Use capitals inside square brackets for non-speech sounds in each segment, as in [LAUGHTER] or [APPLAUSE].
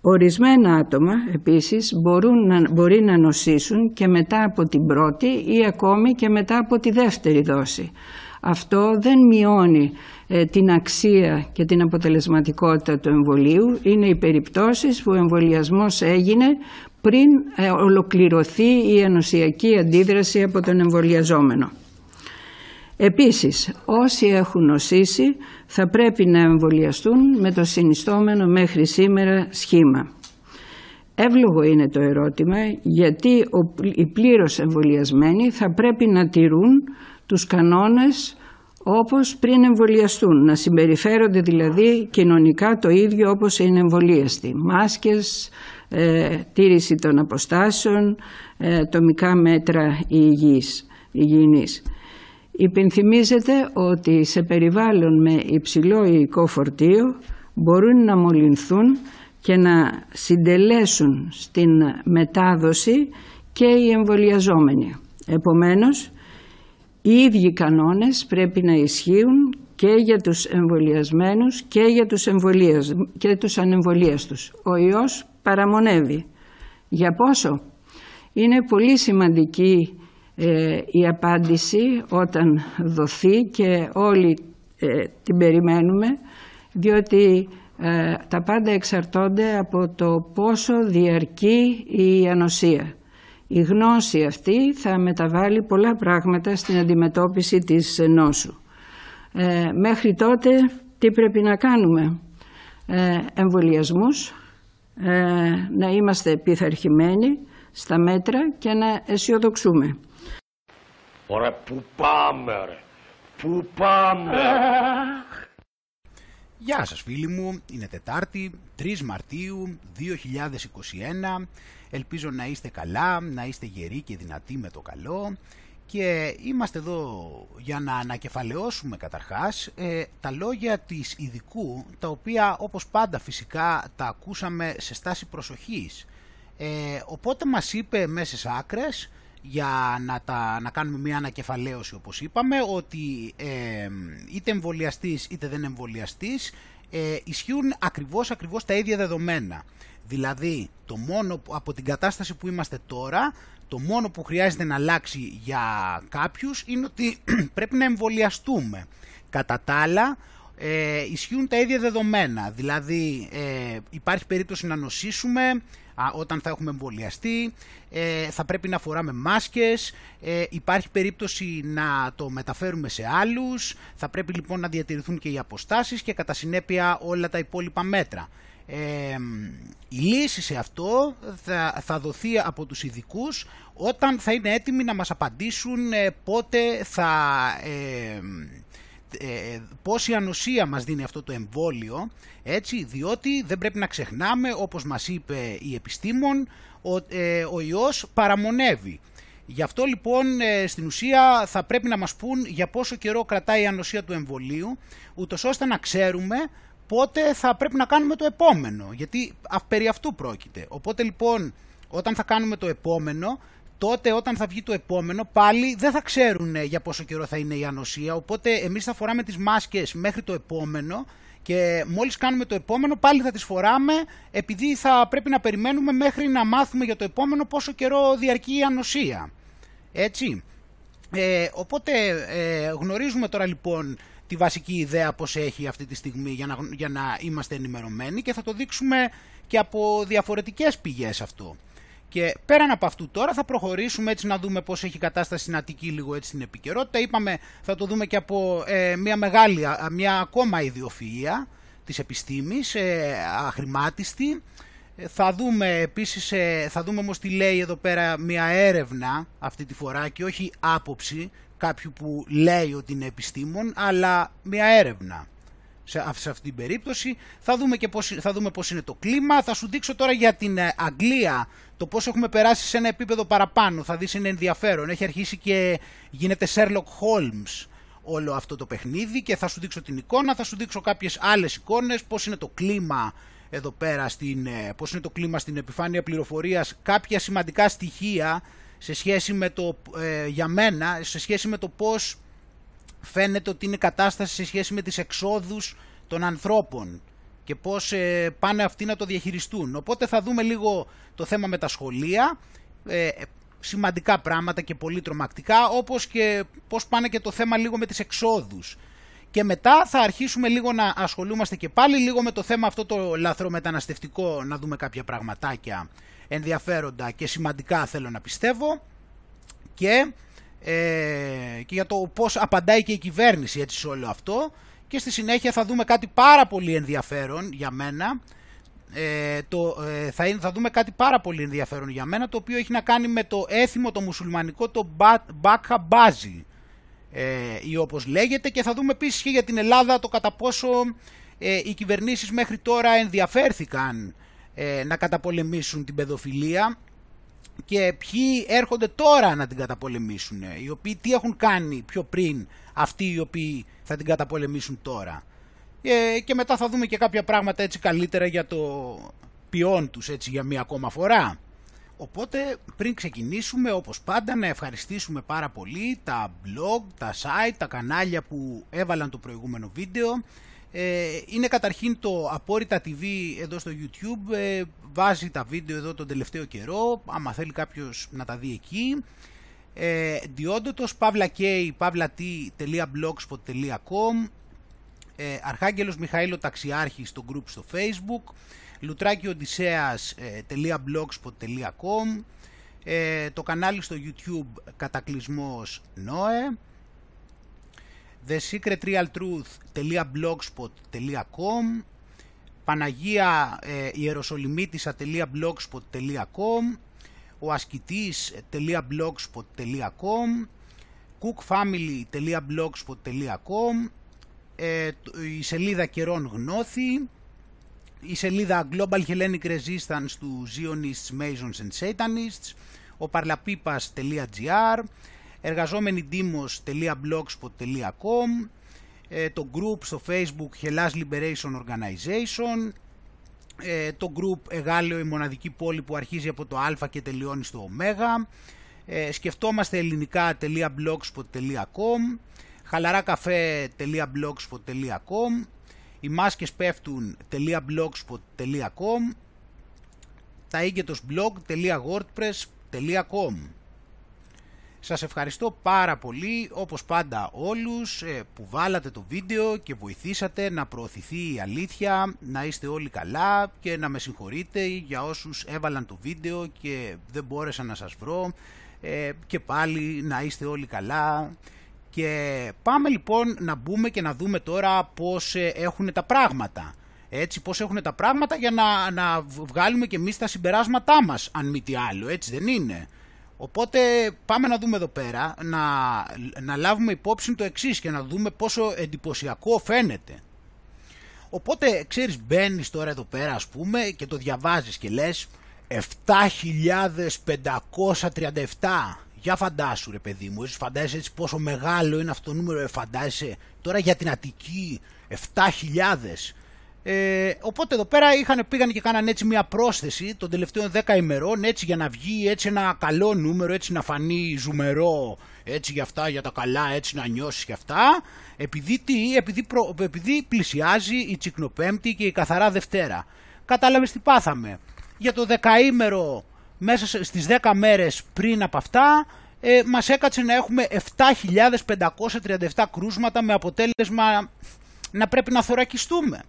Ορισμένα άτομα επίσης μπορούν να, μπορεί να νοσήσουν και μετά από την πρώτη ή ακόμη και μετά από τη δεύτερη δόση. Αυτό δεν μειώνει ε, την αξία και την αποτελεσματικότητα του εμβολίου. Είναι οι περιπτώσεις που ο εμβολιασμός έγινε πριν ε, ολοκληρωθεί η ενωσιακή αντίδραση από τον εμβολιαζόμενο. Επίσης, όσοι έχουν νοσήσει θα πρέπει να εμβολιαστούν με το συνιστόμενο μέχρι σήμερα σχήμα. Εύλογο είναι το ερώτημα γιατί οι πλήρως εμβολιασμένοι θα πρέπει να τηρούν τους κανόνες όπως πριν εμβολιαστούν, να συμπεριφέρονται δηλαδή κοινωνικά το ίδιο όπως είναι εμβολίαστοι. Μάσκες, ε, τήρηση των αποστάσεων, ε, τομικά μέτρα υγιής, υγιεινής. Υπενθυμίζεται ότι σε περιβάλλον με υψηλό υλικό φορτίο μπορούν να μολυνθούν και να συντελέσουν στην μετάδοση και οι εμβολιαζόμενοι. Επομένως, οι ίδιοι κανόνες πρέπει να ισχύουν και για τους εμβολιασμένους και για τους, εμβολίες, και τους ανεμβολίαστους. Ο ιός παραμονεύει. Για πόσο; Είναι πολύ σημαντική ε, η απάντηση όταν δοθεί και όλοι ε, την περιμένουμε διότι ε, τα πάντα εξαρτώνται από το πόσο διαρκεί η ανοσία. Η γνώση αυτή θα μεταβάλει πολλά πράγματα στην αντιμετώπιση της νόσου. μέχρι τότε τι πρέπει να κάνουμε; Ε, εμβολιασμούς, να είμαστε πειθαρχημένοι στα μέτρα και να αισιοδοξούμε. Ωραία, πού πάμε ρε, πού πάμε. [LAUGHS] Γεια σας φίλοι μου, είναι Τετάρτη, 3 Μαρτίου 2021. Ελπίζω να είστε καλά, να είστε γεροί και δυνατοί με το καλό. Και είμαστε εδώ για να ανακεφαλαιώσουμε καταρχάς ε, τα λόγια της ειδικού, τα οποία όπως πάντα φυσικά τα ακούσαμε σε στάση προσοχής. Ε, οπότε μας είπε μέσα σε άκρες για να, τα, να κάνουμε μια ανακεφαλαίωση όπως είπαμε ότι ε, είτε εμβολιαστής είτε δεν εμβολιαστής ε, ισχύουν ακριβώς, ακριβώς τα ίδια δεδομένα. Δηλαδή το μόνο από την κατάσταση που είμαστε τώρα το μόνο που χρειάζεται να αλλάξει για κάποιους είναι ότι [CLEARS THROAT] πρέπει να εμβολιαστούμε. Κατά τα άλλα ε, ισχύουν τα ίδια δεδομένα. Δηλαδή ε, υπάρχει περίπτωση να νοσήσουμε, όταν θα έχουμε εμβολιαστεί, ε, θα πρέπει να φοράμε μάσκες, ε, υπάρχει περίπτωση να το μεταφέρουμε σε άλλους, θα πρέπει λοιπόν να διατηρηθούν και οι αποστάσεις και κατά συνέπεια όλα τα υπόλοιπα μέτρα. Ε, η λύση σε αυτό θα, θα δοθεί από τους ειδικούς όταν θα είναι έτοιμοι να μας απαντήσουν πότε θα ε, πόση ανοσία μας δίνει αυτό το εμβόλιο, έτσι, διότι δεν πρέπει να ξεχνάμε, όπως μας είπε η επιστήμον, ο, ε, ο ιός παραμονεύει. Γι' αυτό λοιπόν ε, στην ουσία θα πρέπει να μας πούν για πόσο καιρό κρατάει η ανοσία του εμβολίου, ούτως ώστε να ξέρουμε πότε θα πρέπει να κάνουμε το επόμενο, γιατί περί αυτού πρόκειται. Οπότε λοιπόν όταν θα κάνουμε το επόμενο τότε όταν θα βγει το επόμενο πάλι δεν θα ξέρουν ε, για πόσο καιρό θα είναι η ανοσία, οπότε εμείς θα φοράμε τις μάσκες μέχρι το επόμενο και μόλις κάνουμε το επόμενο πάλι θα τις φοράμε επειδή θα πρέπει να περιμένουμε μέχρι να μάθουμε για το επόμενο πόσο καιρό διαρκεί η ανοσία. Έτσι. Ε, οπότε ε, γνωρίζουμε τώρα λοιπόν τη βασική ιδέα πως έχει αυτή τη στιγμή για να, για να είμαστε ενημερωμένοι και θα το δείξουμε και από διαφορετικές πηγές αυτό. Και πέραν από αυτού τώρα θα προχωρήσουμε έτσι να δούμε πώς έχει κατάσταση στην Αττική λίγο έτσι στην επικαιρότητα. Είπαμε θα το δούμε και από ε, μια μεγάλη, μια ακόμα ιδιοφυΐα της επιστήμης, ε, αχρημάτιστη. Ε, θα δούμε επίσης, ε, θα δούμε όμως τι λέει εδώ πέρα μια έρευνα αυτή τη φορά και όχι άποψη κάποιου που λέει ότι είναι επιστήμον, αλλά μια έρευνα σε, αυτή την περίπτωση. Θα δούμε και πώς, θα δούμε πώς είναι το κλίμα. Θα σου δείξω τώρα για την ε, Αγγλία το πώς έχουμε περάσει σε ένα επίπεδο παραπάνω. Θα δεις είναι ενδιαφέρον. Έχει αρχίσει και γίνεται Sherlock Holmes όλο αυτό το παιχνίδι και θα σου δείξω την εικόνα, θα σου δείξω κάποιες άλλες εικόνες, πώς είναι το κλίμα εδώ πέρα, στην, ε, πώς είναι το κλίμα στην επιφάνεια πληροφορίας, κάποια σημαντικά στοιχεία σε σχέση με το, ε, για μένα, σε σχέση με το πώς φαίνεται ότι είναι κατάσταση σε σχέση με τις εξόδους των ανθρώπων και πώς ε, πάνε αυτοί να το διαχειριστούν. Οπότε θα δούμε λίγο το θέμα με τα σχολεία, ε, σημαντικά πράγματα και πολύ τρομακτικά, όπως και πώς πάνε και το θέμα λίγο με τις εξόδους. Και μετά θα αρχίσουμε λίγο να ασχολούμαστε και πάλι λίγο με το θέμα αυτό το λαθρομεταναστευτικό, να δούμε κάποια πραγματάκια ενδιαφέροντα και σημαντικά θέλω να πιστεύω και, ε, και για το πώς απαντάει και η κυβέρνηση έτσι σε όλο αυτό. Και στη συνέχεια θα δούμε κάτι πάρα πολύ ενδιαφέρον για μένα. Ε, το, ε, θα, θα δούμε κάτι πάρα πολύ ενδιαφέρον για μένα το οποίο έχει να κάνει με το έθιμο το μουσουλμανικό το Μπάκχα Μπάζι. Ε, ή όπως λέγεται. Και θα δούμε επίσης και για την Ελλάδα το κατά πόσο ε, οι κυβερνήσεις μέχρι τώρα ενδιαφέρθηκαν ε, να καταπολεμήσουν την παιδοφιλία και ποιοι έρχονται τώρα να την καταπολεμήσουν, οι οποίοι τι έχουν κάνει πιο πριν αυτοί οι οποίοι θα την καταπολεμήσουν τώρα. Ε, και μετά θα δούμε και κάποια πράγματα έτσι καλύτερα για το ποιόν τους έτσι για μία ακόμα φορά. Οπότε πριν ξεκινήσουμε όπως πάντα να ευχαριστήσουμε πάρα πολύ τα blog, τα site, τα κανάλια που έβαλαν το προηγούμενο βίντεο. Ε, είναι καταρχήν το Απόρριτα TV εδώ στο YouTube, ε, βάζει τα βίντεο εδώ τον τελευταίο καιρό, άμα θέλει κάποιος να τα δει εκεί. Ε, Διόντοτος, pavlak.blogspot.com ε, Αρχάγγελος Μιχαήλο Ταξιάρχη στο group στο facebook. Λουτράκι Οδυσσέας.blogspot.com ε, ε, το κανάλι στο YouTube Κατακλυσμός Νόε thesecretrealtruth.blogspot.com Παναγία ε, Ιεροσολυμίτισσα.blogspot.com ο ασκητής.blogspot.com cookfamily.blogspot.com ε, η σελίδα καιρών γνώθη, η σελίδα Global Hellenic Resistance του Zionists, Masons and Satanists, ο parlapipas.gr, εργαζόμενοι-demos.blogspot.com, ε, το group στο facebook Hellas Liberation Organization, ε, το group Εγάλεο η μοναδική πόλη που αρχίζει από το α και τελειώνει στο ω, σκεφτόμαστε ελληνικά.blogspot.com, χαλαράκαφέ.blogspot.com οι μάσκες πέφτουν.blogspot.com τα ίγκετος blog.wordpress.com Σας ευχαριστώ πάρα πολύ όπως πάντα όλους ε, που βάλατε το βίντεο και βοηθήσατε να προωθηθεί η αλήθεια, να είστε όλοι καλά και να με συγχωρείτε για όσους έβαλαν το βίντεο και δεν μπόρεσα να σας βρω ε, και πάλι να είστε όλοι καλά και πάμε λοιπόν να μπούμε και να δούμε τώρα πώς ε, έχουν τα πράγματα. Έτσι, πώς έχουν τα πράγματα για να, να βγάλουμε και εμείς τα συμπεράσματά μας, αν μη τι άλλο, έτσι δεν είναι. Οπότε πάμε να δούμε εδώ πέρα, να, να λάβουμε υπόψη το εξής και να δούμε πόσο εντυπωσιακό φαίνεται. Οπότε, ξέρεις, μπαίνεις τώρα εδώ πέρα ας πούμε και το διαβάζεις και λες 7.537 για φαντάσου ρε παιδί μου, έτσι φαντάζεσαι έτσι πόσο μεγάλο είναι αυτό το νούμερο, ε, φαντάζεσαι τώρα για την Αττική 7.000. Ε, οπότε εδώ πέρα είχαν, πήγαν και κάνανε έτσι μια πρόσθεση των τελευταίων 10 ημερών έτσι για να βγει έτσι ένα καλό νούμερο, έτσι να φανεί ζουμερό έτσι για αυτά, για τα καλά, έτσι να νιώσει και αυτά. Επειδή, τι, επειδή, προ, επειδή πλησιάζει η Τσικνοπέμπτη και η Καθαρά Δευτέρα. Κατάλαβες τι πάθαμε. Για το δεκαήμερο μέσα στις 10 μέρες πριν από αυτά ε, μας έκατσε να έχουμε 7.537 κρούσματα με αποτέλεσμα να πρέπει να θωρακιστούμε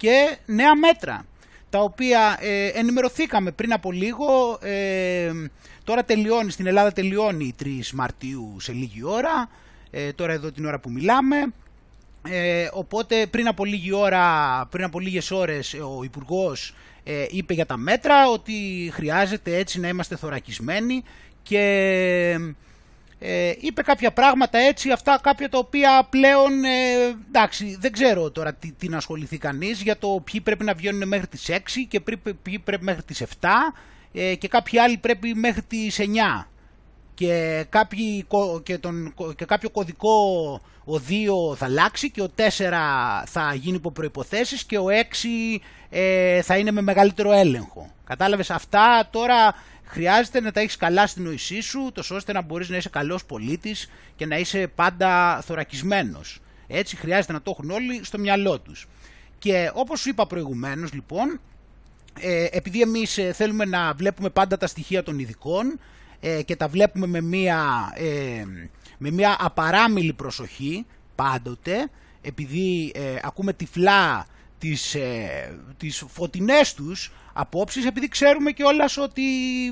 και νέα μέτρα τα οποία ε, ενημερωθήκαμε πριν από λίγο. Ε, τώρα τελειώνει, στην Ελλάδα τελειώνει 3 Μαρτίου σε λίγη ώρα. Ε, τώρα εδώ την ώρα που μιλάμε. Ε, οπότε πριν από λίγη ώρα, πριν από λίγες ώρες ο Υπουργός ε, είπε για τα μέτρα ότι χρειάζεται έτσι να είμαστε θωρακισμένοι και ε, είπε κάποια πράγματα έτσι, αυτά κάποια τα οποία πλέον, ε, εντάξει, δεν ξέρω τώρα τι, τι να ασχοληθεί κανείς για το ποιοι πρέπει να βγαίνουν μέχρι τις 6 και ποιοι πρέπει μέχρι τις 7 ε, και κάποιοι άλλοι πρέπει μέχρι τις 9 και, κάποιοι, και, τον, και κάποιο κωδικό ο 2 θα αλλάξει και ο 4 θα γίνει υπό προϋποθέσεις και ο 6 ε, θα είναι με μεγαλύτερο έλεγχο. Κατάλαβες αυτά τώρα χρειάζεται να τα έχεις καλά στην νοησή σου τόσο ώστε να μπορείς να είσαι καλός πολίτης και να είσαι πάντα θωρακισμένος. Έτσι χρειάζεται να το έχουν όλοι στο μυαλό τους. Και όπως σου είπα προηγουμένως λοιπόν, ε, επειδή εμείς ε, θέλουμε να βλέπουμε πάντα τα στοιχεία των ειδικών ε, και τα βλέπουμε με μια, ε, με μια απαράμιλη προσοχή πάντοτε, επειδή ακούμε τυφλά τις, τις φωτεινές τους απόψεις, επειδή ξέρουμε και ότι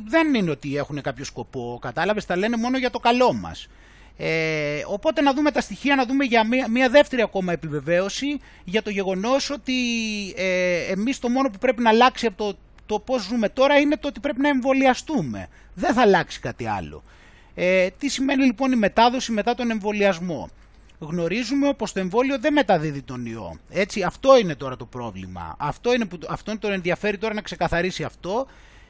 δεν είναι ότι έχουν κάποιο σκοπό, κατάλαβες, τα λένε μόνο για το καλό μας. Ε, οπότε να δούμε τα στοιχεία, να δούμε για μια, μια δεύτερη ακόμα επιβεβαίωση για το γεγονός ότι ε, εμείς το μόνο που πρέπει να αλλάξει από το, το πώς ζούμε τώρα είναι το ότι πρέπει να εμβολιαστούμε. Δεν θα αλλάξει κάτι άλλο. Ε, τι σημαίνει λοιπόν η μετάδοση μετά τον εμβολιασμό; Γνωρίζουμε πως το εμβόλιο δεν μεταδίδει τον ιό. Έτσι, αυτό είναι τώρα το πρόβλημα. Αυτό είναι που αυτό τον ενδιαφέρει τώρα να ξεκαθαρίσει αυτό.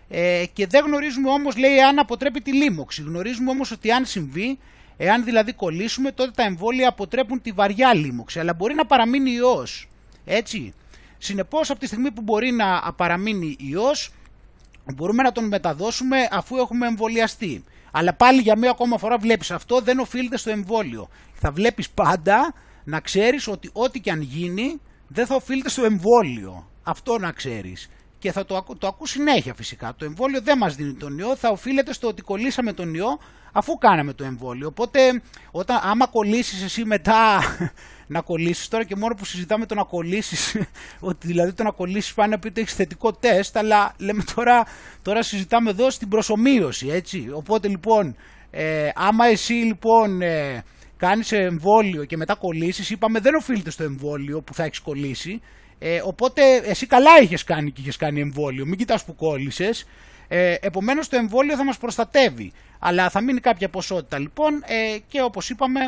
Ε, και δεν γνωρίζουμε όμως, λέει, αν αποτρέπει τη λίμωξη. Γνωρίζουμε όμως ότι αν συμβεί, Εάν δηλαδή κολλήσουμε, τότε τα εμβόλια αποτρέπουν τη βαριά λίμωξη, αλλά μπορεί να παραμείνει ιός. Έτσι. Συνεπώς, από τη στιγμή που μπορεί να παραμείνει ιός, μπορούμε να τον μεταδώσουμε αφού έχουμε εμβολιαστεί. Αλλά πάλι για μία ακόμα φορά βλέπεις αυτό δεν οφείλεται στο εμβόλιο. Θα βλέπεις πάντα να ξέρεις ότι ό,τι και αν γίνει δεν θα οφείλεται στο εμβόλιο. Αυτό να ξέρεις. Και θα το, το ακού συνέχεια φυσικά. Το εμβόλιο δεν μας δίνει τον ιό, θα οφείλεται στο ότι κολλήσαμε τον ιό αφού κάναμε το εμβόλιο. Οπότε, όταν, άμα κολλήσεις εσύ μετά [LAUGHS] να κολλήσεις, τώρα και μόνο που συζητάμε το να κολλήσεις, [LAUGHS] ότι δηλαδή το να κολλήσεις πάνε να πει ότι έχεις θετικό τεστ, αλλά λέμε τώρα, τώρα συζητάμε εδώ στην προσωμείωση, έτσι. Οπότε λοιπόν, ε, άμα εσύ λοιπόν ε, κάνεις εμβόλιο και μετά κολλήσεις, είπαμε δεν οφείλεται στο εμβόλιο που θα έχεις κολλήσει. Ε, οπότε εσύ καλά είχες κάνει και είχες κάνει εμβόλιο. Μην κοιτάς που κόλλησες. Ε, Επομένως το εμβόλιο θα μας προστατεύει. Αλλά θα μείνει κάποια ποσότητα λοιπόν ε, και όπως είπαμε,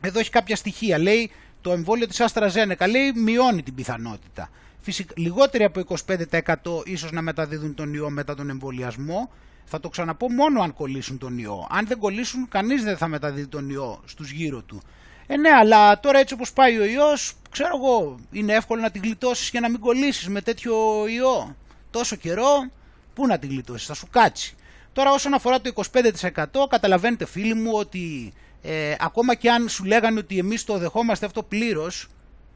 εδώ έχει κάποια στοιχεία. Λέει το εμβόλιο της AstraZeneca λέει μειώνει την πιθανότητα. Φυσικά, λιγότεροι από 25% ίσως να μεταδίδουν τον ιό μετά τον εμβολιασμό. Θα το ξαναπώ μόνο αν κολλήσουν τον ιό. Αν δεν κολλήσουν, κανείς δεν θα μεταδίδει τον ιό στους γύρω του. Ε, ναι, αλλά τώρα έτσι όπως πάει ο ιός, ξέρω εγώ, είναι εύκολο να την γλιτώσεις και να μην κολλήσεις με τέτοιο ιό. Τόσο καιρό, πού να την γλιτώσεις, θα σου κάτσει. Τώρα όσον αφορά το 25% καταλαβαίνετε φίλοι μου ότι ε, ακόμα και αν σου λέγανε ότι εμείς το δεχόμαστε αυτό πλήρως,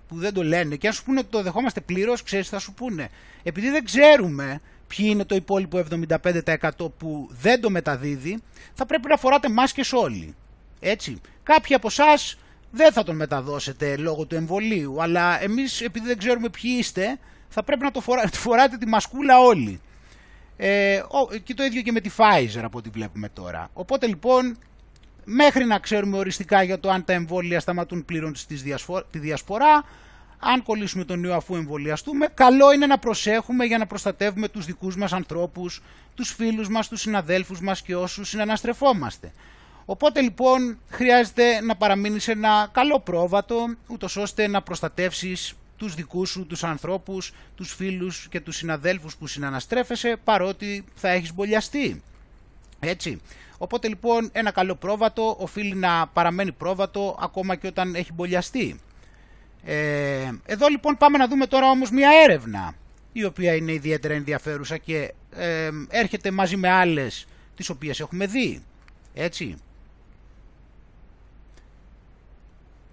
που δεν το λένε, και αν σου πούνε ότι το δεχόμαστε πλήρως, ξέρεις θα σου πούνε. Επειδή δεν ξέρουμε ποιοι είναι το υπόλοιπο 75% που δεν το μεταδίδει, θα πρέπει να φοράτε μάσκες όλοι. Έτσι. Κάποιοι από εσάς δεν θα τον μεταδώσετε λόγω του εμβολίου, αλλά εμείς επειδή δεν ξέρουμε ποιοι είστε, θα πρέπει να το [LAUGHS] φοράτε τη μασκούλα όλοι. Ε, και το ίδιο και με τη Pfizer από ό,τι βλέπουμε τώρα. Οπότε λοιπόν, μέχρι να ξέρουμε οριστικά για το αν τα εμβόλια σταματούν πλήρων τη διασπορά, αν κολλήσουμε τον ιό αφού εμβολιαστούμε, καλό είναι να προσέχουμε για να προστατεύουμε τους δικούς μας ανθρώπους, τους φίλους μας, τους συναδέλφους μας και όσους συναναστρεφόμαστε. Οπότε λοιπόν χρειάζεται να παραμείνεις σε ένα καλό πρόβατο, ούτως ώστε να προστατεύσεις τους δικούς σου, τους ανθρώπους, τους φίλους και τους συναδέλφους που συναναστρέφεσαι παρότι θα έχεις μπολιαστεί. Έτσι. Οπότε λοιπόν ένα καλό πρόβατο οφείλει να παραμένει πρόβατο ακόμα και όταν έχει μπολιαστεί. Ε, εδώ λοιπόν πάμε να δούμε τώρα όμως μια έρευνα η οποία είναι ιδιαίτερα ενδιαφέρουσα και ε, έρχεται μαζί με άλλες τις οποίες έχουμε δει. Έτσι.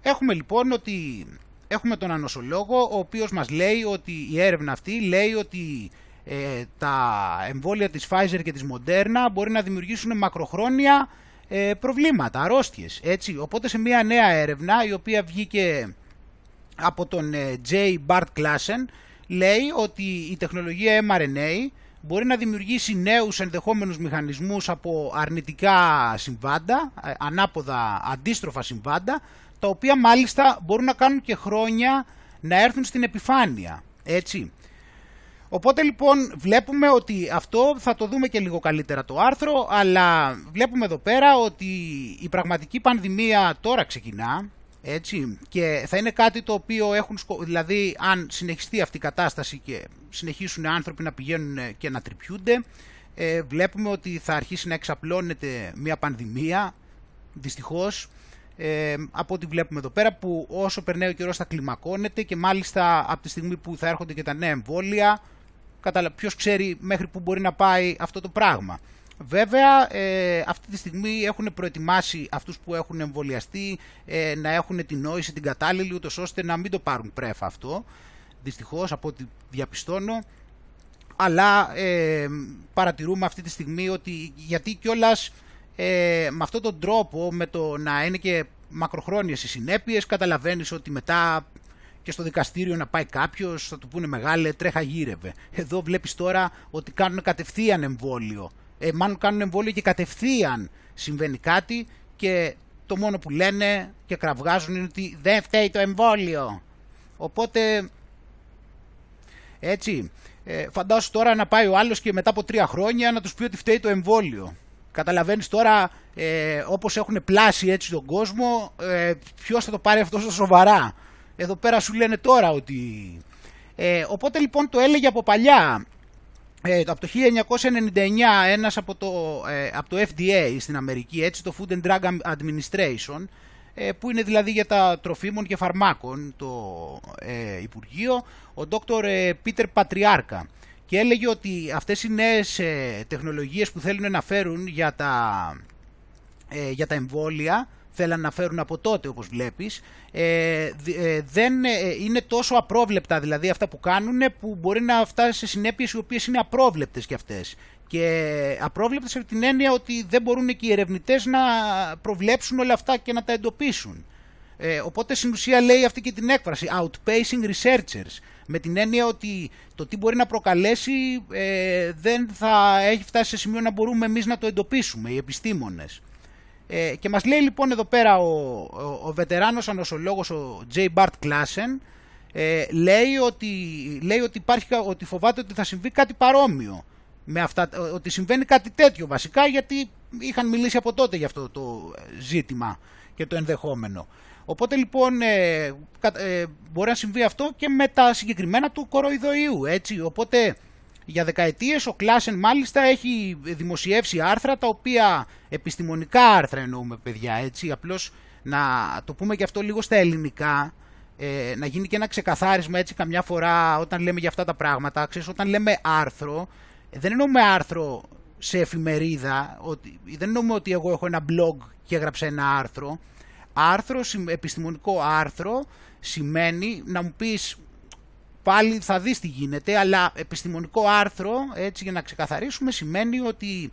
Έχουμε λοιπόν ότι έχουμε τον ανοσολόγο ο οποίος μας λέει ότι η έρευνα αυτή λέει ότι ε, τα εμβόλια της Pfizer και της Moderna μπορεί να δημιουργήσουν μακροχρόνια ε, προβλήματα, αρρώστιες. Έτσι. Οπότε σε μια νέα έρευνα η οποία βγήκε από τον ε, J. Bart Klassen λέει ότι η τεχνολογία mRNA μπορεί να δημιουργήσει νέους ενδεχόμενους μηχανισμούς από αρνητικά συμβάντα, ε, ανάποδα αντίστροφα συμβάντα, τα οποία μάλιστα μπορούν να κάνουν και χρόνια να έρθουν στην επιφάνεια. Έτσι. Οπότε λοιπόν βλέπουμε ότι αυτό θα το δούμε και λίγο καλύτερα το άρθρο, αλλά βλέπουμε εδώ πέρα ότι η πραγματική πανδημία τώρα ξεκινά, έτσι, και θα είναι κάτι το οποίο έχουν, δηλαδή αν συνεχιστεί αυτή η κατάσταση και συνεχίσουν οι άνθρωποι να πηγαίνουν και να τρυπιούνται, ε, βλέπουμε ότι θα αρχίσει να εξαπλώνεται μια πανδημία, δυστυχώς, ε, από ό,τι βλέπουμε εδώ πέρα που όσο περνάει ο καιρός θα κλιμακώνεται και μάλιστα από τη στιγμή που θα έρχονται και τα νέα εμβόλια ποιος ξέρει μέχρι που μπορεί να πάει αυτό το πράγμα. Βέβαια, ε, αυτή τη στιγμή έχουν προετοιμάσει αυτούς που έχουν εμβολιαστεί ε, να έχουν την νόηση, την κατάλληλη, ούτως ώστε να μην το πάρουν πρέφα αυτό. δυστυχώς από ό,τι διαπιστώνω αλλά ε, παρατηρούμε αυτή τη στιγμή ότι γιατί κιόλας ε, με αυτόν τον τρόπο, με το να είναι και μακροχρόνιες οι συνέπειες, καταλαβαίνεις ότι μετά και στο δικαστήριο να πάει κάποιος, θα του πούνε μεγάλε, τρέχα γύρευε. Εδώ βλέπεις τώρα ότι κάνουν κατευθείαν εμβόλιο. Ε, μάλλον κάνουν εμβόλιο και κατευθείαν συμβαίνει κάτι και το μόνο που λένε και κραυγάζουν είναι ότι δεν φταίει το εμβόλιο. Οπότε, έτσι, ε, φαντάσου τώρα να πάει ο άλλος και μετά από τρία χρόνια να τους πει ότι φταίει το εμβόλιο. Καταλαβαίνεις τώρα ε, όπως έχουν πλάσει έτσι τον κόσμο ε, ποιος θα το πάρει αυτό στα σοβαρά. Εδώ πέρα σου λένε τώρα ότι... Ε, οπότε λοιπόν το έλεγε από παλιά ε, από το 1999 ένας από το, ε, από το FDA στην Αμερική, έτσι το Food and Drug Administration, ε, που είναι δηλαδή για τα τροφίμων και φαρμάκων το ε, Υπουργείο, ο Dr. Πίτερ Πατριάρκα. Και έλεγε ότι αυτές οι νέες τεχνολογίες που θέλουν να φέρουν για τα, για τα εμβόλια θέλαν να φέρουν από τότε όπως βλέπεις ε, ε, δεν ε, είναι τόσο απρόβλεπτα δηλαδή αυτά που κάνουν που μπορεί να φτάσει σε συνέπειες οι οποίες είναι απρόβλεπτες και αυτές και απρόβλεπτες από την έννοια ότι δεν μπορούν και οι ερευνητές να προβλέψουν όλα αυτά και να τα εντοπίσουν. Ε, οπότε στην ουσία λέει αυτή και την έκφραση outpacing researchers με την έννοια ότι το τι μπορεί να προκαλέσει ε, δεν θα έχει φτάσει σε σημείο να μπορούμε εμείς να το εντοπίσουμε οι επιστήμονες. Ε, και μας λέει λοιπόν εδώ πέρα ο, ο, ο βετεράνος ανοσολόγος ο J. Bart Klassen ε, λέει, ότι, λέει ότι, υπάρχει, ότι φοβάται ότι θα συμβεί κάτι παρόμοιο με αυτά, ότι συμβαίνει κάτι τέτοιο βασικά γιατί είχαν μιλήσει από τότε για αυτό το ζήτημα και το ενδεχόμενο. Οπότε λοιπόν ε, ε, μπορεί να συμβεί αυτό και με τα συγκεκριμένα του κοροϊδοϊού έτσι. Οπότε για δεκαετίες ο Κλάσεν μάλιστα έχει δημοσιεύσει άρθρα τα οποία επιστημονικά άρθρα εννοούμε παιδιά έτσι. Απλώς να το πούμε και αυτό λίγο στα ελληνικά ε, να γίνει και ένα ξεκαθάρισμα έτσι καμιά φορά όταν λέμε για αυτά τα πράγματα. Ξέρεις όταν λέμε άρθρο δεν εννοούμε άρθρο σε εφημερίδα ότι, δεν εννοούμε ότι εγώ έχω ένα blog και έγραψα ένα άρθρο άρθρο, επιστημονικό άρθρο σημαίνει να μου πεις πάλι θα δεις τι γίνεται, αλλά επιστημονικό άρθρο, έτσι για να ξεκαθαρίσουμε, σημαίνει ότι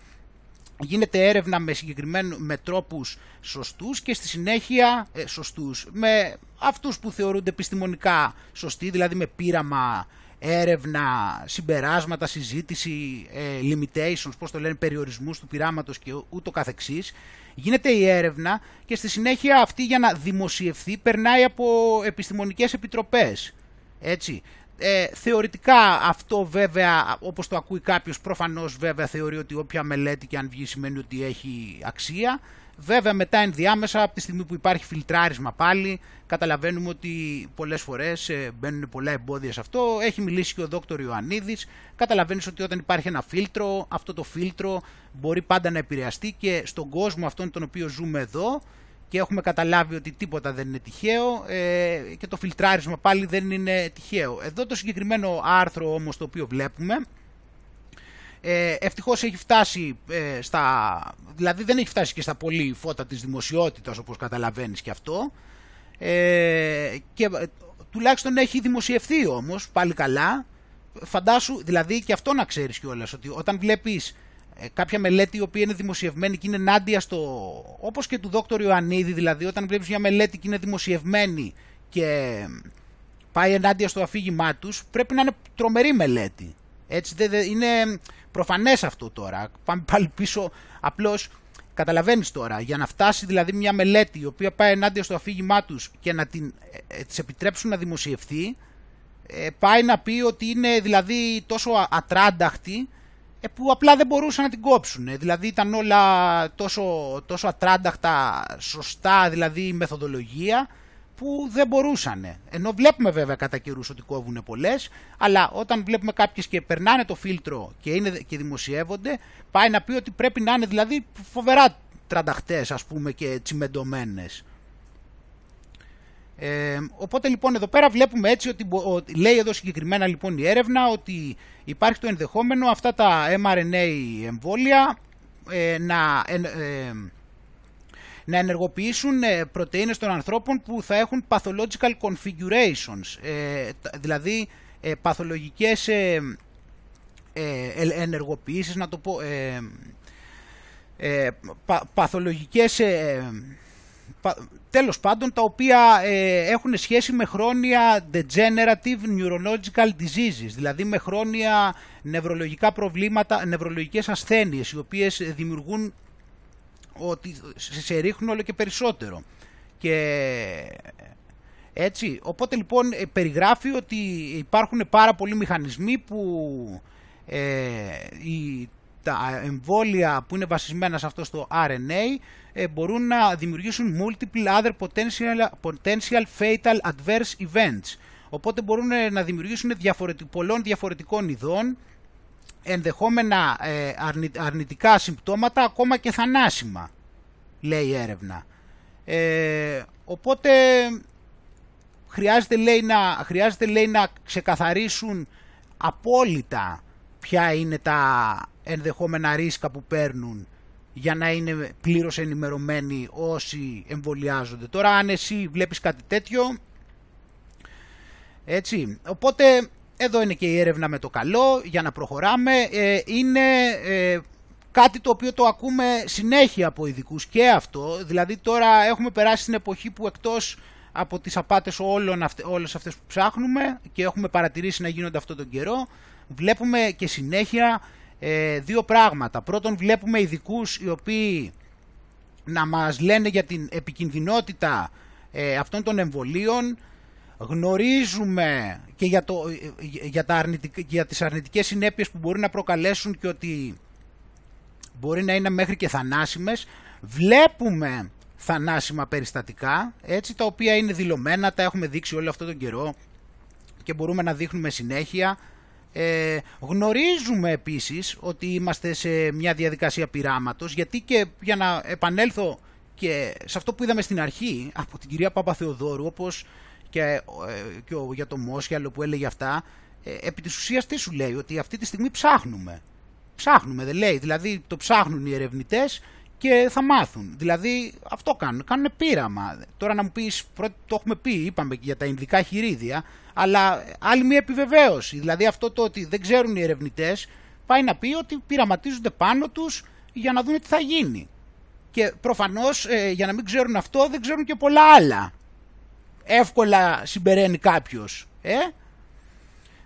γίνεται έρευνα με, συγκεκριμένου, με τρόπους σωστούς και στη συνέχεια ε, σωστούς, με αυτούς που θεωρούνται επιστημονικά σωστοί, δηλαδή με πείραμα, έρευνα, συμπεράσματα, συζήτηση, ε, limitations, πώς το λένε, περιορισμούς του πειράματος και ούτω καθεξής. Γίνεται η έρευνα και στη συνέχεια αυτή για να δημοσιευθεί περνάει από επιστημονικές επιτροπές. Έτσι. Ε, θεωρητικά αυτό βέβαια, όπως το ακούει κάποιος, προφανώς βέβαια θεωρεί ότι όποια μελέτη και αν βγει σημαίνει ότι έχει αξία. Βέβαια μετά ενδιάμεσα από τη στιγμή που υπάρχει φιλτράρισμα πάλι καταλαβαίνουμε ότι πολλές φορές ε, μπαίνουν πολλά εμπόδια σε αυτό. Έχει μιλήσει και ο δόκτωρ Ιωαννίδης. Καταλαβαίνεις ότι όταν υπάρχει ένα φίλτρο, αυτό το φίλτρο μπορεί πάντα να επηρεαστεί και στον κόσμο αυτόν τον οποίο ζούμε εδώ και έχουμε καταλάβει ότι τίποτα δεν είναι τυχαίο ε, και το φιλτράρισμα πάλι δεν είναι τυχαίο. Εδώ το συγκεκριμένο άρθρο όμως το οποίο βλέπουμε ε, ευτυχώς έχει φτάσει ε, στα... δηλαδή δεν έχει φτάσει και στα πολύ φώτα της δημοσιότητας όπως καταλαβαίνεις και αυτό ε, και ε, τουλάχιστον έχει δημοσιευθεί όμως πάλι καλά φαντάσου δηλαδή και αυτό να ξέρεις κιόλας ότι όταν βλέπεις ε, κάποια μελέτη η οποία είναι δημοσιευμένη και είναι ενάντια στο. όπως και του Δόκτωρ Ιωαννίδη, δηλαδή, όταν βλέπεις μια μελέτη και είναι δημοσιευμένη και πάει ενάντια στο αφήγημά τους, πρέπει να είναι τρομερή μελέτη. Έτσι, είναι προφανές αυτό τώρα. Πάμε πάλι πίσω. Απλώς καταλαβαίνεις τώρα, για να φτάσει δηλαδή μια μελέτη η οποία πάει ενάντια στο αφήγημά τους και να την ε, ε της επιτρέψουν να δημοσιευθεί, ε, πάει να πει ότι είναι δηλαδή τόσο ατράνταχτη ε, που απλά δεν μπορούσαν να την κόψουν. Δηλαδή ήταν όλα τόσο, τόσο ατράνταχτα, σωστά δηλαδή η μεθοδολογία που δεν μπορούσαν. Ενώ βλέπουμε βέβαια κατά καιρούς ότι κόβουν πολλές, αλλά όταν βλέπουμε κάποιες και περνάνε το φίλτρο και, είναι, και δημοσιεύονται, πάει να πει ότι πρέπει να είναι δηλαδή φοβερά τρανταχτές, ας πούμε, και τσιμεντομένε. Ε, οπότε λοιπόν εδώ πέρα βλέπουμε έτσι ότι, λέει εδώ συγκεκριμένα λοιπόν η έρευνα ότι υπάρχει το ενδεχόμενο αυτά τα mRNA εμβόλια ε, να, ε, να ενεργοποιήσουν ε, πρωτεΐνες των ανθρώπων που θα έχουν pathological configurations, ε, δηλαδή ε, παθολογικές ε, ενεργοποιήσεις, να το πω, πα, παθολογικές τέλος πάντων τα οποία έχουν σχέση με χρόνια degenerative neurological diseases, δηλαδή με χρόνια νευρολογικά προβλήματα, νευρολογικές ασθένειες οι οποίες δημιουργούν ότι σε ρίχνουν όλο και περισσότερο. Και έτσι, οπότε λοιπόν ε, περιγράφει ότι υπάρχουν πάρα πολλοί μηχανισμοί που ε, τα εμβόλια που είναι βασισμένα σε αυτό στο RNA ε, μπορούν να δημιουργήσουν multiple other potential, potential fatal adverse events. Οπότε μπορούν ε, να δημιουργήσουν διαφορετικ, πολλών διαφορετικών ειδών ενδεχόμενα ε, αρνητικά συμπτώματα, ακόμα και θανάσιμα, λέει η έρευνα. Ε, οπότε χρειάζεται λέει, να, χρειάζεται λέει να ξεκαθαρίσουν απόλυτα ποια είναι τα ενδεχόμενα ρίσκα που παίρνουν για να είναι πλήρως ενημερωμένοι όσοι εμβολιάζονται. Τώρα αν εσύ βλέπεις κάτι τέτοιο, έτσι, οπότε εδώ είναι και η έρευνα με το καλό για να προχωράμε. Ε, είναι ε, κάτι το οποίο το ακούμε συνέχεια από ειδικούς και αυτό. Δηλαδή τώρα έχουμε περάσει στην εποχή που εκτός από τις απάτες όλων αυτε, όλες αυτές που ψάχνουμε και έχουμε παρατηρήσει να γίνονται αυτόν τον καιρό, βλέπουμε και συνέχεια ε, δύο πράγματα. Πρώτον βλέπουμε ειδικούς οι οποίοι να μας λένε για την επικινδυνότητα αυτών των εμβολίων, γνωρίζουμε και για, το, για, τα για τις αρνητικές συνέπειες που μπορεί να προκαλέσουν και ότι μπορεί να είναι μέχρι και θανάσιμες. Βλέπουμε θανάσιμα περιστατικά, έτσι, τα οποία είναι δηλωμένα, τα έχουμε δείξει όλο αυτό τον καιρό και μπορούμε να δείχνουμε συνέχεια. Ε, γνωρίζουμε επίσης ότι είμαστε σε μια διαδικασία πειράματος, γιατί και για να επανέλθω και σε αυτό που είδαμε στην αρχή από την κυρία Παπαθεοδόρου, όπως και, ε, και ο, για το Μόσιαλο που έλεγε αυτά, ε, επί της ουσίας τι σου λέει, ότι αυτή τη στιγμή ψάχνουμε. Ψάχνουμε, δεν λέει. Δηλαδή το ψάχνουν οι ερευνητές και θα μάθουν. Δηλαδή αυτό κάνουν, κάνουν πείραμα. Τώρα να μου πεις, πρώτα το έχουμε πει, είπαμε και για τα ειδικά χειρίδια, αλλά άλλη μια επιβεβαίωση. Δηλαδή αυτό το ότι δεν ξέρουν οι ερευνητές, πάει να πει ότι πειραματίζονται πάνω τους για να δουν τι θα γίνει. Και προφανώς ε, για να μην ξέρουν αυτό δεν ξέρουν και πολλά άλλα εύκολα συμπεραίνει κάποιος. Ε;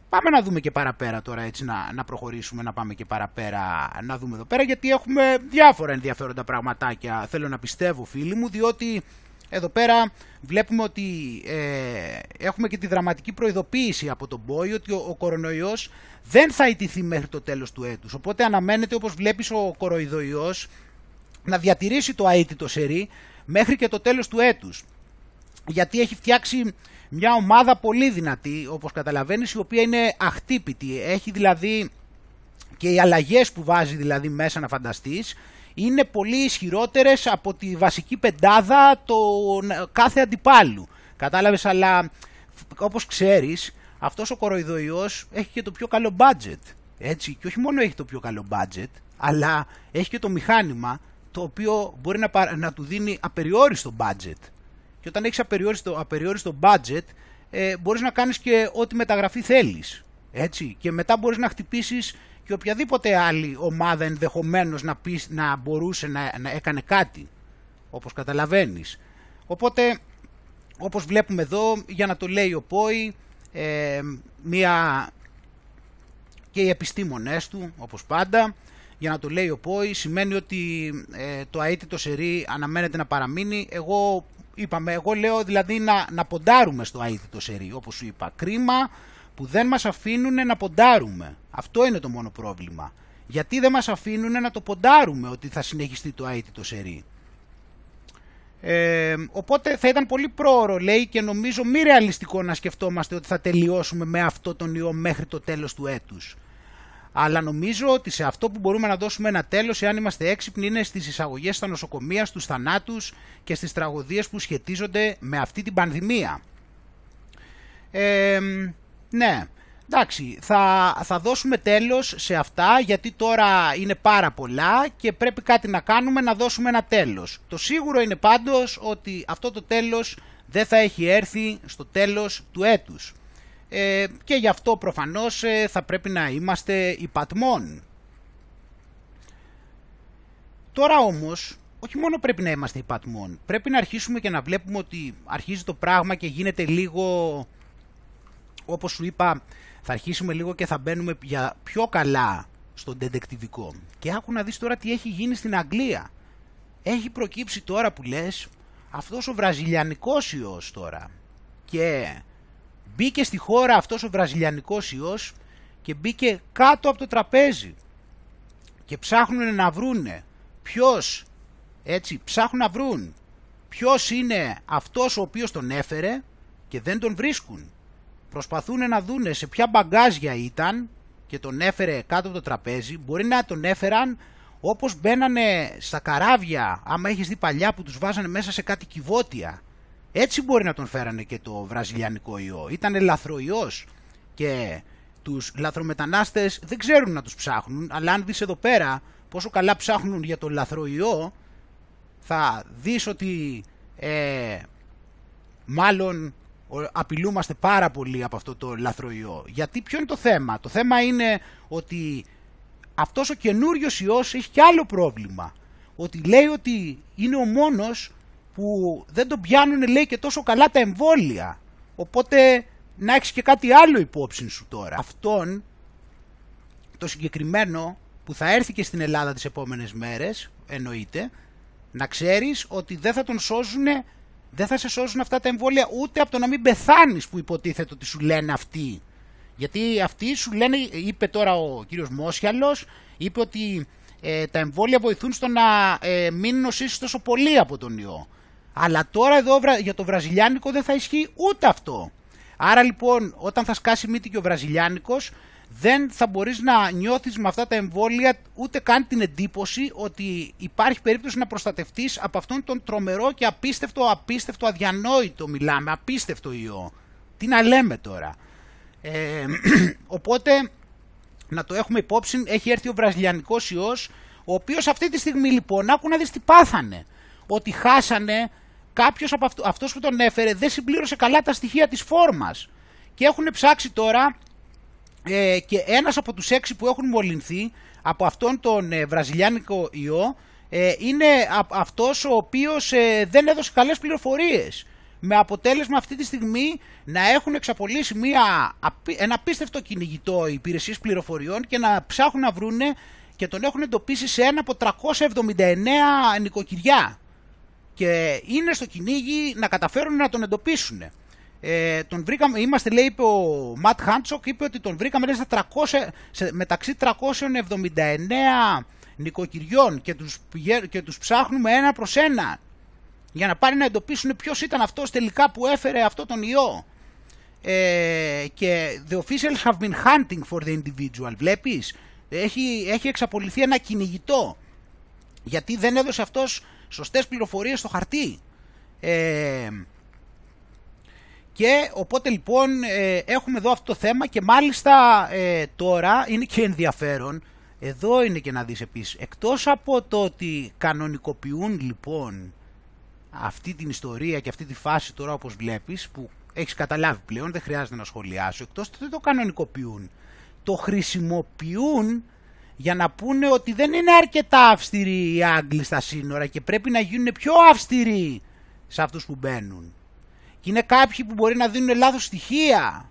Πάμε να δούμε και παραπέρα τώρα έτσι να, να προχωρήσουμε, να πάμε και παραπέρα να δούμε εδώ πέρα γιατί έχουμε διάφορα ενδιαφέροντα πραγματάκια θέλω να πιστεύω φίλοι μου διότι εδώ πέρα βλέπουμε ότι ε, έχουμε και τη δραματική προειδοποίηση από τον Μπόι ότι ο, ο κορονοϊός δεν θα ιτηθεί μέχρι το τέλος του έτους. Οπότε αναμένεται όπως βλέπεις ο κοροϊδοϊός να διατηρήσει το αίτητο σερί μέχρι και το τέλος του έτους γιατί έχει φτιάξει μια ομάδα πολύ δυνατή, όπως καταλαβαίνεις, η οποία είναι αχτύπητη. Έχει δηλαδή και οι αλλαγές που βάζει δηλαδή μέσα να φανταστείς, είναι πολύ ισχυρότερες από τη βασική πεντάδα των κάθε αντιπάλου. Κατάλαβες, αλλά όπως ξέρεις, αυτός ο κοροϊδοϊός έχει και το πιο καλό budget. Έτσι, και όχι μόνο έχει το πιο καλό budget, αλλά έχει και το μηχάνημα το οποίο μπορεί να, να του δίνει απεριόριστο budget. Και όταν έχεις απεριόριστο, απεριόριστο budget, ε, μπορείς να κάνεις και ό,τι μεταγραφή θέλεις. Έτσι. Και μετά μπορείς να χτυπήσεις και οποιαδήποτε άλλη ομάδα ενδεχομένως να, πεις, να μπορούσε να, να έκανε κάτι. Όπως καταλαβαίνεις. Οπότε, όπως βλέπουμε εδώ, για να το λέει ο Πόη, ε, μία και οι επιστήμονές του, όπως πάντα, για να το λέει ο Πόη, σημαίνει ότι ε, το αίτητο σερί αναμένεται να παραμείνει. Εγώ είπαμε, εγώ λέω δηλαδή να, να ποντάρουμε στο αίτητο σερί, όπως σου είπα. Κρίμα που δεν μας αφήνουν να ποντάρουμε. Αυτό είναι το μόνο πρόβλημα. Γιατί δεν μας αφήνουν να το ποντάρουμε ότι θα συνεχιστεί το αίτητο σερί; Ε, οπότε θα ήταν πολύ πρόωρο λέει και νομίζω μη ρεαλιστικό να σκεφτόμαστε ότι θα τελειώσουμε με αυτό τον ιό μέχρι το τέλος του έτους αλλά νομίζω ότι σε αυτό που μπορούμε να δώσουμε ένα τέλος, εάν είμαστε έξυπνοι, είναι στις εισαγωγές στα νοσοκομεία, στους θανάτους και στις τραγωδίες που σχετίζονται με αυτή την πανδημία. Ε, ναι, Εντάξει, θα, θα δώσουμε τέλος σε αυτά γιατί τώρα είναι πάρα πολλά και πρέπει κάτι να κάνουμε να δώσουμε ένα τέλος. Το σίγουρο είναι πάντως ότι αυτό το τέλος δεν θα έχει έρθει στο τέλος του έτους. Ε, και γι' αυτό προφανώς ε, θα πρέπει να είμαστε υπατμών. Τώρα όμως, όχι μόνο πρέπει να είμαστε υπατμών, πρέπει να αρχίσουμε και να βλέπουμε ότι αρχίζει το πράγμα και γίνεται λίγο, όπως σου είπα, θα αρχίσουμε λίγο και θα μπαίνουμε για πιο καλά στον τεντεκτιβικό. Και άκου να δεις τώρα τι έχει γίνει στην Αγγλία. Έχει προκύψει τώρα που λες αυτός ο βραζιλιανικός ιός τώρα. Και μπήκε στη χώρα αυτός ο βραζιλιανικός ιός και μπήκε κάτω από το τραπέζι. Και ψάχνουν να βρούνε ποιος, έτσι, ψάχνουν να βρουν ποιος είναι αυτός ο οποίος τον έφερε και δεν τον βρίσκουν προσπαθούν να δούνε σε ποια μπαγκάζια ήταν και τον έφερε κάτω από το τραπέζι, μπορεί να τον έφεραν όπως μπαίνανε στα καράβια, άμα έχεις δει παλιά που τους βάζανε μέσα σε κάτι κυβότια. Έτσι μπορεί να τον φέρανε και το βραζιλιανικό ιό. Ήτανε λαθροϊός και τους λαθρομετανάστες δεν ξέρουν να τους ψάχνουν, αλλά αν δεις εδώ πέρα πόσο καλά ψάχνουν για το λαθροϊό, θα δεις ότι ε, μάλλον απειλούμαστε πάρα πολύ από αυτό το λαθροϊό. Γιατί ποιο είναι το θέμα; Το θέμα είναι ότι αυτός ο καινούριος ιός έχει και άλλο πρόβλημα. Ότι λέει ότι είναι ο μόνος που δεν τον πιάνουν λέει και τόσο καλά τα εμβόλια. Οπότε να έχεις και κάτι άλλο υπόψη σου τώρα. Αυτόν το συγκεκριμένο που θα έρθει και στην Ελλάδα τις επόμενες μέρες, εννοείται, να ξέρεις ότι δεν θα τον σώζουν δεν θα σε σώσουν αυτά τα εμβόλια ούτε από το να μην πεθάνεις που υποτίθεται ότι σου λένε αυτοί. Γιατί αυτοί σου λένε, είπε τώρα ο κύριος Μόσιαλος, είπε ότι ε, τα εμβόλια βοηθούν στο να ε, μην νοσήσεις τόσο πολύ από τον ιό. Αλλά τώρα εδώ για το βραζιλιάνικο δεν θα ισχύει ούτε αυτό. Άρα λοιπόν όταν θα σκάσει μύτη και ο βραζιλιάνικος δεν θα μπορείς να νιώθεις με αυτά τα εμβόλια ούτε καν την εντύπωση ότι υπάρχει περίπτωση να προστατευτείς από αυτόν τον τρομερό και απίστευτο, απίστευτο, αδιανόητο μιλάμε, απίστευτο ιό. Τι να λέμε τώρα. Ε, [CLEARS THROAT] οπότε να το έχουμε υπόψη, έχει έρθει ο βραζιλιανικός ιός, ο οποίος αυτή τη στιγμή λοιπόν, άκου να δεις τι πάθανε. Ότι χάσανε κάποιος από αυτό, αυτός που τον έφερε δεν συμπλήρωσε καλά τα στοιχεία της φόρμας. Και έχουν ψάξει τώρα ε, και ένας από τους έξι που έχουν μολυνθεί από αυτόν τον ε, βραζιλιάνικο ιό ε, είναι α, αυτός ο οποίος ε, δεν έδωσε καλές πληροφορίες με αποτέλεσμα αυτή τη στιγμή να έχουν εξαπολύσει μια, ένα απίστευτο κυνηγητό υπηρεσίες πληροφοριών και να ψάχνουν να βρούνε και τον έχουν εντοπίσει σε ένα από 379 νοικοκυριά και είναι στο κυνήγι να καταφέρουν να τον εντοπίσουν. Ε, τον βρήκαμε, είμαστε λέει είπε ο Ματ Χάντσοκ είπε ότι τον βρήκαμε λέει, στα 300, σε, μεταξύ 379 νοικοκυριών και τους, και τους ψάχνουμε ένα προς ένα για να πάρει να εντοπίσουν ποιος ήταν αυτός τελικά που έφερε αυτό τον ιό ε, και the officials have been hunting for the individual βλέπεις; Έχει, έχει εξαπολυθεί ένα κυνηγητό γιατί δεν έδωσε αυτός σωστές πληροφορίες στο χαρτί. Ε, και οπότε λοιπόν ε, έχουμε εδώ αυτό το θέμα και μάλιστα ε, τώρα είναι και ενδιαφέρον, εδώ είναι και να δεις επίσης, εκτός από το ότι κανονικοποιούν λοιπόν αυτή την ιστορία και αυτή τη φάση τώρα όπως βλέπεις που έχεις καταλάβει πλέον, δεν χρειάζεται να σχολιάσω, εκτός ότι δεν το κανονικοποιούν, το χρησιμοποιούν για να πούνε ότι δεν είναι αρκετά αυστηροί οι Άγγλοι στα σύνορα και πρέπει να γίνουν πιο αυστηροί σε αυτούς που μπαίνουν. Και είναι κάποιοι που μπορεί να δίνουν λάθος στοιχεία.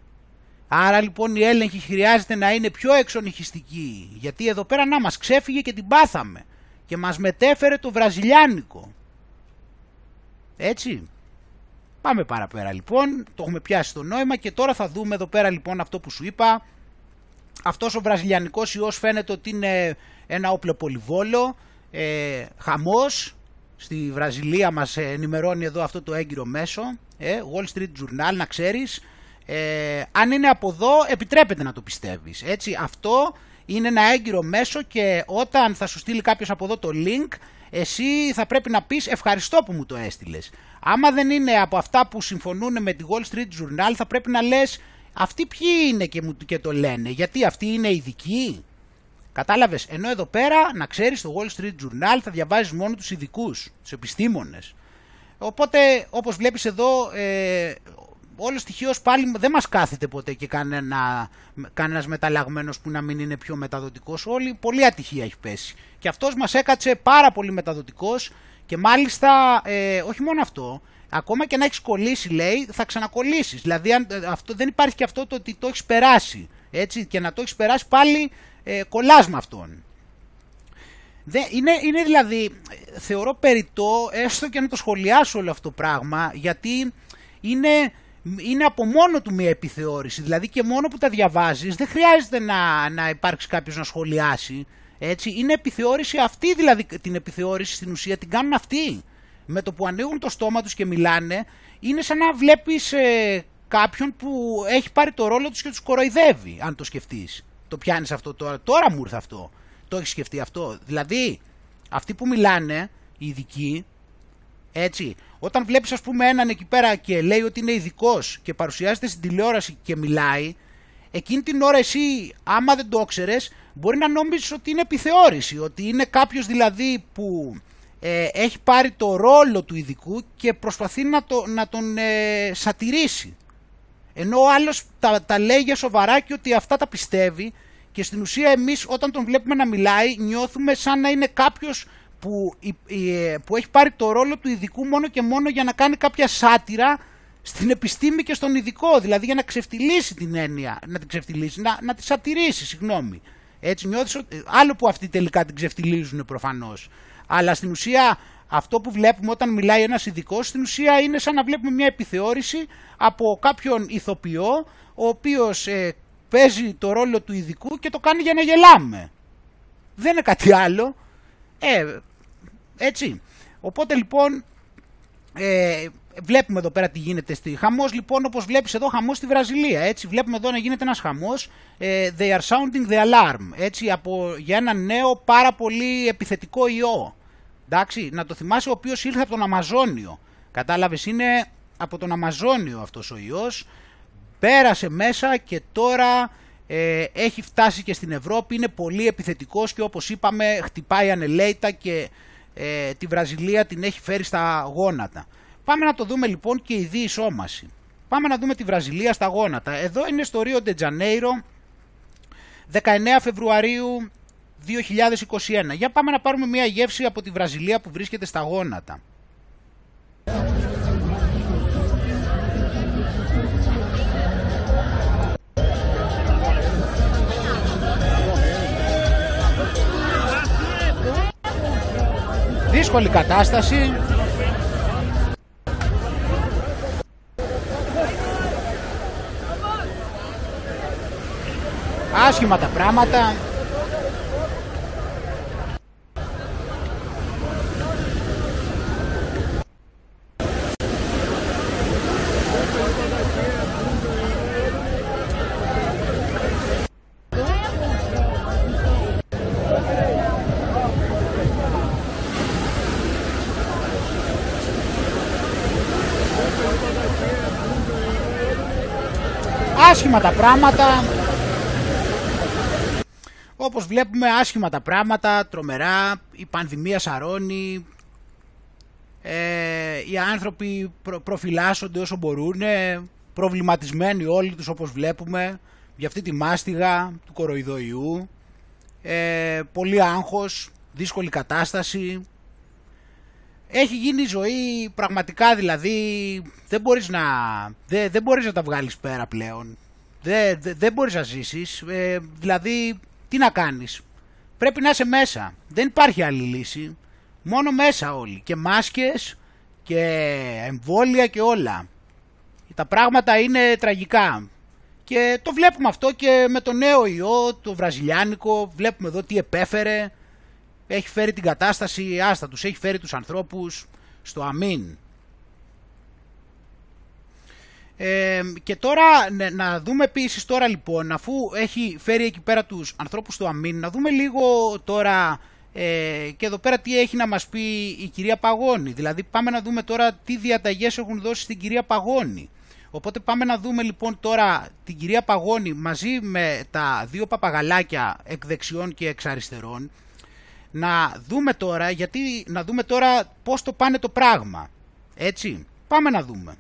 Άρα λοιπόν η έλεγχη χρειάζεται να είναι πιο εξονυχιστική. Γιατί εδώ πέρα να μας ξέφυγε και την πάθαμε. Και μας μετέφερε το βραζιλιάνικο. Έτσι. Πάμε παραπέρα λοιπόν. Το έχουμε πιάσει το νόημα και τώρα θα δούμε εδώ πέρα λοιπόν αυτό που σου είπα. Αυτός ο βραζιλιανικός ιός φαίνεται ότι είναι ένα όπλο πολυβόλο. Ε, χαμός. Στη Βραζιλία μας ενημερώνει εδώ αυτό το έγκυρο μέσο ε, Wall Street Journal, να ξέρεις, ε, αν είναι από εδώ επιτρέπεται να το πιστεύεις. Έτσι, αυτό είναι ένα έγκυρο μέσο και όταν θα σου στείλει κάποιος από εδώ το link, εσύ θα πρέπει να πεις ευχαριστώ που μου το έστειλες. Άμα δεν είναι από αυτά που συμφωνούν με τη Wall Street Journal, θα πρέπει να λες αυτοί ποιοι είναι και, μου, και το λένε, γιατί αυτοί είναι ειδικοί. Κατάλαβες, ενώ εδώ πέρα να ξέρεις το Wall Street Journal θα διαβάζεις μόνο τους ειδικούς, τους επιστήμονες. Οπότε όπως βλέπεις εδώ ε, όλος στοιχείο πάλι δεν μας κάθεται ποτέ και κανένα, κανένας μεταλλαγμένος που να μην είναι πιο μεταδοτικός όλοι, πολύ ατυχία έχει πέσει. Και αυτός μας έκατσε πάρα πολύ μεταδοτικός και μάλιστα ε, όχι μόνο αυτό, ακόμα και να έχεις κολλήσει λέει θα ξανακολλήσεις. Δηλαδή αν, ε, αυτό, δεν υπάρχει και αυτό το ότι το έχεις περάσει έτσι, και να το έχεις περάσει πάλι ε, κολλάς με αυτόν. Δεν, είναι, είναι δηλαδή, θεωρώ περιττό έστω και να το σχολιάσω όλο αυτό το πράγμα γιατί είναι είναι από μόνο του μια επιθεώρηση. Δηλαδή και μόνο που τα διαβάζεις δεν χρειάζεται να, να υπάρξει κάποιος να σχολιάσει. Έτσι. Είναι επιθεώρηση αυτή δηλαδή την επιθεώρηση στην ουσία την κάνουν αυτοί. Με το που ανοίγουν το στόμα τους και μιλάνε είναι σαν να βλέπεις ε, κάποιον που έχει πάρει το ρόλο τους και τους κοροϊδεύει αν το σκεφτείς. Το πιάνεις αυτό τώρα. Τώρα μου ήρθε αυτό. Το έχεις σκεφτεί αυτό. Δηλαδή αυτοί που μιλάνε, οι ειδικοί, έτσι, όταν βλέπεις ας πούμε έναν εκεί πέρα και λέει ότι είναι ειδικός και παρουσιάζεται στην τηλεόραση και μιλάει, εκείνη την ώρα εσύ άμα δεν το ξέρεις μπορεί να νόμιζες ότι είναι επιθεώρηση, ότι είναι κάποιος δηλαδή που ε, έχει πάρει το ρόλο του ειδικού και προσπαθεί να, το, να τον ε, σατηρήσει. Ενώ ο άλλος τα, τα λέει για σοβαρά και ότι αυτά τα πιστεύει και στην ουσία εμείς όταν τον βλέπουμε να μιλάει νιώθουμε σαν να είναι κάποιος που, που έχει πάρει το ρόλο του ειδικού μόνο και μόνο για να κάνει κάποια σάτυρα στην επιστήμη και στον ειδικό, δηλαδή για να ξεφτυλίσει την έννοια, να την ξεφτυλίσει, να, να τη σατυρίσει, συγγνώμη. Έτσι νιώθεις ότι, άλλο που αυτοί τελικά την ξεφτυλίζουν προφανώς, αλλά στην ουσία αυτό που βλέπουμε όταν μιλάει ένας ειδικός, στην ουσία είναι σαν να βλέπουμε μια επιθεώρηση από κάποιον ηθοποιό, ο οποίος ε, παίζει το ρόλο του ειδικού και το κάνει για να γελάμε. Δεν είναι κάτι άλλο. Ε, έτσι. Οπότε λοιπόν ε, βλέπουμε εδώ πέρα τι γίνεται στη χαμός λοιπόν όπως βλέπεις εδώ χαμός στη Βραζιλία έτσι βλέπουμε εδώ να γίνεται ένας χαμός ε, they are sounding the alarm έτσι από, για ένα νέο πάρα πολύ επιθετικό ιό εντάξει να το θυμάσαι ο οποίος ήρθε από τον Αμαζόνιο κατάλαβες είναι από τον Αμαζόνιο αυτός ο ιός πέρασε μέσα και τώρα ε, έχει φτάσει και στην Ευρώπη είναι πολύ επιθετικός και όπως είπαμε χτυπάει ανελέητα και ε, τη Βραζιλία την έχει φέρει στα γόνατα. Πάμε να το δούμε λοιπόν και η διεισόμαση. Πάμε να δούμε τη Βραζιλία στα γόνατα. Εδώ είναι στο Ρίο Ντετζανέιρο 19 Φεβρουαρίου 2021. Για πάμε να πάρουμε μια γεύση από τη Βραζιλία που βρίσκεται στα γόνατα. δύσκολη κατάσταση. Άσχημα τα πράγματα. Άσχημα τα πράγματα. Όπως βλέπουμε άσχημα τα πράγματα, τρομερά, η πανδημία σαρώνει, ε, οι άνθρωποι προ, προφυλάσσονται όσο μπορούν, προβληματισμένοι όλοι τους όπως βλέπουμε, για αυτή τη μάστιγα του κοροϊδοϊού, ε, πολύ άγχος, δύσκολη κατάσταση, έχει γίνει η ζωή πραγματικά δηλαδή δεν μπορείς να, δεν, δεν μπορείς να τα βγάλεις πέρα πλέον. Δεν, δεν, δεν μπορείς να ζήσεις. Ε, δηλαδή τι να κάνεις; Πρέπει να είσαι μέσα. Δεν υπάρχει άλλη λύση. Μόνο μέσα όλοι. Και μάσκες και εμβόλια και όλα. Τα πράγματα είναι τραγικά. Και το βλέπουμε αυτό και με το νέο ιό, το βραζιλιάνικο. Βλέπουμε εδώ τι επέφερε έχει φέρει την κατάσταση, άστα τους, έχει φέρει τους ανθρώπους στο αμήν. Ε, και τώρα να δούμε επίσης τώρα λοιπόν, αφού έχει φέρει εκεί πέρα τους ανθρώπους στο αμήν, να δούμε λίγο τώρα ε, και εδώ πέρα τι έχει να μας πει η κυρία Παγώνη. Δηλαδή πάμε να δούμε τώρα τι διαταγές έχουν δώσει στην κυρία Παγώνη. Οπότε πάμε να δούμε λοιπόν τώρα την κυρία Παγώνη μαζί με τα δύο παπαγαλάκια εκ δεξιών και εξ αριστερών να δούμε τώρα, γιατί να δούμε τώρα πώς το πάνε το πράγμα. Έτσι, πάμε να δούμε.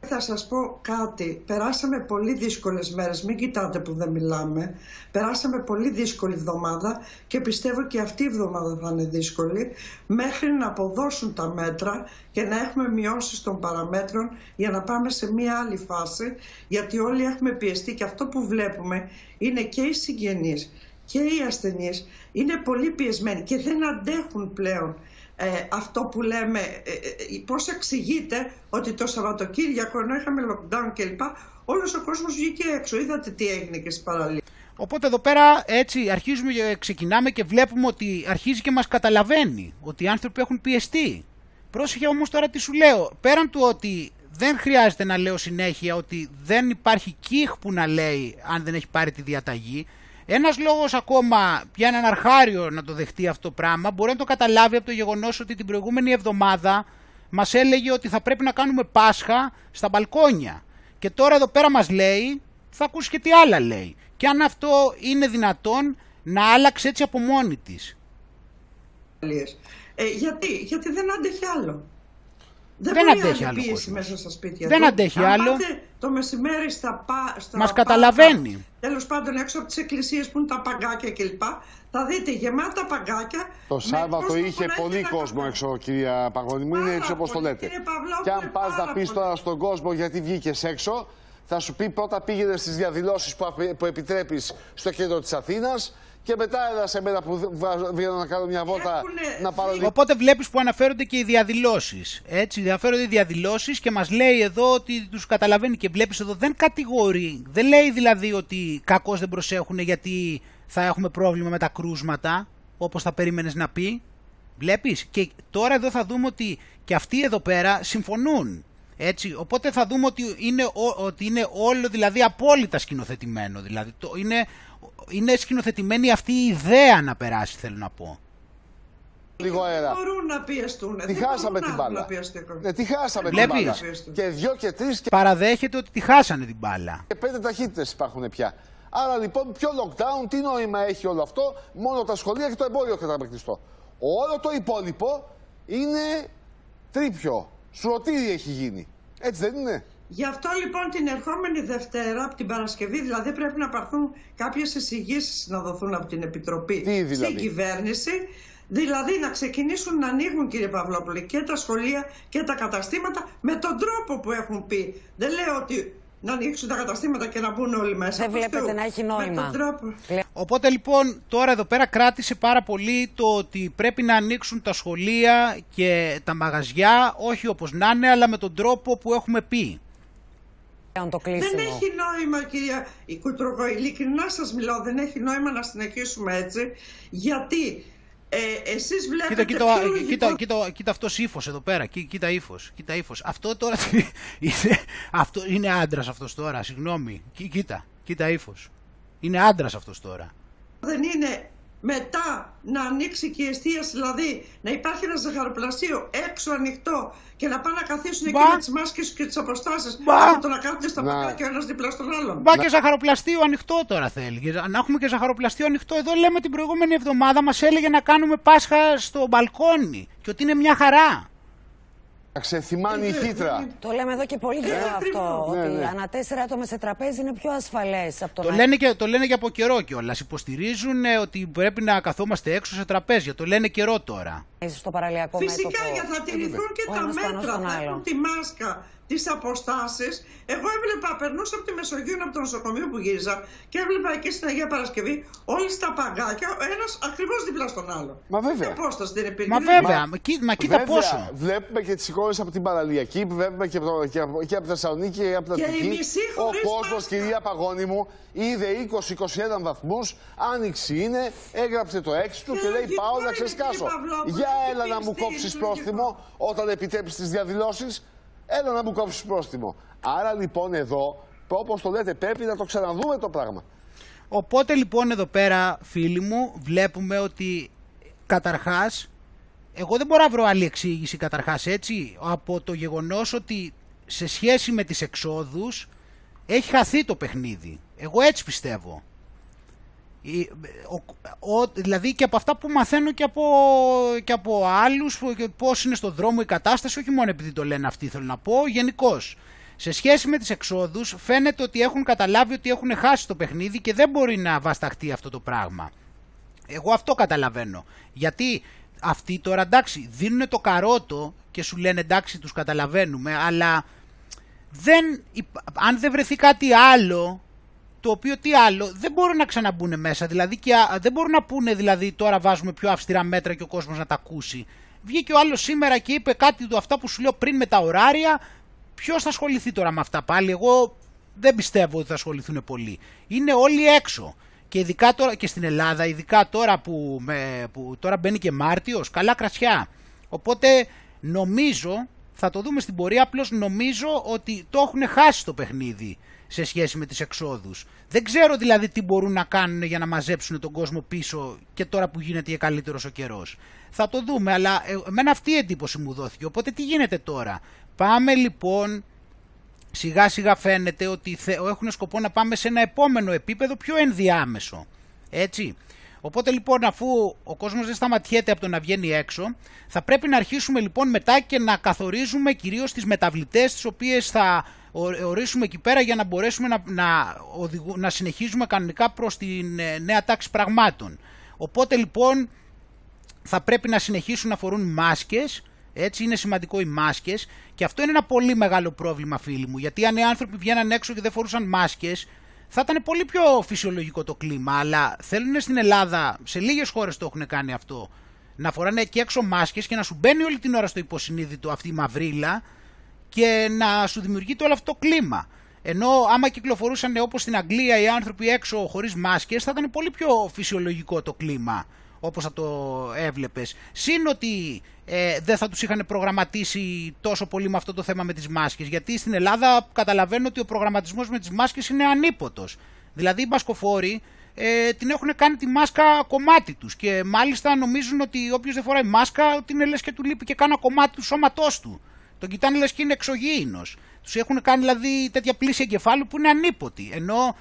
Θα σας πω κάτι. Περάσαμε πολύ δύσκολες μέρες. Μην κοιτάτε που δεν μιλάμε. Περάσαμε πολύ δύσκολη εβδομάδα και πιστεύω και αυτή η εβδομάδα θα είναι δύσκολη μέχρι να αποδώσουν τα μέτρα και να έχουμε μειώσεις των παραμέτρων για να πάμε σε μία άλλη φάση γιατί όλοι έχουμε πιεστεί και αυτό που βλέπουμε είναι και οι συγγενείς και οι ασθενείς είναι πολύ πιεσμένοι και δεν αντέχουν πλέον ε, αυτό που λέμε, ε, ε, πώς εξηγείται ότι το Σαββατοκύριακο ενώ είχαμε lockdown κλπ. Όλος ο κόσμος βγήκε έξω. Είδατε τι έγινε και στις παραλίες. Οπότε εδώ πέρα έτσι αρχίζουμε, ξεκινάμε και βλέπουμε ότι αρχίζει και μας καταλαβαίνει ότι οι άνθρωποι έχουν πιεστεί. Πρόσεχε όμως τώρα τι σου λέω. Πέραν του ότι δεν χρειάζεται να λέω συνέχεια ότι δεν υπάρχει κύχ που να λέει αν δεν έχει πάρει τη διαταγή. Ένας λόγος ακόμα για έναν αρχάριο να το δεχτεί αυτό το πράγμα μπορεί να το καταλάβει από το γεγονός ότι την προηγούμενη εβδομάδα μας έλεγε ότι θα πρέπει να κάνουμε Πάσχα στα μπαλκόνια. Και τώρα εδώ πέρα μας λέει, θα ακούσει και τι άλλα λέει. Και αν αυτό είναι δυνατόν να άλλαξε έτσι από μόνη της. Ε, γιατί, γιατί δεν αντέχει άλλο. Δεν, δεν αντέχει άλλο πίεση μέσα στα σπίτια Δεν αντέχει άλλο. το μεσημέρι στα, πα, στα Μας καταλαβαίνει. Τέλος πάντων έξω από τις εκκλησίες που είναι τα παγκάκια κλπ. Θα δείτε γεμάτα παγκάκια. Το Σάββατο είχε πολύ κόσμο έξω κυρία Παγώνη μου. Είναι έτσι όπως το λέτε. Και αν πας να πεις τώρα στον κόσμο γιατί βγήκες έξω θα σου πει πρώτα πήγαινε στις διαδηλώσεις που επιτρέπεις στο κέντρο της Αθήνας και μετά έλα σε μέρα που βγαίνω να κάνω μια βότα να πάρω Οπότε βλέπεις που αναφέρονται και οι διαδηλώσεις. Έτσι, αναφέρονται οι διαδηλώσεις και μας λέει εδώ ότι τους καταλαβαίνει και βλέπεις εδώ δεν κατηγορεί. Δεν λέει δηλαδή ότι κακώς δεν προσέχουν γιατί θα έχουμε πρόβλημα με τα κρούσματα, όπως θα περίμενες να πει. Βλέπεις; Και τώρα εδώ θα δούμε ότι και αυτοί εδώ πέρα συμφωνούν. Έτσι, οπότε θα δούμε ότι είναι, ότι είναι όλο δηλαδή απόλυτα σκηνοθετημένο. Δηλαδή, το, είναι είναι σκηνοθετημένη αυτή η ιδέα να περάσει, θέλω να πω. Λίγο αέρα. Μπορούν να πιεστούν. Τη χάσαμε την μπάλα. Ναι, τη χάσαμε την μπάλα. Και δυο και τρεις. Και... Παραδέχεται ότι τη χάσανε την μπάλα. Και πέντε ταχύτητες υπάρχουν πια. Άρα λοιπόν, πιο lockdown, τι νόημα έχει όλο αυτό, μόνο τα σχολεία και το εμπόριο καταπληκτιστό. Όλο το υπόλοιπο είναι τρίπιο. Σουρωτήρι έχει γίνει. Έτσι δεν είναι; Γι' αυτό λοιπόν την ερχόμενη Δευτέρα, από την Παρασκευή, δηλαδή πρέπει να πάρθουν κάποιες εισηγήσεις να δοθούν από την Επιτροπή δηλαδή; στην κυβέρνηση. Δηλαδή να ξεκινήσουν να ανοίγουν κύριε Παυλόπουλη και τα σχολεία και τα καταστήματα με τον τρόπο που έχουν πει. Δεν λέω ότι να ανοίξουν τα καταστήματα και να μπουν όλοι μέσα. Δεν βλέπετε να έχει νόημα. Οπότε λοιπόν τώρα εδώ πέρα κράτησε πάρα πολύ το ότι πρέπει να ανοίξουν τα σχολεία και τα μαγαζιά όχι όπως να είναι αλλά με τον τρόπο που έχουμε πει. Δεν έχει νόημα, κυρία Κουτρογό, ειλικρινά σας μιλάω, δεν έχει νόημα να συνεχίσουμε έτσι, γιατί ε, εσείς βλέπετε κοίτα, κοίτα, κοίτα, κοίτα, κοίτα αυτός ύφος εδώ πέρα, κοίτα ύφος, κοίτα ύφος. Αυτό τώρα [LAUGHS] είναι, αυτό, είναι άντρας αυτός τώρα, συγγνώμη. Κοίτα, κοίτα ύφος. Είναι άντρας αυτός τώρα. Δεν είναι μετά να ανοίξει και η εστίαση, δηλαδή να υπάρχει ένα ζαχαροπλαστείο έξω ανοιχτό και να πάνε να καθίσουν εκεί με τις μάσκες και τις αποστάσεις. Από το να κάθονται στα πακάκια ο ένας δίπλα στον άλλον. Μπα και ζαχαροπλαστείο ανοιχτό τώρα θέλει. Να έχουμε και ζαχαροπλαστείο ανοιχτό. Εδώ λέμε την προηγούμενη εβδομάδα μας έλεγε να κάνουμε Πάσχα στο μπαλκόνι και ότι είναι μια χαρά. Ξεθυμάνει η χύτρα. Το λέμε εδώ και πολύ καιρό αυτό. Ναι, ότι ναι. ανά τέσσερα άτομα σε τραπέζι είναι πιο ασφαλές από το, το, λένε και, το λένε και από καιρό κιόλας. Υποστηρίζουν ε, ότι πρέπει να καθόμαστε έξω σε τραπέζια. Το λένε καιρό τώρα. Στο παραλιακό Φυσικά για θα τηρηθούν και τα μέτρα. Θα έχουν τη μάσκα τις αποστάσεις. Εγώ έβλεπα, περνούσα από τη Μεσογείο από το νοσοκομείο που γύριζα και έβλεπα εκεί στην Αγία Παρασκευή όλοι στα παγκάκια, ο ένας ακριβώς δίπλα στον άλλο. Μα βέβαια. Και απόσταση δεν υπήρχε. Μα βέβαια, μα, μα κοίτα βέβαια, πόσο. Βλέπουμε και τις εικόνες από την παραλιακή, βλέπουμε και από, και από, και από Θεσσαλονίκη και από τα Αττική. Ο κόσμος, κυρία Παγώνη μου, είδε 20-21 βαθμούς, άνοιξη είναι, έγραψε το έξι του και λέει πάω να ξεσκάσω. Για έλα να μου κόψεις πρόστιμο όταν επιτρέπει τις διαδηλώσεις έλα να μου κόψεις πρόστιμο. Άρα λοιπόν εδώ, όπως το λέτε, πρέπει να το ξαναδούμε το πράγμα. Οπότε λοιπόν εδώ πέρα, φίλοι μου, βλέπουμε ότι καταρχάς, εγώ δεν μπορώ να βρω άλλη εξήγηση καταρχάς έτσι, από το γεγονός ότι σε σχέση με τις εξόδους έχει χαθεί το παιχνίδι. Εγώ έτσι πιστεύω. Ο, δηλαδή και από αυτά που μαθαίνω και από, και από άλλους πώς είναι στο δρόμο η κατάσταση όχι μόνο επειδή το λένε αυτοί θέλω να πω γενικώς. σε σχέση με τις εξόδους φαίνεται ότι έχουν καταλάβει ότι έχουν χάσει το παιχνίδι και δεν μπορεί να βασταχτεί αυτό το πράγμα εγώ αυτό καταλαβαίνω γιατί αυτοί τώρα εντάξει δίνουν το καρότο και σου λένε εντάξει τους καταλαβαίνουμε αλλά δεν, αν δεν βρεθεί κάτι άλλο το οποίο τι άλλο, δεν μπορούν να ξαναμπούν μέσα. Δηλαδή και δεν μπορούν να πούνε δηλαδή τώρα βάζουμε πιο αυστηρά μέτρα και ο κόσμος να τα ακούσει. Βγήκε ο άλλος σήμερα και είπε κάτι του αυτά που σου λέω πριν με τα ωράρια. Ποιος θα ασχοληθεί τώρα με αυτά πάλι; Εγώ δεν πιστεύω ότι θα ασχοληθούν πολύ. Είναι όλοι έξω. Και ειδικά τώρα και στην Ελλάδα, ειδικά τώρα που, με, που τώρα μπαίνει και Μάρτιος, καλά κρασιά. Οπότε νομίζω, θα το δούμε στην πορεία, απλώς νομίζω ότι το έχουν χάσει το παιχνίδι σε σχέση με τις εξόδους. Δεν ξέρω δηλαδή τι μπορούν να κάνουν για να μαζέψουν τον κόσμο πίσω και τώρα που γίνεται και καλύτερος ο καιρός. Θα το δούμε, αλλά ε, εμένα αυτή η εντύπωση μου δόθηκε. Οπότε τι γίνεται τώρα; Πάμε λοιπόν, σιγά σιγά φαίνεται ότι έχουν σκοπό να πάμε σε ένα επόμενο επίπεδο πιο ενδιάμεσο. Έτσι. Οπότε λοιπόν αφού ο κόσμος δεν σταματιέται από το να βγαίνει έξω, θα πρέπει να αρχίσουμε λοιπόν μετά και να καθορίζουμε κυρίως τις μεταβλητές τις οποίες θα ορίσουμε εκεί πέρα για να μπορέσουμε να, να, να συνεχίζουμε κανονικά προς την ε, νέα τάξη πραγμάτων. Οπότε λοιπόν θα πρέπει να συνεχίσουν να φορούν μάσκες, έτσι είναι σημαντικό οι μάσκες. Και αυτό είναι ένα πολύ μεγάλο πρόβλημα φίλοι μου. Γιατί αν οι άνθρωποι βγαίναν έξω και δεν φορούσαν μάσκες θα ήταν πολύ πιο φυσιολογικό το κλίμα. Αλλά θέλουν στην Ελλάδα, σε λίγες χώρες το έχουν κάνει αυτό να φοράνε και έξω μάσκες και να σου μπαίνει όλη την ώρα στο υποσυνείδητο αυτή η μαυρίλα και να σου δημιουργείται όλο αυτό το κλίμα. Ενώ άμα κυκλοφορούσαν όπως στην Αγγλία οι άνθρωποι έξω χωρίς μάσκες θα ήταν πολύ πιο φυσιολογικό το κλίμα όπως θα το έβλεπες. Συν ότι ε, δεν θα τους είχαν προγραμματίσει τόσο πολύ με αυτό το θέμα με τις μάσκες γιατί στην Ελλάδα καταλαβαίνω ότι ο προγραμματισμός με τις μάσκες είναι ανίποτος. Δηλαδή οι μπασκοφόροι ε, την έχουν κάνει τη μάσκα κομμάτι τους και μάλιστα νομίζουν ότι όποιος δεν φοράει μάσκα ότι είναι λες και του λείπει και κάνα κομμάτι του σώματός του. Τον κοιτάνε λες και είναι εξωγήινος. Τους έχουν κάνει δηλαδή τέτοια πλήση εγκεφάλου που είναι ανίποτη. Ενώ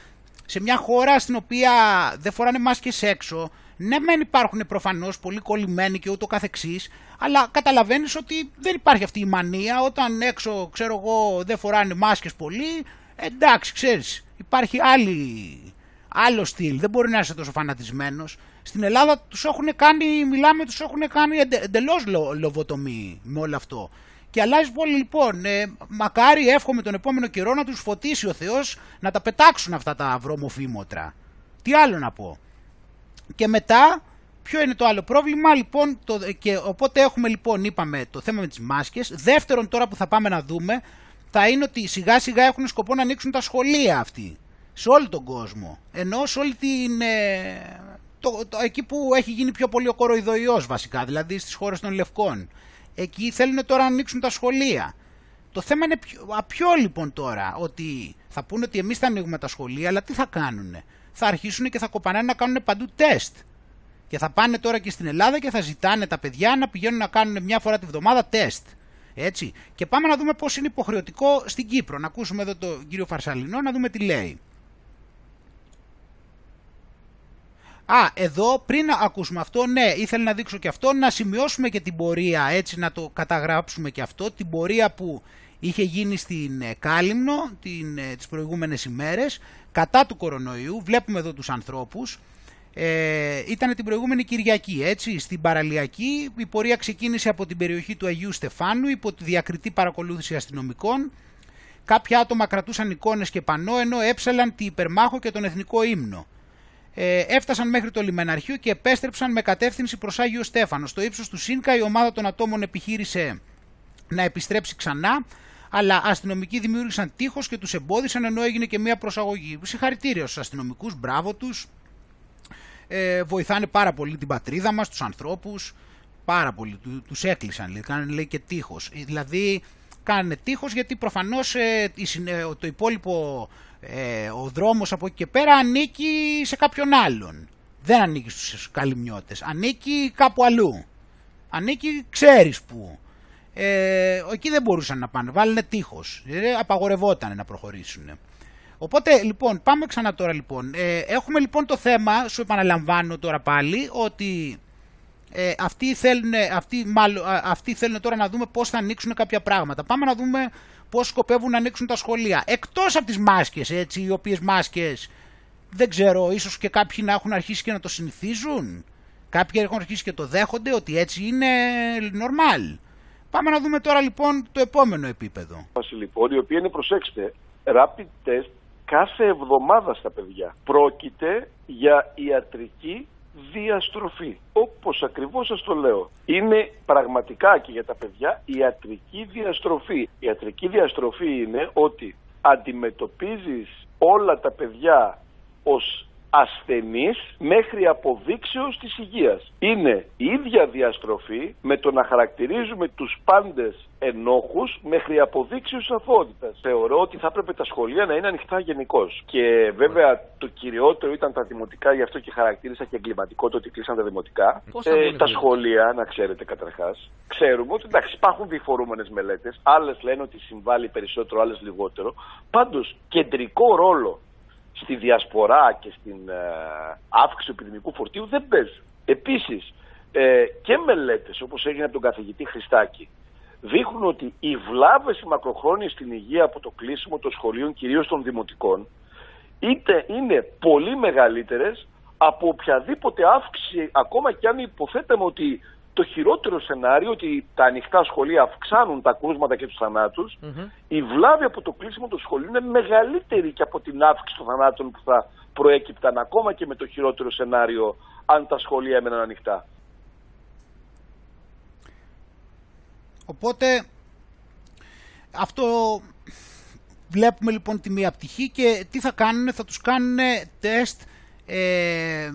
σε μια χώρα στην οποία δεν φοράνε μάσκες έξω, ναι μεν υπάρχουν προφανώς πολύ κολλημένοι και ούτω καθεξής, αλλά καταλαβαίνεις ότι δεν υπάρχει αυτή η μανία όταν έξω ξέρω εγώ δεν φοράνε μάσκες πολύ, εντάξει ξέρεις υπάρχει άλλη, άλλο στυλ, δεν μπορεί να είσαι τόσο φανατισμένος. Στην Ελλάδα τους έχουν κάνει, μιλάμε, τους έχουν κάνει εντελώς λοβοτομή με όλο αυτό. Και αλλάζει πολύ λοιπόν. Ε, μακάρι εύχομαι τον επόμενο καιρό να τους φωτίσει ο Θεός να τα πετάξουν αυτά τα βρωμοφήμωτρα. Τι άλλο να πω. Και μετά, ποιο είναι το άλλο πρόβλημα, λοιπόν, το, και οπότε έχουμε λοιπόν, είπαμε, το θέμα με τις μάσκες. Δεύτερον τώρα που θα πάμε να δούμε, θα είναι ότι σιγά σιγά έχουν σκοπό να ανοίξουν τα σχολεία αυτοί. Σε όλο τον κόσμο. Ενώ σε όλη την... Ε, το, το, εκεί που έχει γίνει πιο πολύ ο κοροϊδοϊός βασικά, δηλαδή στις χώρες των Λευκών. Εκεί θέλουν τώρα να ανοίξουν τα σχολεία. Το θέμα είναι ποιο, ποιο λοιπόν τώρα, ότι θα πούνε ότι εμείς θα ανοίγουμε τα σχολεία, αλλά τι θα κάνουν. Θα αρχίσουν και θα κοπανάνε να κάνουν παντού τεστ. Και θα πάνε τώρα και στην Ελλάδα και θα ζητάνε τα παιδιά να πηγαίνουν να κάνουν μια φορά τη βδομάδα τεστ. Έτσι. Και πάμε να δούμε πώς είναι υποχρεωτικό στην Κύπρο. Να ακούσουμε εδώ τον κύριο Φαρσαλινό να δούμε τι λέει. Α, εδώ πριν ακούσουμε αυτό, ναι, ήθελα να δείξω και αυτό, να σημειώσουμε και την πορεία, έτσι να το καταγράψουμε και αυτό, την πορεία που είχε γίνει στην ε, Κάλυμνο την, ε, τις προηγούμενες ημέρες, κατά του κορονοϊού, βλέπουμε εδώ τους ανθρώπους, ε, ήταν την προηγούμενη Κυριακή, έτσι, στην Παραλιακή, η πορεία ξεκίνησε από την περιοχή του Αγίου Στεφάνου, υπό τη διακριτή παρακολούθηση αστυνομικών, κάποια άτομα κρατούσαν εικόνες και πανό, ενώ έψαλαν τη υπερμάχο και τον εθνικό ύμνο ε, έφτασαν μέχρι το λιμεναρχείο και επέστρεψαν με κατεύθυνση προς Άγιο Στέφανος. Στο ύψος του ΣΥΝΚΑ η ομάδα των ατόμων επιχείρησε να επιστρέψει ξανά, αλλά αστυνομικοί δημιούργησαν τείχος και τους εμπόδισαν ενώ έγινε και μια προσαγωγή. Συγχαρητήρια στους αστυνομικούς, μπράβο τους. Ε, βοηθάνε πάρα πολύ την πατρίδα μας, τους ανθρώπους, πάρα πολύ, τους έκλεισαν, λέει, κάνουν λέει και τείχος. Ε, δηλαδή κάνουν τείχος γιατί προφανώς ε, το υπόλοιπο ε, ο δρόμος από εκεί και πέρα ανήκει σε κάποιον άλλον. Δεν ανήκει στους καλυμνιώτες, ανήκει κάπου αλλού. Ανήκει ξέρεις που. ε, εκεί δεν μπορούσαν να πάνε, βάλανε τείχος, ε, απαγορευόταν να προχωρήσουν. Οπότε λοιπόν πάμε ξανά τώρα λοιπόν. Ε, έχουμε λοιπόν το θέμα, σου επαναλαμβάνω τώρα πάλι, ότι ε, αυτοί, θέλουν, αυτοί, μάλλον, αυτοί θέλουν τώρα να δούμε πώς θα ανοίξουν κάποια πράγματα. Πάμε να δούμε πώς σκοπεύουν να ανοίξουν τα σχολεία. Εκτός από τις μάσκες, έτσι, οι οποίες μάσκες, δεν ξέρω, ίσως και κάποιοι να έχουν αρχίσει και να το συνηθίζουν. Κάποιοι έχουν αρχίσει και το δέχονται ότι έτσι είναι normal. Πάμε να δούμε τώρα λοιπόν το επόμενο επίπεδο. Λοιπόν, η οποία είναι, προσέξτε, rapid test κάθε εβδομάδα στα παιδιά. Πρόκειται για ιατρική διαστροφή. Όπως ακριβώς σας το λέω. Είναι πραγματικά και για τα παιδιά ιατρική διαστροφή. Η ιατρική διαστροφή είναι ότι αντιμετωπίζεις όλα τα παιδιά ως ασθενής μέχρι αποδείξεως της υγείας. Είναι η ίδια διαστροφή με το να χαρακτηρίζουμε τους πάντες ενόχους μέχρι αποδείξεως αθότητας. Θεωρώ ότι θα έπρεπε τα σχολεία να είναι ανοιχτά γενικώς. Και βέβαια το κυριότερο ήταν τα δημοτικά, γι' αυτό και χαρακτήρισα και εγκληματικό το ότι κλείσαν τα δημοτικά. Ε, τα σχολεία, να ξέρετε καταρχάς, ξέρουμε ότι εντάξει, υπάρχουν διφορούμενες μελέτες. Άλλες λένε ότι συμβάλλει περισσότερο, άλλες λιγότερο. Πάντως, κεντρικό ρόλο στη διασπορά και στην ε, αύξηση του επιδημικού φορτίου δεν παίζει. Επίσης, ε, και μελέτες όπως έγινε από τον καθηγητή Χριστάκη δείχνουν ότι οι βλάβες μακροχρόνιες στην υγεία από το κλείσιμο των σχολείων, κυρίως των δημοτικών, είτε είναι πολύ μεγαλύτερες από οποιαδήποτε αύξηση, ακόμα και αν υποθέταμε ότι το χειρότερο σενάριο ότι τα ανοιχτά σχολεία αυξάνουν τα κρούσματα και τους θανάτους, η βλάβη από το κλείσιμο των σχολείων είναι μεγαλύτερη και από την αύξηση των θανάτων που θα προέκυπταν ακόμα και με το χειρότερο σενάριο αν τα σχολεία έμεναν ανοιχτά. Οπότε αυτό βλέπουμε λοιπόν τη μία πτυχή και τι θα κάνουν, θα τους κάνουν τεστ ε,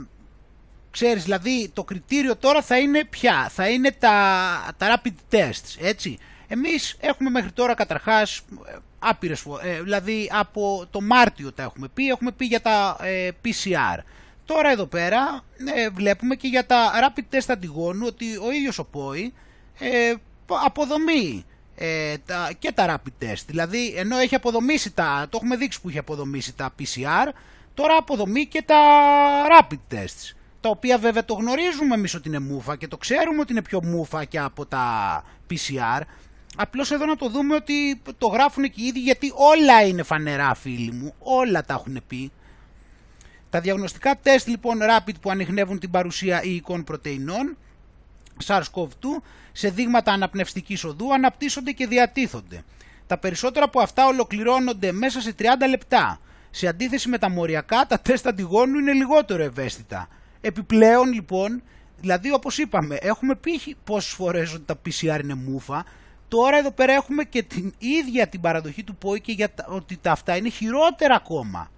Ξέρεις, δηλαδή το κριτήριο τώρα θα είναι ποια, θα είναι τα, τα rapid tests, έτσι. Εμείς έχουμε μέχρι τώρα καταρχάς ε, άπειρες ε, δηλαδή από το Μάρτιο τα έχουμε πει, έχουμε πει για τα ε, PCR. Τώρα εδώ πέρα ε, βλέπουμε και για τα rapid test αντιγόνου ότι ο ίδιος ο ΠΟΗ ε, αποδομεί τα, και τα rapid test. Δηλαδή ενώ έχει αποδομήσει τα, το έχουμε δείξει που έχει αποδομήσει τα PCR, τώρα αποδομεί και τα rapid tests τα οποία βέβαια το γνωρίζουμε εμείς ότι είναι μούφα και το ξέρουμε ότι είναι πιο μούφα και από τα PCR. Απλώς εδώ να το δούμε ότι το γράφουν και οι ίδιοι γιατί όλα είναι φανερά φίλοι μου, όλα τα έχουν πει. Τα διαγνωστικά τεστ λοιπόν rapid που ανοιχνεύουν την παρουσία υλικών πρωτεϊνών SARS-CoV-2 σε δείγματα αναπνευστικής οδού αναπτύσσονται και διατίθονται. Τα περισσότερα από αυτά ολοκληρώνονται μέσα σε 30 λεπτά. Σε αντίθεση με τα μοριακά, τα τεστ αντιγόνου είναι λιγότερο ευαίσθητα. Επιπλέον λοιπόν, δηλαδή όπως είπαμε, έχουμε πει πόσες φορές ότι τα PCR είναι μούφα, τώρα εδώ πέρα έχουμε και την ίδια την παραδοχή του ΠΟΗ και για ότι τα αυτά είναι χειρότερα ακόμα.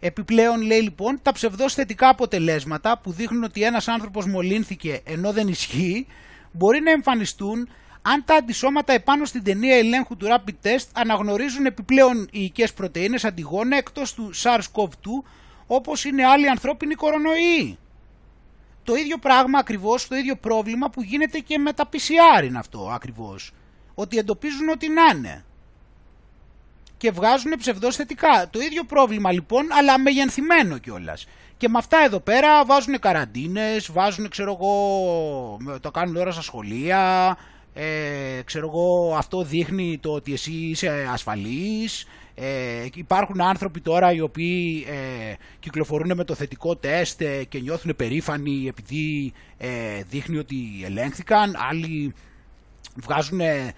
Επιπλέον λέει λοιπόν τα ψευδώς θετικά αποτελέσματα που δείχνουν ότι ένας άνθρωπος μολύνθηκε ενώ δεν ισχύει μπορεί να εμφανιστούν αν τα αντισώματα επάνω στην ταινία ελέγχου του Rapid Test αναγνωρίζουν επιπλέον ικές πρωτεΐνες αντιγόνα εκτός του SARS-CoV-2 όπως είναι άλλοι ανθρώπινοι κορονοϊοί. Το ίδιο πράγμα ακριβώς, το ίδιο πρόβλημα που γίνεται και με τα PCR είναι αυτό ακριβώς. Ότι εντοπίζουν ότι να είναι. Και βγάζουν ψευδός θετικά. Το ίδιο πρόβλημα λοιπόν, αλλά μεγενθυμένο κιόλας. Και με αυτά εδώ πέρα βάζουν καραντίνες, βάζουν ξέρω εγώ, το κάνουν ώρα στα σχολεία, ε, ξέρω εγώ αυτό δείχνει το ότι εσύ είσαι ασφαλής, ε, υπάρχουν άνθρωποι τώρα οι οποίοι ε, κυκλοφορούν με το θετικό τεστ ε, και νιώθουν περήφανοι επειδή ε, δείχνει ότι ελέγχθηκαν. Άλλοι βγάζουν ε,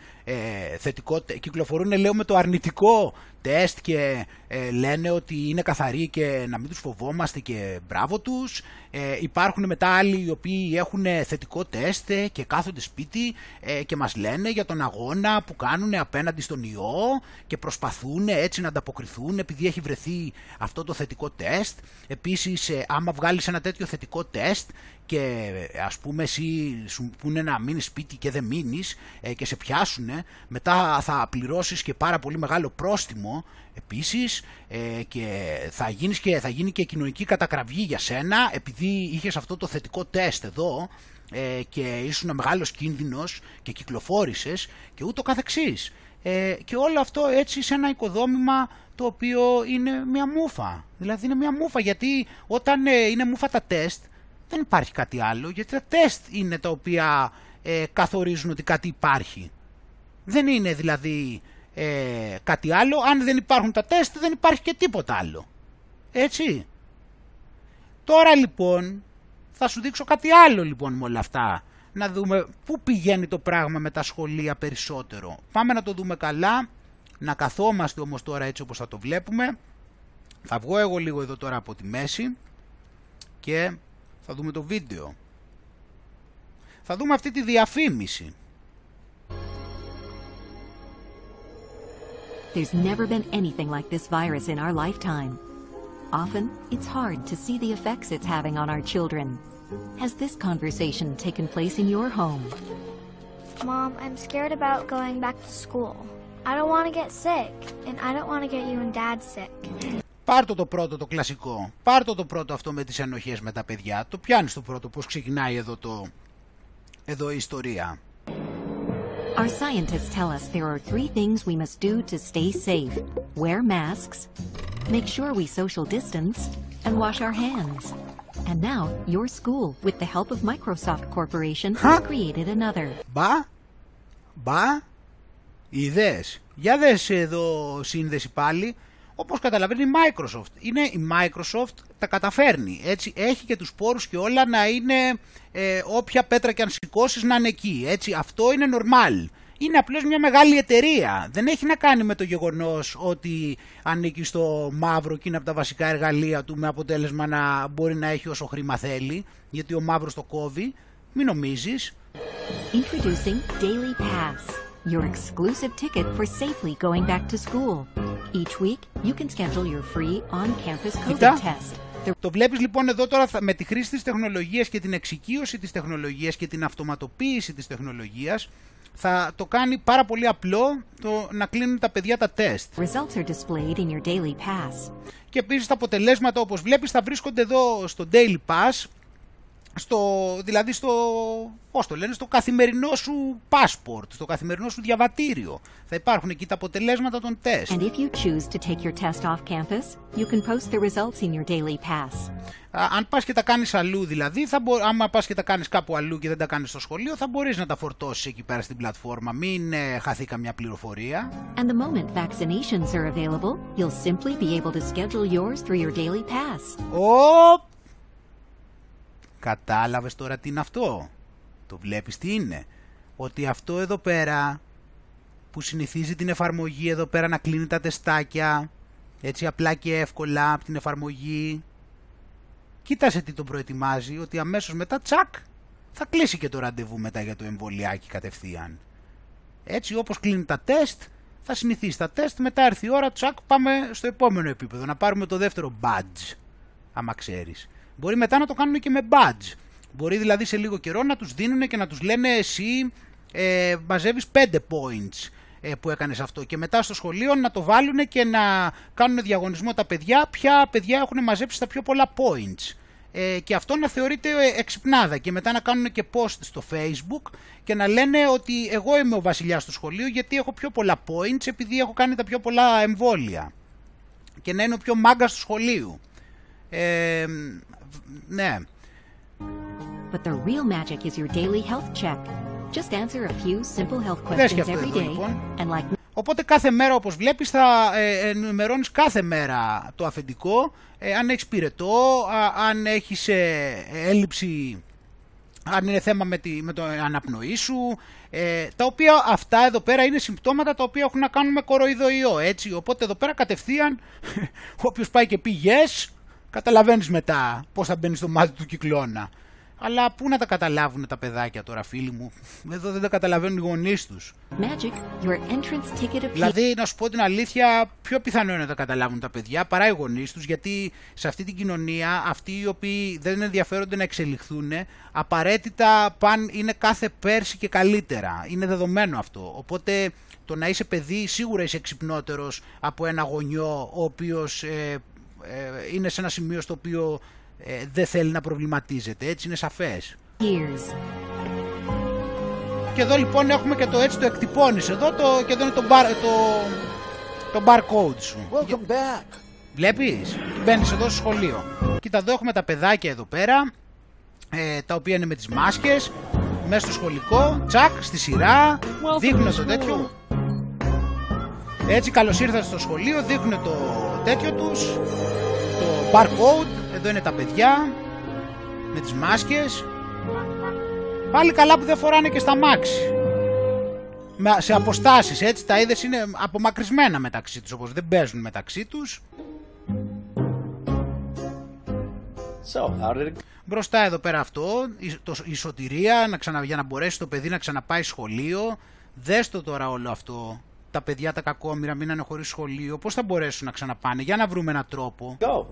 θετικό, κυκλοφορούν λέω με το αρνητικό τεστ και ε, λένε ότι είναι καθαροί και να μην τους φοβόμαστε και μπράβο τους. Ε, υπάρχουν μετά άλλοι οι οποίοι έχουν θετικό τεστ ε, και κάθονται σπίτι ε, και μας λένε για τον αγώνα που κάνουν απέναντι στον ιό και προσπαθούν έτσι να ανταποκριθούν επειδή έχει βρεθεί αυτό το θετικό τεστ. Επίσης άμα βγάλεις ένα τέτοιο θετικό τεστ και ας πούμε εσύ σου πούνε να μείνεις σπίτι και δεν μείνεις και σε πιάσουν μετά θα πληρώσεις και πάρα πολύ μεγάλο πρόστιμο επίσης ε, και, θα γίνεις και θα γίνει και κοινωνική κατακραυγή για σένα επειδή είχες αυτό το θετικό τεστ εδώ ε, και ήσουν μεγάλος κίνδυνος και κυκλοφόρησες και ούτω καθεξής. Ε, και όλο αυτό έτσι σε ένα οικοδόμημα το οποίο είναι μια μούφα. Δηλαδή είναι μια μούφα γιατί όταν ε, είναι μούφα τα τεστ δεν υπάρχει κάτι άλλο γιατί τα τεστ είναι τα οποία ε, καθορίζουν ότι κάτι υπάρχει. Δεν είναι δηλαδή ε, κάτι άλλο. Αν δεν υπάρχουν τα τεστ δεν υπάρχει και τίποτα άλλο. Έτσι. Τώρα λοιπόν θα σου δείξω κάτι άλλο λοιπόν με όλα αυτά. Να δούμε πού πηγαίνει το πράγμα με τα σχολεία περισσότερο. Πάμε να το δούμε καλά. Να καθόμαστε όμως τώρα έτσι όπως θα το βλέπουμε. Θα βγω εγώ λίγο εδώ τώρα από τη μέση και θα δούμε το βίντεο. Θα δούμε αυτή τη διαφήμιση. There's never been anything like this virus in our lifetime. Often, it's hard to see the effects it's having on our children. Has this conversation taken place in your home? Mom, I'm scared about going back to school. I don't want to get sick, and I don't want to get you and Dad sick. Πάρτο το πρώτο το κλασικό. Πάρτο το πρώτο αυτό με τις ενοχές με τα παιδιά. Το πιάνεις το πρώτο πώς ξεκινάει εδώ, το... εδώ η ιστορία. Our scientists tell us there are three things we must do to stay safe. Wear masks, make sure we social distance, and wash our hands. And now, your school, with the help of Microsoft Corporation, has created another. Μπα, μπα, ιδέες. Για δες εδώ σύνδεση πάλι. Όπως καταλαβαίνει η Microsoft. Είναι η Microsoft τα καταφέρνει. Έτσι έχει και τους πόρους και όλα να είναι ε, όποια πέτρα και αν σηκώσεις να είναι εκεί. Έτσι αυτό είναι normal. Είναι απλώς μια μεγάλη εταιρεία. Δεν έχει να κάνει με το γεγονός ότι ανήκει στο μαύρο και είναι από τα βασικά εργαλεία του με αποτέλεσμα να μπορεί να έχει όσο χρήμα θέλει. Γιατί ο μαύρος το κόβει. Μην νομίζεις. Introducing Daily Pass. Your exclusive ticket for safely going back to school. Each week, you can schedule your free on-campus COVID test. Το βλέπεις λοιπόν εδώ τώρα με τη χρήση της τεχνολογίας και την εξοικείωση της τεχνολογίας και την αυτοματοποίηση της τεχνολογίας θα το κάνει πάρα πολύ απλό το να κλείνουν τα παιδιά τα τεστ. Results are displayed in your daily pass. Και επίσης τα αποτελέσματα όπως βλέπεις θα βρίσκονται εδώ στο Daily Pass στο, δηλαδή στο, πώς το λένε, στο καθημερινό σου passport, στο καθημερινό σου διαβατήριο. Θα υπάρχουν εκεί τα αποτελέσματα των τεστ. And if you choose to take your test off campus, you can post the results in your daily pass. αν πας και τα κάνεις αλλού δηλαδή, θα μπο... άμα πας και τα κάνεις κάπου αλλού και δεν τα κάνεις στο σχολείο, θα μπορείς να τα φορτώσεις εκεί πέρα στην πλατφόρμα. Μην ε, χαθεί καμιά πληροφορία. And the moment vaccinations are available, you'll simply be able to schedule yours through your daily pass. Oh! Κατάλαβες τώρα τι είναι αυτό; Το βλέπεις τι είναι; Ότι αυτό εδώ πέρα που συνηθίζει την εφαρμογή εδώ πέρα να κλείνει τα τεστάκια έτσι απλά και εύκολα από την εφαρμογή. Κοίτασε τι τον προετοιμάζει ότι αμέσως μετά τσακ θα κλείσει και το ραντεβού μετά για το εμβολιάκι κατευθείαν. Έτσι όπως κλείνει τα τεστ θα συνηθίσει τα τεστ μετά έρθει η ώρα τσακ πάμε στο επόμενο επίπεδο να πάρουμε το δεύτερο badge άμα ξέρεις. Μπορεί μετά να το κάνουν και με badge. Μπορεί δηλαδή σε λίγο καιρό να τους δίνουν και να τους λένε εσύ ε, μαζεύεις 5 points ε, που έκανες αυτό και μετά στο σχολείο να το βάλουν και να κάνουν διαγωνισμό τα παιδιά ποια παιδιά έχουν μαζέψει τα πιο πολλά points ε, και αυτό να θεωρείται ε, εξυπνάδα και μετά να κάνουν και post στο facebook και να λένε ότι εγώ είμαι ο βασιλιάς του σχολείου γιατί έχω πιο πολλά points επειδή έχω κάνει τα πιο πολλά εμβόλια και να είναι ο πιο μάγκας του σχολείου. Ε, ναι. But the real magic is your daily health check. Just answer a few simple health questions every day λοιπόν. and like Οπότε κάθε μέρα όπως βλέπεις θα ε, ενημερώνεις κάθε μέρα το αφεντικό ε, αν έχεις πυρετό, αν έχεις ε, έλλειψη, αν είναι θέμα με, τη, με το αναπνοή σου, ε, τα οποία αυτά εδώ πέρα είναι συμπτώματα τα οποία έχουν να κάνουν με κοροϊδοϊό, έτσι. Οπότε εδώ πέρα κατευθείαν [LAUGHS] όποιος πάει και πει yes, καταλαβαίνεις μετά πώς θα μπαίνεις στο μάτι του κυκλώνα. Αλλά πού να τα καταλάβουν τα παιδάκια τώρα, φίλοι μου; Εδώ δεν τα καταλαβαίνουν οι γονείς τους. Δηλαδή, να σου πω την αλήθεια, πιο πιθανό είναι να τα καταλάβουν τα παιδιά παρά οι γονείς τους, γιατί σε αυτή την κοινωνία αυτοί οι οποίοι δεν ενδιαφέρονται να εξελιχθούν, απαραίτητα παν είναι κάθε πέρσι και καλύτερα. Είναι δεδομένο αυτό. Οπότε το να είσαι παιδί σίγουρα είσαι εξυπνότερο από ένα γονιό ο οποίος ε, ε, είναι σε ένα σημείο στο οποίο ε, δεν θέλει να προβληματίζεται. Έτσι είναι σαφές. Years. Και εδώ λοιπόν έχουμε και το έτσι το εκτυπώνεις εδώ το, και εδώ είναι το, bar, το, το barcode σου. Welcome back. Βλέπεις, μπαίνεις εδώ στο σχολείο. Κοίτα εδώ έχουμε τα παιδάκια εδώ πέρα, ε, τα οποία είναι με τις μάσκες, μέσα στο σχολικό, τσακ, στη σειρά, δείχνουν το τέτοιο. Έτσι καλώς ήρθατε στο σχολείο, δείχνουν το τέτοιο τους, το barcode, εδώ είναι τα παιδιά, με τις μάσκες. Πάλι καλά που δεν φοράνε και στα μάξι. Σε αποστάσεις έτσι, τα είδες είναι απομακρυσμένα μεταξύ τους, όπως δεν παίζουν μεταξύ τους. So, how did it... Μπροστά εδώ πέρα αυτό, η σωτηρία να ξανα, για να μπορέσει το παιδί να ξαναπάει σχολείο. Δες το τώρα όλο αυτό. Τα παιδιά τα κακόμοιρα μείνανε χωρίς σχολείο. Πώς θα μπορέσουν να ξαναπάνε; Για να βρούμε έναν τρόπο. Go.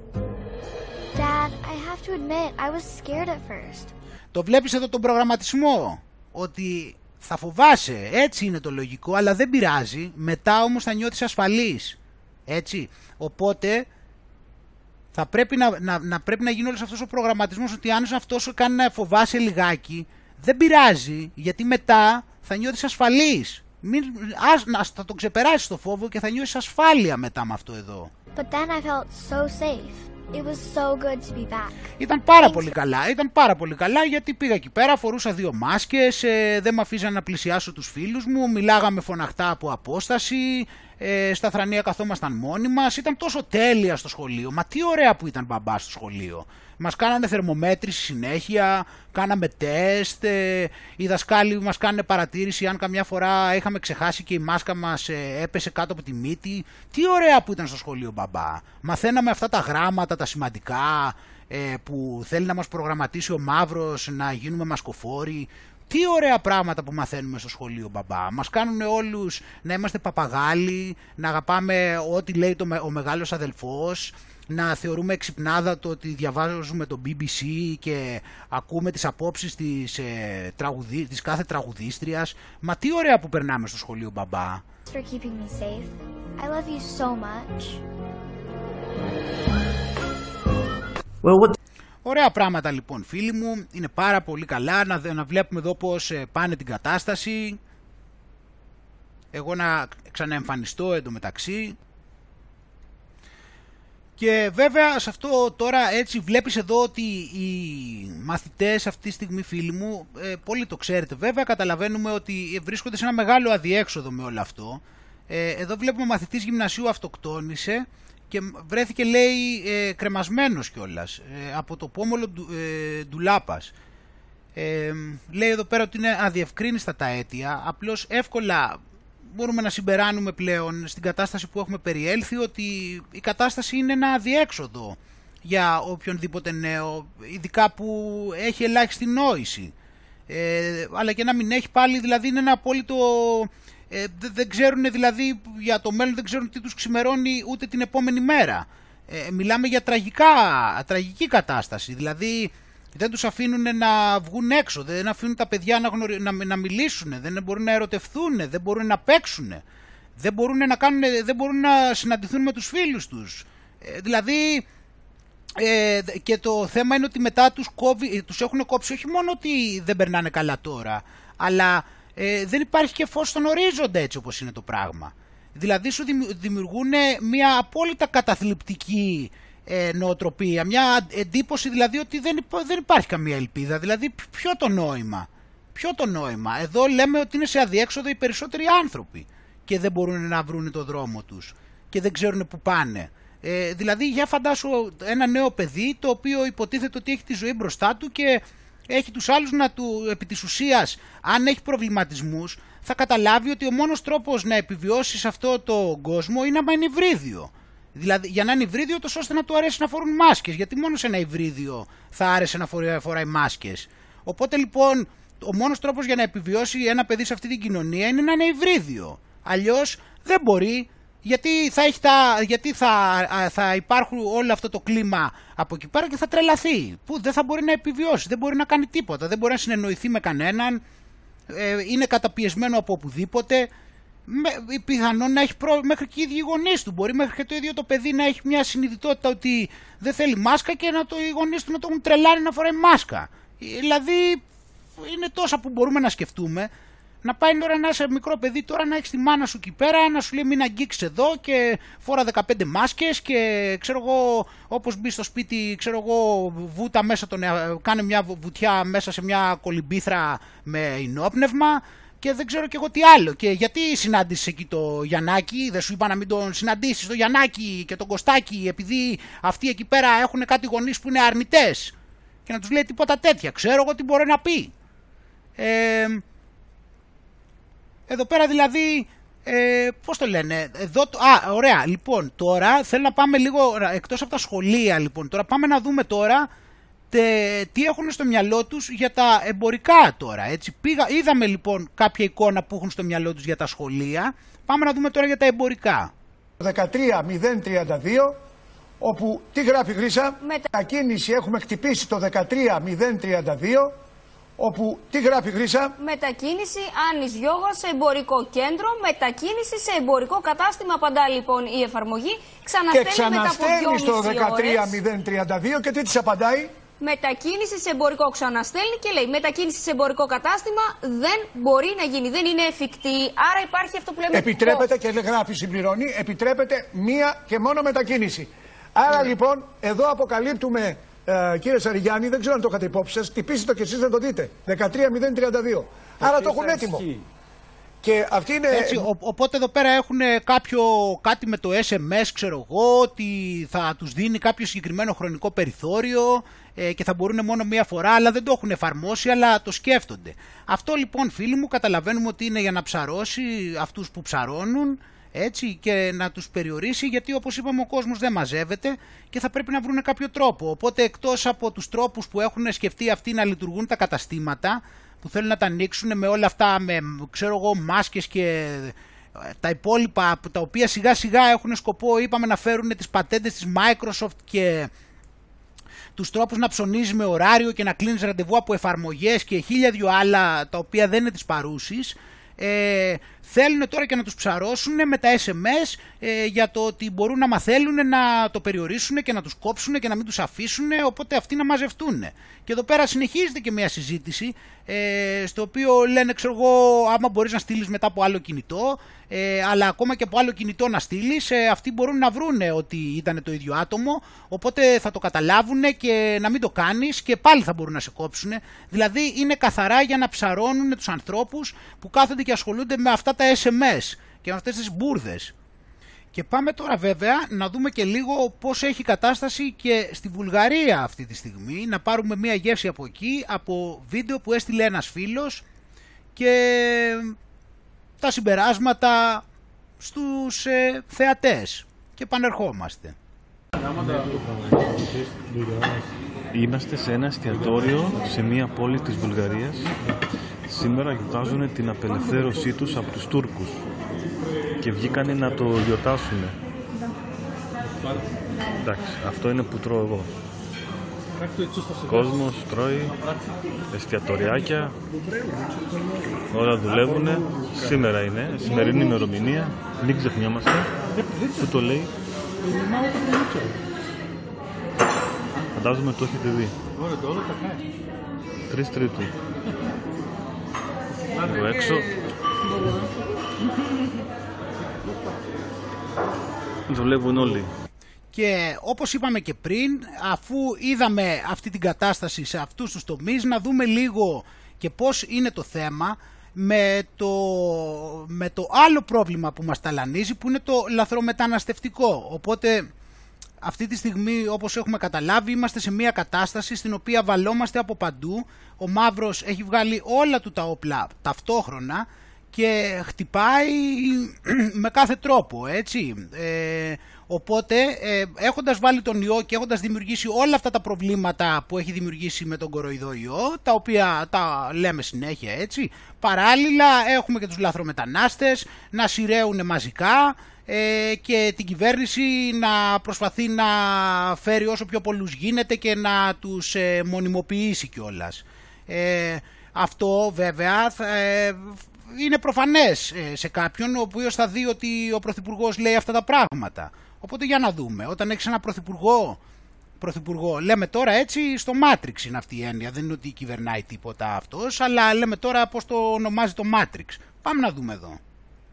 Dad, I have to admit, I was scared at first. Το βλέπεις εδώ τον προγραμματισμό. Ότι θα φοβάσαι. Έτσι είναι το λογικό. Αλλά δεν πειράζει. Μετά όμως θα νιώθεις ασφαλής. Έτσι. Οπότε θα πρέπει να, να, να, πρέπει να γίνει όλος αυτός ο προγραμματισμός ότι αν αυτός σου κάνει να φοβάσαι λιγάκι, δεν πειράζει, γιατί μετά θα νιώθεις ασφαλής. Μην, ας, ας, θα το ξεπεράσεις το φόβο και θα νιώσεις ασφάλεια μετά με αυτό εδώ. But then I felt so safe. It was so good to be back. Ήταν πάρα πολύ καλά, ήταν πάρα πολύ καλά γιατί πήγα εκεί πέρα, φορούσα δύο μάσκες, ε, δεν με αφήσαν να πλησιάσω τους φίλους μου, μιλάγαμε φωναχτά από απόσταση, ε, στα θρανία καθόμασταν μόνοι μας, ήταν τόσο τέλεια στο σχολείο, μα τι ωραία που ήταν μπαμπάς στο σχολείο. Μας κάνανε θερμομέτρηση συνέχεια, κάναμε τεστ, ε, οι δασκάλοι μας κάνανε παρατήρηση αν καμιά φορά είχαμε ξεχάσει και η μάσκα μας ε, έπεσε κάτω από τη μύτη. Τι ωραία που ήταν στο σχολείο μπαμπά. Μαθαίναμε αυτά τα γράμματα, τα σημαντικά, ε, που θέλει να μας προγραμματίσει ο Μαύρος να γίνουμε μασκοφόροι. Τι ωραία πράγματα που μαθαίνουμε στο σχολείο μπαμπά. Μας κάνουν όλους να είμαστε παπαγάλοι, να αγαπάμε ό,τι λέει το, ο μεγάλος αδελφός, να θεωρούμε εξυπνάδα το ότι διαβάζουμε το BBC και ακούμε τις απόψεις της, ε, τραγουδί, της κάθε τραγουδίστριας. Μα τι ωραία που περνάμε στο σχολείο μπαμπά. Ωραία πράγματα λοιπόν φίλοι μου, είναι πάρα πολύ καλά να, να βλέπουμε εδώ πως ε, πάνε την κατάσταση. Εγώ να ξαναεμφανιστώ εντωμεταξύ. Και βέβαια σε αυτό τώρα έτσι βλέπεις εδώ ότι οι μαθητές αυτή τη στιγμή φίλοι μου, ε, πολύ το ξέρετε βέβαια, καταλαβαίνουμε ότι βρίσκονται σε ένα μεγάλο αδιέξοδο με όλο αυτό. Ε, εδώ βλέπουμε μαθητής γυμνασίου αυτοκτόνησε και βρέθηκε λέει ε, κρεμασμένος κιόλας ε, από το πόμολο του, ε, Ντουλάπας. Ε, λέει εδώ πέρα ότι είναι αδιευκρίνηστα τα αίτια, απλώς εύκολα μπορούμε να συμπεράνουμε πλέον στην κατάσταση που έχουμε περιέλθει ότι η κατάσταση είναι ένα αδιέξοδο για οποιονδήποτε νέο, ειδικά που έχει ελάχιστη νόηση. Ε, αλλά και να μην έχει πάλι, δηλαδή είναι ένα απόλυτο... Ε, δεν ξέρουν δηλαδή για το μέλλον, δεν ξέρουν τι τους ξημερώνει ούτε την επόμενη μέρα. Ε, μιλάμε για τραγικά, τραγική κατάσταση, δηλαδή δεν τους αφήνουν να βγουν έξω, δεν αφήνουν τα παιδιά να, γνωρι... να, να μιλήσουν, δεν μπορούν να ερωτευθούν, δεν μπορούν να παίξουν, δεν μπορούν να, κάνουν, δεν μπορούν να συναντηθούν με τους φίλους τους. Ε, δηλαδή ε, και το θέμα είναι ότι μετά τους, κόβει, τους έχουν κόψει όχι μόνο ότι δεν περνάνε καλά τώρα, αλλά ε, δεν υπάρχει και φως στον ορίζοντα έτσι όπως είναι το πράγμα. Δηλαδή σου δημιουργούν μια απόλυτα καταθλιπτική ε, νοοτροπία, μια εντύπωση δηλαδή ότι δεν, δεν υπάρχει καμία ελπίδα, δηλαδή ποιο το νόημα, ποιο το νόημα; Εδώ λέμε ότι είναι σε αδιέξοδο οι περισσότεροι άνθρωποι και δεν μπορούν να βρουν το δρόμο τους και δεν ξέρουν που πάνε. Ε, δηλαδή για φαντάσου ένα νέο παιδί το οποίο υποτίθεται ότι έχει τη ζωή μπροστά του και έχει τους άλλους να του επί της ουσίας αν έχει προβληματισμούς θα καταλάβει ότι ο μόνος τρόπος να επιβιώσει σε αυτό το κόσμο είναι να είναι υβρίδιο. Δηλαδή για να είναι υβρίδιο τόσο ώστε να του αρέσει να φορούν μάσκες γιατί μόνος σε ένα υβρίδιο θα άρεσε να φοράει, φοράει μάσκες. Οπότε λοιπόν ο μόνος τρόπος για να επιβιώσει ένα παιδί σε αυτή την κοινωνία είναι να είναι υβρίδιο. Αλλιώς δεν μπορεί γιατί θα, έχει τα, γιατί θα, θα υπάρχουν όλο αυτό το κλίμα από εκεί πέρα και θα τρελαθεί. Που δεν θα μπορεί να επιβιώσει, δεν μπορεί να κάνει τίποτα, δεν μπορεί να συνεννοηθεί με κανέναν, ε, είναι καταπιεσμένο από οπουδήποτε με, πιθανόν να έχει πρόβλημα μέχρι και οι ίδιοι γονείς του. Μπορεί μέχρι και το ίδιο το παιδί να έχει μια συνειδητότητα ότι δεν θέλει μάσκα και να το, οι γονείς του να το έχουν τρελάνει να φοράει μάσκα. Δηλαδή είναι τόσα που μπορούμε να σκεφτούμε. Να πάει τώρα να είσαι μικρό παιδί, τώρα να έχεις τη μάνα σου εκεί πέρα, να σου λέει μην αγγίξεις εδώ και φόρα 15 μάσκες και ξέρω εγώ, όπως μπει στο σπίτι, ξέρω εγώ, βούτα μέσα τον, κάνε μια βουτιά μέσα σε μια κολυμπήθρα με ενόπνευμα και δεν ξέρω και εγώ τι άλλο. Και γιατί συνάντησες εκεί το Γιαννάκη, δεν σου είπα να μην τον συναντήσεις το Γιαννάκη και τον Κωστάκη, επειδή αυτοί εκεί πέρα έχουν κάτι γονείς που είναι αρνητές. Και να τους λέει τίποτα τέτοια. Ξέρω εγώ τι μπορεί να πει. Ε, εδώ πέρα δηλαδή, ε, πώς το λένε, εδώ, α, ωραία, λοιπόν, τώρα θέλω να πάμε λίγο, εκτός από τα σχολεία λοιπόν, τώρα πάμε να δούμε τώρα τε, τι έχουν στο μυαλό τους για τα εμπορικά τώρα, έτσι; Πήγα, είδαμε λοιπόν κάποια εικόνα που έχουν στο μυαλό τους για τα σχολεία, πάμε να δούμε τώρα για τα εμπορικά. 13.032, όπου τι γράφει Γρήσα, μετακίνηση έχουμε χτυπήσει το 13.032, όπου τι γράφει Γρήσα; Μετακίνηση Άννης Γιώγα σε εμπορικό κέντρο, μετακίνηση σε εμπορικό κατάστημα. Απαντά λοιπόν η εφαρμογή. Ξαναστέλνει, και ξαναστέλνει στο 13.032 και τι της απαντάει; Μετακίνηση σε εμπορικό ξαναστέλνει και λέει μετακίνηση σε εμπορικό κατάστημα δεν μπορεί να γίνει, δεν είναι εφικτή. Άρα υπάρχει αυτό που λέμε. Επιτρέπεται και γράφει συμπληρώνει, επιτρέπεται μία και μόνο μετακίνηση. Άρα ναι. λοιπόν εδώ αποκαλύπτουμε ε, κύριε Σαριγιάννη, δεν ξέρω αν το είχατε υπόψη σας. Τυπήστε το και εσείς να το δείτε. 13.032. Άρα το έχουν έτοιμο. Και αυτή είναι... Έτσι, οπότε εδώ πέρα έχουν κάποιο, κάτι με το SMS, ξέρω εγώ, ότι θα τους δίνει κάποιο συγκεκριμένο χρονικό περιθώριο ε, και θα μπορούν μόνο μία φορά, αλλά δεν το έχουν εφαρμόσει, αλλά το σκέφτονται. Αυτό λοιπόν φίλοι μου καταλαβαίνουμε ότι είναι για να ψαρώσει αυτούς που ψαρώνουν, έτσι και να τους περιορίσει γιατί όπως είπαμε ο κόσμος δεν μαζεύεται και θα πρέπει να βρουν κάποιο τρόπο. Οπότε εκτός από τους τρόπους που έχουν σκεφτεί αυτοί να λειτουργούν τα καταστήματα που θέλουν να τα ανοίξουν με όλα αυτά με ξέρω εγώ μάσκες και ε, τα υπόλοιπα τα οποία σιγά σιγά έχουν σκοπό είπαμε να φέρουν τις πατέντες της Microsoft και τους τρόπους να ψωνίζεις με ωράριο και να κλείνεις ραντεβού από εφαρμογές και χίλια δυο άλλα τα οποία δεν είναι της παρούσης ε, θέλουν τώρα και να τους ψαρώσουν με τα SMS ε, για το ότι μπορούν να μαθαίνουν να το περιορίσουν και να τους κόψουν και να μην τους αφήσουν οπότε αυτοί να μαζευτούν. Και εδώ πέρα συνεχίζεται και μια συζήτηση ε, στο οποίο λένε ξέρω εγώ άμα μπορείς να στείλεις μετά από άλλο κινητό ε, αλλά ακόμα και από άλλο κινητό να στείλεις, ε, αυτοί μπορούν να βρούνε ότι ήταν το ίδιο άτομο, οπότε θα το καταλάβουν και να μην το κάνεις και πάλι θα μπορούν να σε κόψουν. Δηλαδή είναι καθαρά για να ψαρώνουν τους ανθρώπους που κάθονται και ασχολούνται με αυτά τα SMS και με αυτές τις μπουρδες. Και πάμε τώρα βέβαια να δούμε και λίγο πώς έχει κατάσταση και στη Βουλγαρία αυτή τη στιγμή. Να πάρουμε μία γεύση από εκεί, από βίντεο που έστειλε ένας φίλος και τα συμπεράσματα στους ε, θεατές και πανερχόμαστε. Είμαστε σε ένα εστιατόριο σε μια πόλη της Βουλγαρίας. Σήμερα γιορτάζουν την απελευθέρωσή τους από τους Τούρκους και βγήκανε να το γιορτάσουν. Εντάξει, αυτό είναι που τρώω εγώ. Κόσμος τρώει, εστιατοριάκια, όλα δουλεύουν. Σήμερα είναι, σημερινή ημερομηνία, μην ξεχνιόμαστε. Πού το λέει; Φαντάζομαι το έχετε δει. Τρεις τρίτου. Εδώ έξω. Δουλεύουν όλοι. Και όπως είπαμε και πριν, αφού είδαμε αυτή την κατάσταση σε αυτούς τους τομείς, να δούμε λίγο και πώς είναι το θέμα με το, με το άλλο πρόβλημα που μας ταλανίζει που είναι το λαθρομεταναστευτικό. Οπότε αυτή τη στιγμή όπως έχουμε καταλάβει είμαστε σε μια κατάσταση στην οποία βαλόμαστε από παντού. Ο Μαύρος έχει βγάλει όλα του τα όπλα ταυτόχρονα και χτυπάει [CLEARS THROAT] με κάθε τρόπο έτσι. Ε, Οπότε ε, έχοντας βάλει τον ιό και έχοντας δημιουργήσει όλα αυτά τα προβλήματα που έχει δημιουργήσει με τον κοροϊδό ιό, τα οποία τα λέμε συνέχεια έτσι, παράλληλα έχουμε και τους λαθρομετανάστες να σειραίουν μαζικά ε, και την κυβέρνηση να προσπαθεί να φέρει όσο πιο πολλούς γίνεται και να τους ε, μονιμοποιήσει κιόλας. Ε, αυτό βέβαια ε, είναι προφανές ε, σε κάποιον ο οποίος θα δει ότι ο Πρωθυπουργός λέει αυτά τα πράγματα. Οπότε για να δούμε, όταν έχεις ένα πρωθυπουργό πρωθυπουργό. Λέμε τώρα έτσι στο Matrix είναι αυτή η έννοια. Δεν είναι ότι κυβερνάει τίποτα αυτός, αλλά λέμε τώρα πώς το ονομάζει το Matrix. Πάμε να δούμε εδώ.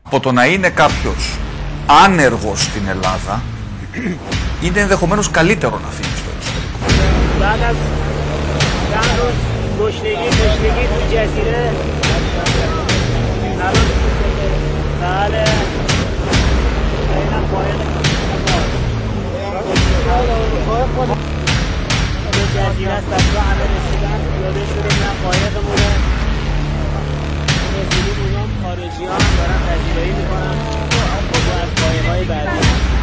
Από το να είναι κάποιος άνεργος στην Ελλάδα, είναι ενδεχομένω καλύτερο να φύγει στο εξωτερικό. جزیره است بچه همه رسیدن پیاده شده میرن قایق بوده رسیدیم اونام خارجی ها هم دارن پذیرایی میکنن last play, lay back.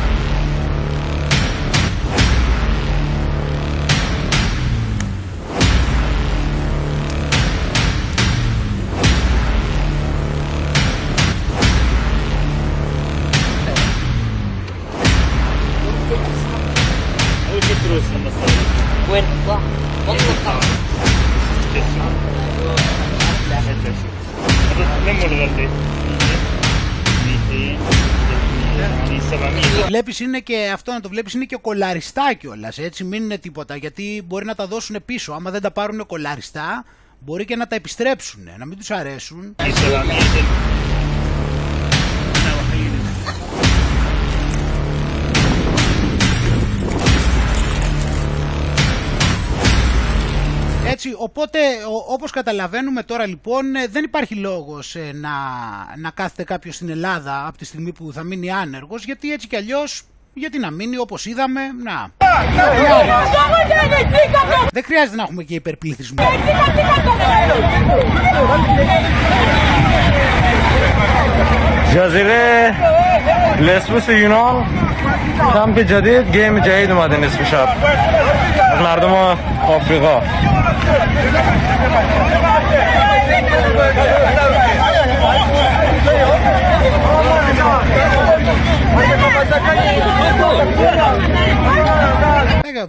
είναι και αυτό να το βλέπεις είναι και κολαριστά κιόλας. Έτσι, μην είναι τίποτα. Γιατί μπορεί να τα δώσουν πίσω. Άμα δεν τα πάρουν κολαριστά, μπορεί και να τα επιστρέψουν. Να μην τους αρέσουν. Έτσι, οπότε όπως καταλαβαίνουμε τώρα λοιπόν ε, δεν υπάρχει λόγος ε, να, να κάθεται κάποιος στην Ελλάδα από τη στιγμή που θα μείνει άνεργος γιατί έτσι κι αλλιώς γιατί να μείνει όπως είδαμε, να. Δεν χρειάζεται να έχουμε και υπερπληθυσμό. جزیره لسبوس یونان کمپ جدید گیم جدید اومده نصف شب مردم آفریقا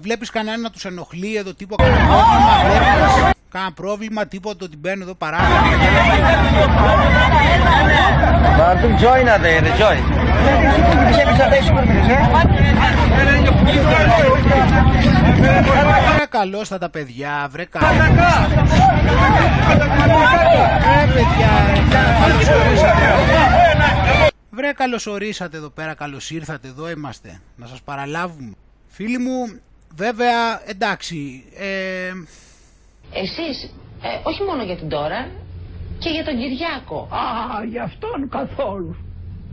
Βλέπεις κανένα να τους ενοχλεί εδώ τίποτα κανένα πρόβλημα, κανένα πρόβλημα τίποτα ότι μπαίνουν εδώ παράγοντα. Μάρτουν joy να δίνει, joy. Βρε καλώς θα τα παιδιά, βρε καλώς. Βρε παιδιά, καλώς ορίσατε. Βρε καλώς ορίσατε εδώ πέρα, καλώς ήρθατε, εδώ είμαστε, να σας παραλάβουμε. Φίλοι μου, βέβαια, εντάξει, ε... Εσείς, ε, όχι μόνο για την τώρα, και για τον Κυριάκο. Α, για αυτόν καθόλου.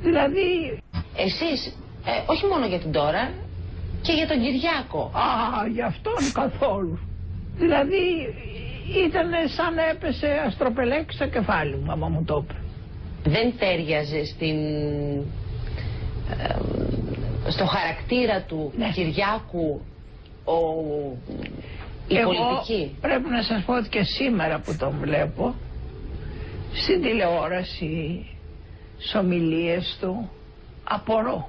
Δηλαδή... Εσείς, ε, όχι μόνο για την τώρα, και για τον Κυριάκο. Α, για αυτόν καθόλου. Δηλαδή, ήταν σαν έπεσε αστροπελέκι στο κεφάλι μου, άμα μου το είπε. Δεν τέριαζε στην... Ε, στο χαρακτήρα του ναι. Κυριάκου ο, η Εγώ πολιτική. πρέπει να σας πω ότι και σήμερα που τον βλέπω στην τηλεόραση, στις ομιλίες του, απορώ.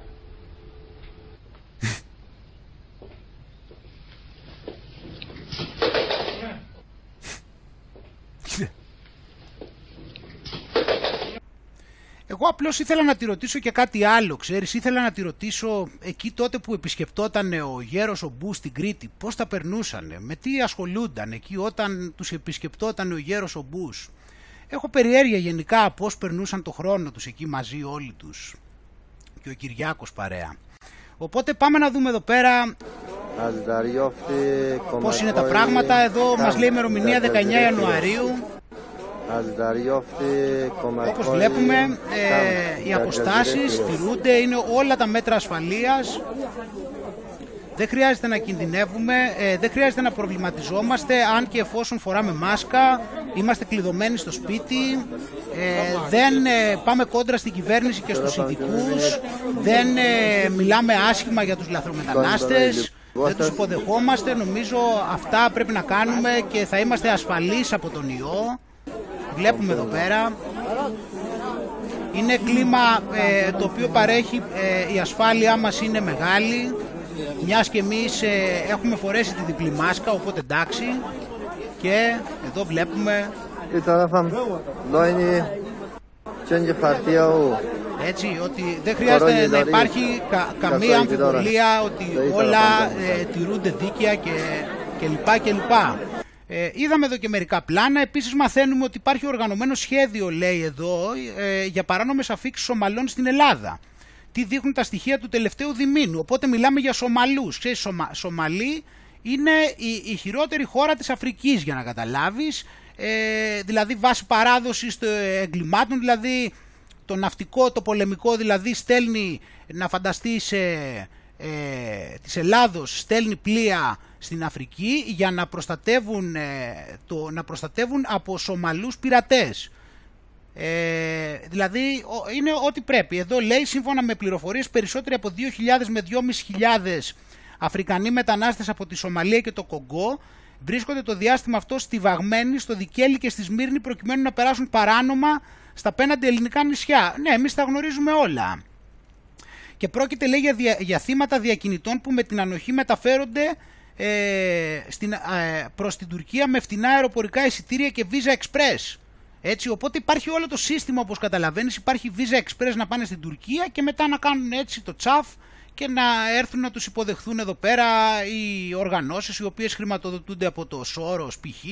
Εγώ απλώς ήθελα να τη ρωτήσω και κάτι άλλο, ξέρεις, ήθελα να τη ρωτήσω εκεί τότε που επισκεπτόταν ο γέρος ο Μπούς στην Κρήτη, πώς τα περνούσαν, με τι ασχολούνταν εκεί όταν τους επισκεπτόταν ο γέρος ο Μπούς. Έχω περιέργεια γενικά πώς περνούσαν το χρόνο τους εκεί μαζί όλοι τους και ο Κυριάκος παρέα. Οπότε πάμε να δούμε εδώ πέρα πώς είναι τα πράγματα. Εδώ μας λέει ημερομηνία 19 Ιανουαρίου. Όπως βλέπουμε ε, οι αποστάσεις τηρούνται, είναι όλα τα μέτρα ασφαλείας. Δεν χρειάζεται να κινδυνεύουμε, ε, δεν χρειάζεται να προβληματιζόμαστε αν και εφόσον φοράμε μάσκα, είμαστε κλειδωμένοι στο σπίτι, ε, δεν ε, πάμε κόντρα στην κυβέρνηση και στους ειδικούς, δεν μιλάμε άσχημα για τους λαθρομετανάστες, δεν τους υποδεχόμαστε, νομίζω αυτά πρέπει να κάνουμε και θα είμαστε ασφαλείς από τον ιό βλέπουμε εδώ πέρα. Είναι κλίμα ε, το οποίο παρέχει ε, η ασφάλειά μας είναι μεγάλη μιας και εμείς ε, έχουμε φορέσει τη διπλή μάσκα οπότε εντάξει. Και εδώ βλέπουμε. Έτσι ότι δεν χρειάζεται να υπάρχει καμία αμφιβολία ότι όλα τηρούνται δίκαια και, και λοιπά και λοιπά. Ε, είδαμε εδώ και μερικά πλάνα. Επίσης, μαθαίνουμε ότι υπάρχει οργανωμένο σχέδιο, λέει εδώ, ε, για παράνομες αφήξεις Σομαλών στην Ελλάδα. Τι δείχνουν τα στοιχεία του τελευταίου διμήνου. Οπότε μιλάμε για Σομαλούς. Ξέρεις, Σομα, Σομαλοί είναι η, η χειρότερη χώρα της Αφρικής, για να καταλάβεις. Ε, δηλαδή, βάσει παράδοσης εγκλημάτων, δηλαδή το ναυτικό, το πολεμικό, δηλαδή στέλνει να φανταστείς ε, της Ελλάδος στέλνει πλοία στην Αφρική για να προστατεύουν, ε, το, να προστατεύουν από Σομαλούς πειρατές. Ε, δηλαδή είναι ό,τι πρέπει. Εδώ λέει σύμφωνα με πληροφορίες περισσότεροι από 2.000 με 2.500 Αφρικανοί μετανάστες από τη Σομαλία και το Κογκό βρίσκονται το διάστημα αυτό στιβαγμένοι στο Δικέλη και στη Σμύρνη προκειμένου να περάσουν παράνομα στα πέναντι ελληνικά νησιά. Ναι, εμείς τα γνωρίζουμε όλα και πρόκειται λέει για, για θύματα διακινητών που με την ανοχή μεταφέρονται ε, στην, ε, προς την Τουρκία με φτηνά αεροπορικά εισιτήρια και Visa Express. Έτσι, οπότε υπάρχει όλο το σύστημα όπως καταλαβαίνεις, υπάρχει Visa Express να πάνε στην Τουρκία και μετά να κάνουν έτσι το τσαφ και να έρθουν να τους υποδεχθούν εδώ πέρα οι οργανώσεις οι οποίες χρηματοδοτούνται από το Σόρος π.χ.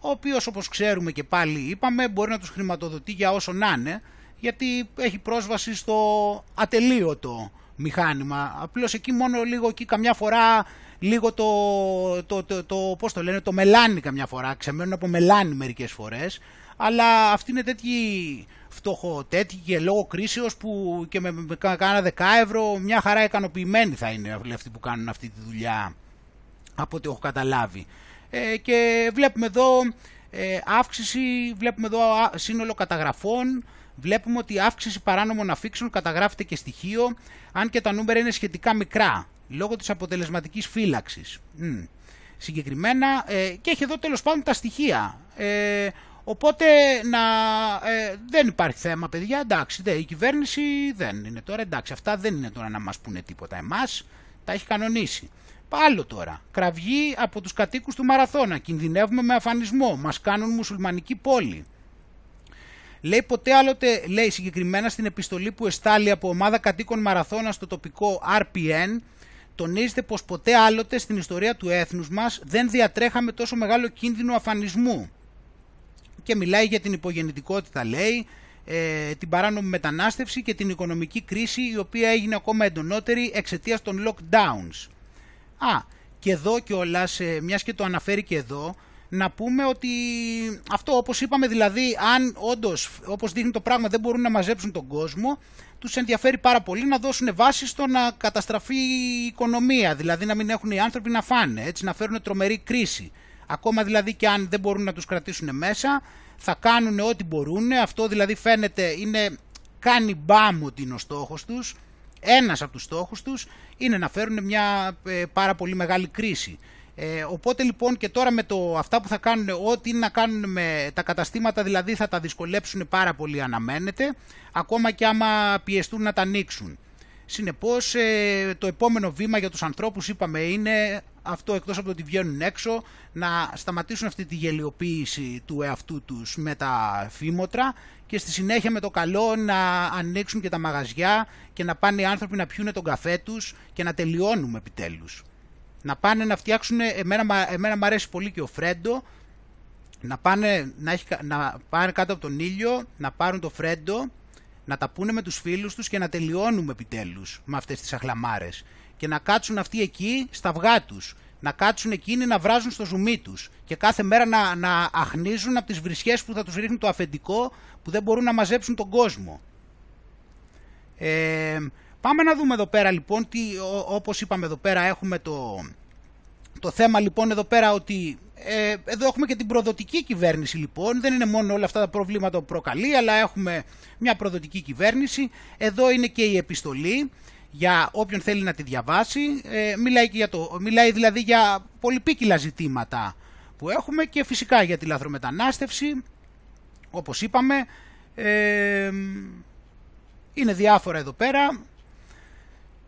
ο οποίος όπως ξέρουμε και πάλι είπαμε μπορεί να τους χρηματοδοτεί για όσο να είναι γιατί έχει πρόσβαση στο ατελείωτο μηχάνημα. Απλώς εκεί μόνο λίγο εκεί καμιά φορά λίγο το, το, το, το, πώς το λένε, το μελάνι καμιά φορά, ξεμένουν από μελάνι μερικές φορές, αλλά αυτή είναι τέτοιοι φτωχοτέτοιοι και λόγω κρίσεως που και με, με κάνα δεκά ευρώ μια χαρά ικανοποιημένοι θα είναι αυτοί που κάνουν αυτή τη δουλειά από ό,τι έχω καταλάβει. Ε, και βλέπουμε εδώ ε, αύξηση, βλέπουμε εδώ σύνολο καταγραφών, βλέπουμε ότι η αύξηση παράνομων αφήξεων καταγράφεται και στοιχείο, αν και τα νούμερα είναι σχετικά μικρά, λόγω της αποτελεσματικής φύλαξης. Συγκεκριμένα, ε, και έχει εδώ τέλος πάντων τα στοιχεία. Ε, οπότε να, ε, δεν υπάρχει θέμα, παιδιά, εντάξει, δε, η κυβέρνηση δεν είναι τώρα, εντάξει, αυτά δεν είναι τώρα να μας πούνε τίποτα εμάς, τα έχει κανονίσει. Άλλο τώρα, κραυγή από τους κατοίκους του Μαραθώνα, κινδυνεύουμε με αφανισμό, μας κάνουν μουσουλμανική πόλη. Λέει ποτέ άλλοτε, λέει συγκεκριμένα στην επιστολή που εστάλει από ομάδα κατοίκων Μαραθώνας στο τοπικό RPN, τονίζεται πως ποτέ άλλοτε στην ιστορία του έθνους μας δεν διατρέχαμε τόσο μεγάλο κίνδυνο αφανισμού. Και μιλάει για την υπογεννητικότητα, λέει, ε, την παράνομη μετανάστευση και την οικονομική κρίση η οποία έγινε ακόμα εντονότερη εξαιτίας των lockdowns. Α, και εδώ κιόλας, ε, μιας και το αναφέρει και εδώ, να πούμε ότι αυτό όπως είπαμε δηλαδή αν όντως όπως δείχνει το πράγμα δεν μπορούν να μαζέψουν τον κόσμο τους ενδιαφέρει πάρα πολύ να δώσουν βάση στο να καταστραφεί η οικονομία. Δηλαδή να μην έχουν οι άνθρωποι να φάνε έτσι να φέρουν τρομερή κρίση. Ακόμα δηλαδή και αν δεν μπορούν να τους κρατήσουν μέσα θα κάνουν ό,τι μπορούν. Αυτό δηλαδή φαίνεται είναι κάνει μπάμ ότι είναι ο στόχος τους. Ένας από τους στόχους τους είναι να φέρουν μια ε, πάρα πολύ μεγάλη κρίση ε, οπότε λοιπόν και τώρα με το, αυτά που θα κάνουν, ό,τι είναι να κάνουν με τα καταστήματα δηλαδή θα τα δυσκολέψουν πάρα πολύ αναμένεται, ακόμα και άμα πιεστούν να τα ανοίξουν. Συνεπώς ε, το επόμενο βήμα για τους ανθρώπους είπαμε είναι αυτό εκτός από το ότι βγαίνουν έξω να σταματήσουν αυτή τη γελιοποίηση του εαυτού τους με τα φήμοτρα και στη συνέχεια με το καλό να ανοίξουν και τα μαγαζιά και να πάνε οι άνθρωποι να πιούν τον καφέ τους και να τελειώνουμε επιτέλους να πάνε να φτιάξουν, εμένα, εμένα μου αρέσει πολύ και ο Φρέντο, να πάνε, να, έχει, να πάνε κάτω από τον ήλιο, να πάρουν το Φρέντο, να τα πούνε με τους φίλους τους και να τελειώνουμε επιτέλους με αυτές τις αχλαμάρες. Και να κάτσουν αυτοί εκεί στα αυγά τους, να κάτσουν εκείνοι να βράζουν στο ζουμί τους και κάθε μέρα να, να αχνίζουν από τις βρισιές που θα τους ρίχνουν το αφεντικό που δεν μπορούν να μαζέψουν τον κόσμο. Ε, Πάμε να δούμε εδώ πέρα λοιπόν, τι, όπως είπαμε εδώ πέρα έχουμε το, το θέμα λοιπόν εδώ πέρα ότι ε, εδώ έχουμε και την προδοτική κυβέρνηση λοιπόν, δεν είναι μόνο όλα αυτά τα προβλήματα που προκαλεί, αλλά έχουμε μια προδοτική κυβέρνηση. Εδώ είναι και η επιστολή για όποιον θέλει να τη διαβάσει. Ε, μιλάει, για το, μιλάει δηλαδή για πολυπίκυλα ζητήματα που έχουμε και φυσικά για τη λαθρομετανάστευση, όπως είπαμε. Ε, είναι διάφορα εδώ πέρα.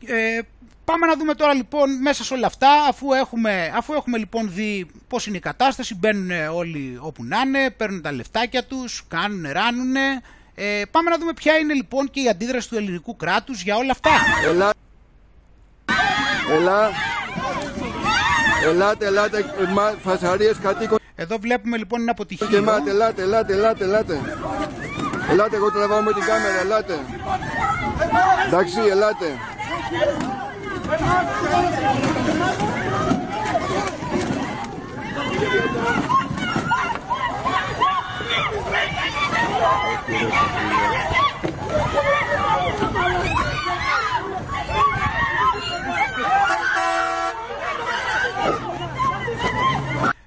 Ε, πάμε να δούμε τώρα λοιπόν μέσα σε όλα αυτά, αφού έχουμε, αφού έχουμε λοιπόν δει πώς είναι η κατάσταση, μπαίνουν όλοι όπου να είναι, παίρνουν τα λεφτάκια τους, κάνουν, ράνουν, ε, Ε, πάμε να δούμε ποια είναι λοιπόν και η αντίδραση του ελληνικού κράτους για όλα αυτά. Ελά. Ελά. Ελάτε, ελάτε, φασαρίες κατοίκων. Εδώ βλέπουμε λοιπόν είναι αποτυχία. Και μάτε, ελάτε, ελάτε, ελάτε, ελάτε. Ελάτε, εγώ τραβάω με την κάμερα, ελάτε. Εντάξει, ελάτε.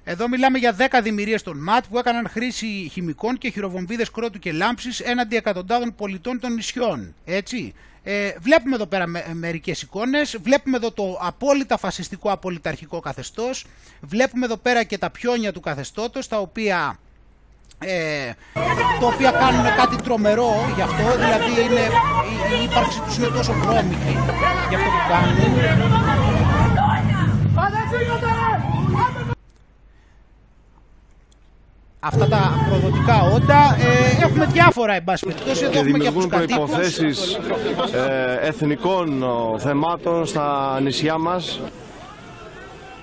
Εδώ μιλάμε για 10 δημιουργίες των ΜΑΤ που έκαναν χρήση χημικών και χειροβομβίδες κρότου και λάμψης έναντι εκατοντάδων πολιτών των νησιών. Έτσι. Ε, βλέπουμε εδώ πέρα με, μερικές εικόνες, βλέπουμε εδώ το απόλυτα φασιστικό απολυταρχικό καθεστώς, βλέπουμε εδώ πέρα και τα πιόνια του καθεστώτος, τα οποία, ε, το οποία κάνουν κάτι τρομερό γι' αυτό, δηλαδή είναι, η, η ύπαρξη τους είναι τόσο βρώμικη γι' αυτό που κάνουν. Αυτά τα προδοτικά όντα. Ε, έχουμε διάφορα, εν πάση περιπτώσει. Και δημιουργούν προποθέσει ε, εθνικών θεμάτων στα νησιά μας.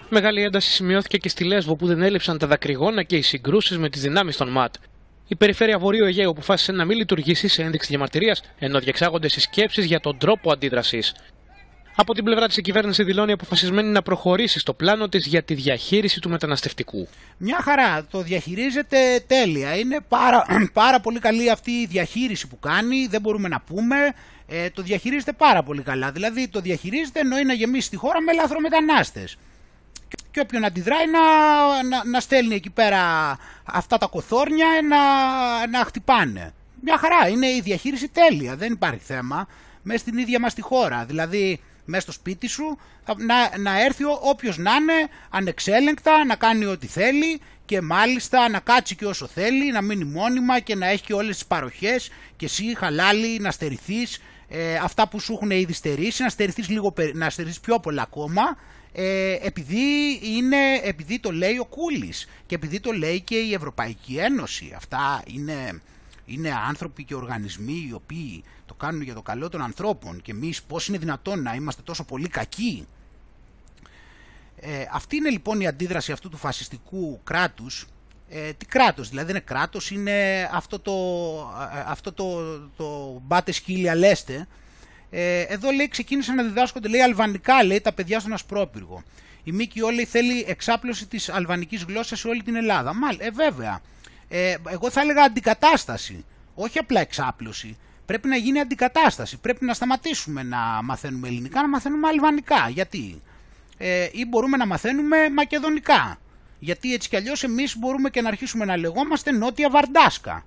Μεγάλη ένταση σημειώθηκε και στη Λέσβο που δεν έλειψαν τα δακρυγόνα και οι συγκρούσεις με τις δυνάμεις των ΜΑΤ. Η περιφέρεια Βορείου Αιγαίου αποφάσισε να μην λειτουργήσει σε ένδειξη διαμαρτυρίας, ενώ διεξάγονται συσκέψεις για τον τρόπο αντίδρασης. Από την πλευρά της η κυβέρνηση δηλώνει αποφασισμένη να προχωρήσει στο πλάνο της για τη διαχείριση του μεταναστευτικού. Μια χαρά, το διαχειρίζεται τέλεια. Είναι πάρα, [CLEARS THROAT] πάρα πολύ καλή αυτή η διαχείριση που κάνει, δεν μπορούμε να πούμε. Ε, το διαχειρίζεται πάρα πολύ καλά. Δηλαδή το διαχειρίζεται εννοεί να γεμίσει τη χώρα με λαθρομετανάστες. Και όποιον αντιδράει να, να, να στέλνει εκεί πέρα αυτά τα κοθόρνια να, να χτυπάνε. Μια χαρά, είναι η διαχείριση τέλεια, δεν υπάρχει θέμα. Μέσα στην ίδια μας τη χώρα. Δηλαδή μέσα στο σπίτι σου, να, να έρθει όποιος να είναι ανεξέλεγκτα, να κάνει ό,τι θέλει και μάλιστα να κάτσει και όσο θέλει, να μείνει μόνιμα και να έχει και όλες τις παροχές και εσύ χαλάλι να στερηθείς ε, αυτά που σου έχουν ήδη στερήσει, να στερηθείς, λίγο, να στερηθείς πιο πολλά ακόμα ε, επειδή, είναι, επειδή το λέει ο Κούλης και επειδή το λέει και η Ευρωπαϊκή Ένωση. Αυτά είναι, είναι άνθρωποι και οργανισμοί οι οποίοι το κάνουν για το καλό των ανθρώπων και εμείς πώς είναι δυνατόν να είμαστε τόσο πολύ κακοί. Ε, αυτή είναι λοιπόν η αντίδραση αυτού του φασιστικού κράτους. Ε, τι κράτος, δηλαδή δεν είναι κράτος, είναι αυτό το, ε, αυτό το, το μπάτε σκύλια λέστε. Ε, εδώ λέει ξεκίνησαν να διδάσκονται λέει αλβανικά λέει τα παιδιά στον Ασπρόπυργο. Η Μίκη όλοι θέλει εξάπλωση της αλβανικής γλώσσας σε όλη την Ελλάδα. Μάλ, ε, βέβαια. Ε, εγώ θα έλεγα αντικατάσταση, όχι απλά εξάπλωση πρέπει να γίνει αντικατάσταση. Πρέπει να σταματήσουμε να μαθαίνουμε ελληνικά, να μαθαίνουμε αλβανικά. Γιατί; Ε, ή μπορούμε να μαθαίνουμε μακεδονικά. Γιατί έτσι κι αλλιώς εμείς μπορούμε και να αρχίσουμε να λεγόμαστε Νότια Βαρντάσκα.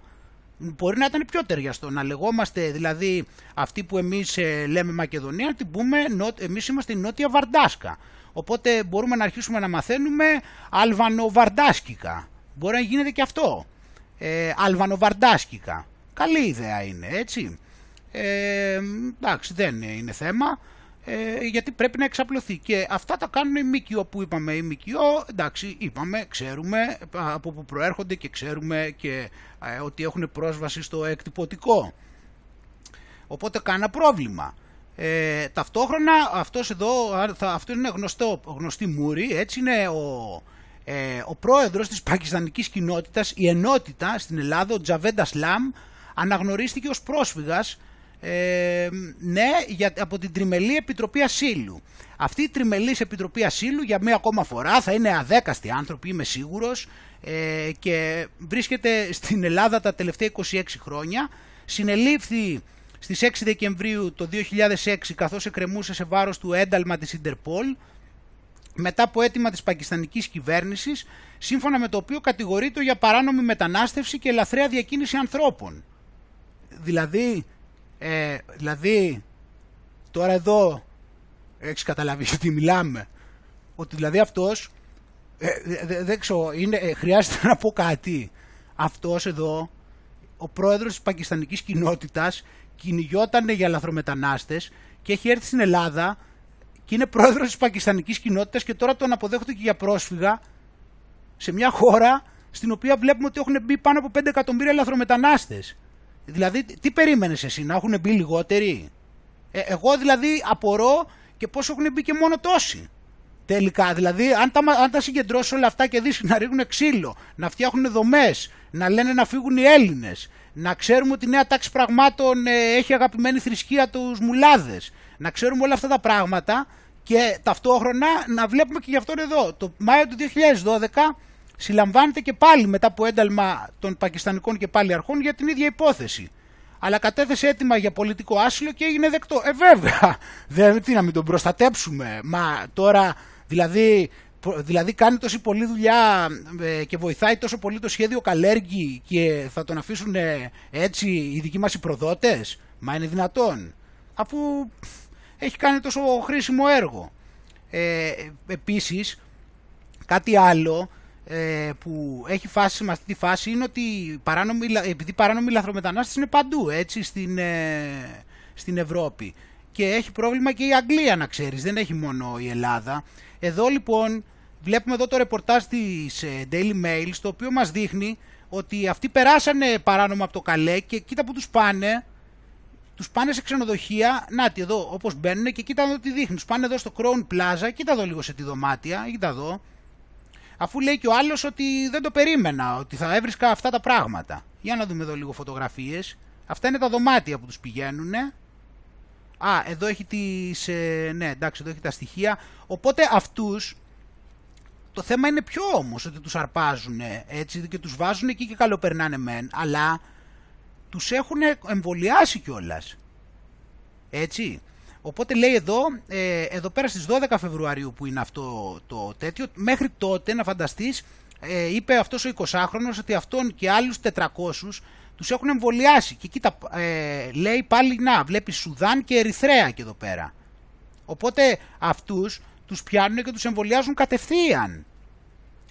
Μπορεί να ήταν πιο ταιριαστό να λεγόμαστε, δηλαδή αυτοί που εμείς ε, λέμε Μακεδονία, να την πούμε εμείς είμαστε η Νότια Βαρντάσκα. Οπότε μπορούμε να αρχίσουμε να μαθαίνουμε Αλβανοβαρντάσκικα. Μπορεί να γίνεται και αυτό. Ε, Αλβανοβαρντάσκικα. Καλή ιδέα είναι, έτσι. Ε, εντάξει, δεν είναι θέμα, ε, γιατί πρέπει να εξαπλωθεί. Και αυτά τα κάνουν οι ΜΚΟ που είπαμε. Οι ΜΚΟ, εντάξει, είπαμε, ξέρουμε από που προέρχονται και ξέρουμε και ε, ότι έχουν πρόσβαση στο εκτυπωτικό. Οπότε κάνα πρόβλημα. Ε, ταυτόχρονα αυτός εδώ, αυτό είναι γνωστό, γνωστή μούρη, έτσι είναι ο, ε, ο πρόεδρος της πακιστανικής κοινότητας, η ενότητα στην Ελλάδα, ο Τζαβέντα Σλάμ, αναγνωρίστηκε ως πρόσφυγας ε, ναι, για, από την Τριμελή Επιτροπή Ασύλου. Αυτή η Τριμελής Επιτροπή Ασύλου για μία ακόμα φορά θα είναι αδέκαστοι άνθρωποι, είμαι σίγουρος, ε, και βρίσκεται στην Ελλάδα τα τελευταία 26 χρόνια. Συνελήφθη στις 6 Δεκεμβρίου το 2006 καθώς εκκρεμούσε σε βάρος του ένταλμα της Ιντερπολ μετά από αίτημα της πακιστανικής κυβέρνησης σύμφωνα με το οποίο κατηγορείται για παράνομη μετανάστευση και ελαθρέα διακίνηση ανθρώπων. Δηλαδή, ε, δηλαδή, τώρα εδώ έχεις καταλαβεί [LAUGHS] ότι μιλάμε. Ότι δηλαδή αυτός, ε, δεν ξέρω, είναι, ε, χρειάζεται να πω κάτι. Αυτός εδώ, ο πρόεδρος της πακιστανικής κοινότητας, κυνηγιόταν για λαθρομετανάστες και έχει έρθει στην Ελλάδα και είναι πρόεδρος της πακιστανικής κοινότητας και τώρα τον αποδέχονται και για πρόσφυγα σε μια χώρα στην οποία βλέπουμε ότι έχουν μπει πάνω από 5 εκατομμύρια λαθρομετανάστες Δηλαδή, τι περίμενες εσύ, να έχουν μπει λιγότεροι; Ε, εγώ δηλαδή απορώ και πόσο έχουν μπει και μόνο τόσοι. Τελικά, δηλαδή, αν τα, αν τα συγκεντρώσεις όλα αυτά και δεις να ρίχνουν ξύλο, να φτιάχνουν δομές, να λένε να φύγουν οι Έλληνες, να ξέρουμε ότι η νέα τάξη πραγμάτων ε, έχει αγαπημένη θρησκεία τους μουλάδες, να ξέρουμε όλα αυτά τα πράγματα και ταυτόχρονα να βλέπουμε και γι' αυτό εδώ. Το Μάιο του 2012 συλλαμβάνεται και πάλι μετά από ένταλμα των Πακιστανικών και πάλι αρχών για την ίδια υπόθεση. Αλλά κατέθεσε έτοιμα για πολιτικό άσυλο και έγινε δεκτό. Ε, βέβαια. Δεν, τι να μην τον προστατέψουμε. Μα τώρα, δηλαδή, δηλαδή κάνει τόση πολλή δουλειά ε, και βοηθάει τόσο πολύ το σχέδιο Καλέργη και θα τον αφήσουν έτσι οι δικοί μας οι προδότες; Μα είναι δυνατόν. Αφού έχει κάνει τόσο χρήσιμο έργο. Ε, επίσης, κάτι άλλο ε, που έχει φάση με αυτή τη φάση είναι ότι παράνομη, επειδή παράνομοι λαθρομετανάστες είναι παντού έτσι στην, ε, στην Ευρώπη. Και έχει πρόβλημα και η Αγγλία να ξέρεις, δεν έχει μόνο η Ελλάδα. Εδώ λοιπόν βλέπουμε εδώ το ρεπορτάζ της ε, Daily Mail στο οποίο μας δείχνει ότι αυτοί περάσανε παράνομα από το καλέ και κοίτα που τους πάνε. Τους πάνε σε ξενοδοχεία, να τι εδώ όπως μπαίνουν και κοίτα εδώ τι δείχνει, τους πάνε εδώ στο Crown Plaza, κοίτα εδώ λίγο σε τη δωμάτια, κοίτα εδώ αφού λέει και ο άλλος ότι δεν το περίμενα, ότι θα έβρισκα αυτά τα πράγματα. Για να δούμε εδώ λίγο φωτογραφίες. Αυτά είναι τα δωμάτια που τους πηγαίνουν. Α, εδώ έχει τις... Ε, ναι, εντάξει, εδώ έχει τα στοιχεία. Οπότε αυτούς, το θέμα είναι πιο όμως, ότι τους αρπάζουν έτσι και τους βάζουν εκεί και καλοπερνάνε μεν, αλλά τους έχουν εμβολιάσει κιόλας. Έτσι. Οπότε λέει εδώ, ε, εδώ πέρα στις 12 Φεβρουαρίου που είναι αυτό το τέτοιο, μέχρι τότε να φανταστείς, ε, είπε αυτός ο 20χρονος ότι αυτόν και άλλους 400 τους έχουν εμβολιάσει. Και κοίτα, ε, λέει πάλι να, βλέπεις Σουδάν και Ερυθρέα και εδώ πέρα. Οπότε αυτούς τους πιάνουν και τους εμβολιάζουν κατευθείαν.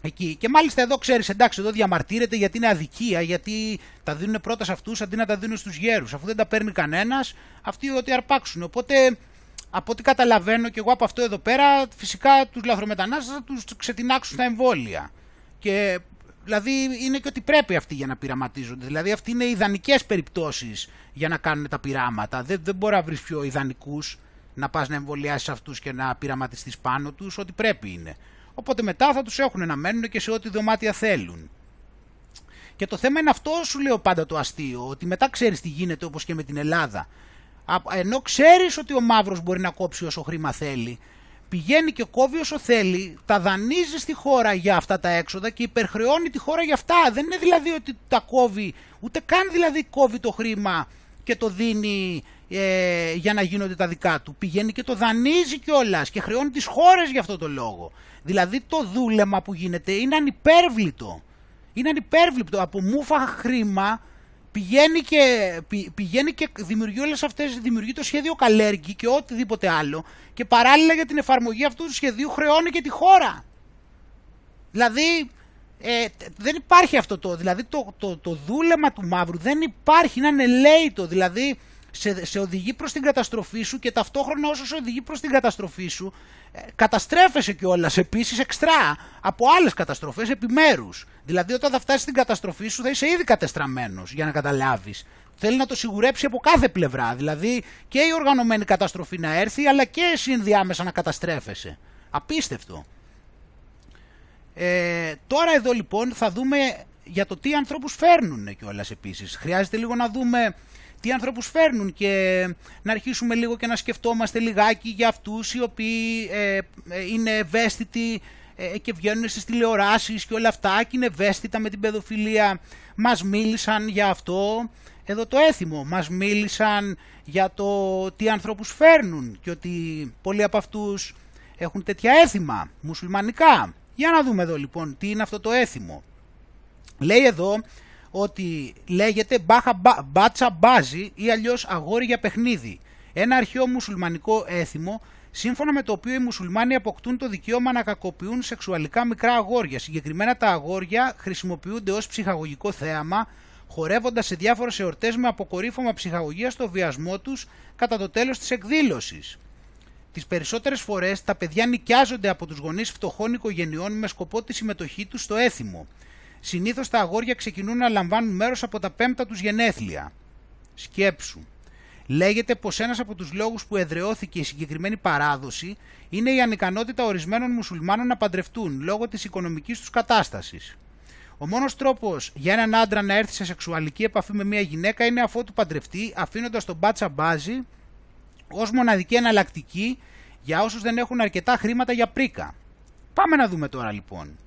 Εκεί. Και μάλιστα εδώ ξέρεις, εντάξει, εδώ διαμαρτύρεται γιατί είναι αδικία, γιατί τα δίνουν πρώτα σε αυτούς αντί να τα δίνουν στους γέρους. Αφού δεν τα παίρνει κανένας, αυτοί ότι αρπάξουν. Οπότε, από ό,τι καταλαβαίνω και εγώ από αυτό εδώ πέρα, φυσικά τους λαθρομετανάστες θα τους ξετινάξουν στα εμβόλια. Και δηλαδή είναι και ότι πρέπει αυτοί για να πειραματίζονται. Δηλαδή αυτοί είναι ιδανικές περιπτώσεις για να κάνουν τα πειράματα. Δεν, δεν μπορεί να βρεις πιο ιδανικούς να πας να εμβολιάσεις αυτούς και να πειραματιστείς πάνω τους, ότι πρέπει είναι. Οπότε μετά θα τους έχουν να μένουν και σε ό,τι δωμάτια θέλουν. Και το θέμα είναι αυτό σου λέω πάντα το αστείο, ότι μετά ξέρεις τι γίνεται όπως και με την Ελλάδα. Ενώ ξέρεις ότι ο μαύρος μπορεί να κόψει όσο χρήμα θέλει, πηγαίνει και κόβει όσο θέλει, τα δανείζει στη χώρα για αυτά τα έξοδα και υπερχρεώνει τη χώρα για αυτά. Δεν είναι δηλαδή ότι τα κόβει, ούτε καν δηλαδή κόβει το χρήμα και το δίνει ε, για να γίνονται τα δικά του. Πηγαίνει και το δανείζει κιόλας και χρεώνει τις χώρες για αυτό το λόγο. Δηλαδή το δούλεμα που γίνεται είναι ανυπέρβλητο. Είναι ανυπέρβλητο. Από μούφα χρήμα πηγαίνει και, πηγαίνει και δημιουργεί όλες αυτές, δημιουργεί το σχέδιο Καλέργη και οτιδήποτε άλλο και παράλληλα για την εφαρμογή αυτού του σχεδίου χρεώνει και τη χώρα. Δηλαδή ε, δεν υπάρχει αυτό το, δηλαδή το, το, το δούλεμα του μαύρου δεν υπάρχει, είναι ανελαίητο, δηλαδή σε, σε οδηγεί προς την καταστροφή σου και ταυτόχρονα όσο σε οδηγεί προς την καταστροφή σου ε, καταστρέφεσαι κιόλας επίσης εξτρά από άλλες καταστροφές επιμέρους. Δηλαδή όταν θα φτάσεις στην καταστροφή σου θα είσαι ήδη κατεστραμμένος για να καταλάβεις. Θέλει να το σιγουρέψει από κάθε πλευρά. Δηλαδή και η οργανωμένη καταστροφή να έρθει αλλά και εσύ ενδιάμεσα να καταστρέφεσαι. Απίστευτο. Ε, τώρα εδώ λοιπόν θα δούμε για το τι ανθρώπους φέρνουν κιόλας επίσης. Χρειάζεται λίγο να δούμε τι ανθρώπους φέρνουν και να αρχίσουμε λίγο και να σκεφτόμαστε λιγάκι για αυτούς οι οποίοι ε, ε, είναι ευαίσθητοι ε, και βγαίνουν στις τηλεοράσεις και όλα αυτά και είναι ευαίσθητα με την παιδοφιλία. Μας μίλησαν για αυτό, εδώ το έθιμο, μας μίλησαν για το τι ανθρώπους φέρνουν και ότι πολλοί από αυτούς έχουν τέτοια έθιμα μουσουλμανικά. Για να δούμε εδώ λοιπόν τι είναι αυτό το έθιμο. Λέει εδώ ότι λέγεται μπάχα μπάτσα μπάζι ή αλλιώς αγόρι για παιχνίδι. Ένα αρχαίο μουσουλμανικό έθιμο σύμφωνα με το οποίο οι μουσουλμάνοι αποκτούν το δικαίωμα να κακοποιούν σεξουαλικά μικρά αγόρια. Συγκεκριμένα τα αγόρια χρησιμοποιούνται ως ψυχαγωγικό θέαμα, χορεύοντας σε διάφορες εορτές με αποκορύφωμα ψυχαγωγίας στο βιασμό τους κατά το τέλος της εκδήλωσης. Τις περισσότερες φορές τα παιδιά νοικιάζονται από τους γονείς φτωχών οικογενειών με σκοπό τη συμμετοχή τους στο έθιμο. Συνήθως τα αγόρια ξεκινούν να λαμβάνουν μέρος από τα πέμπτα τους γενέθλια. Σκέψου. Λέγεται πως ένας από τους λόγους που εδρεώθηκε η συγκεκριμένη παράδοση είναι η ανικανότητα ορισμένων μουσουλμάνων να παντρευτούν λόγω της οικονομικής τους κατάστασης. Ο μόνος τρόπος για έναν άντρα να έρθει σε σεξουαλική επαφή με μια γυναίκα είναι αφότου παντρευτεί, αφήνοντας τον μπάτσα μπάζι ως μοναδική εναλλακτική για όσους δεν έχουν αρκετά χρήματα για πρίκα. Πάμε να δούμε τώρα λοιπόν.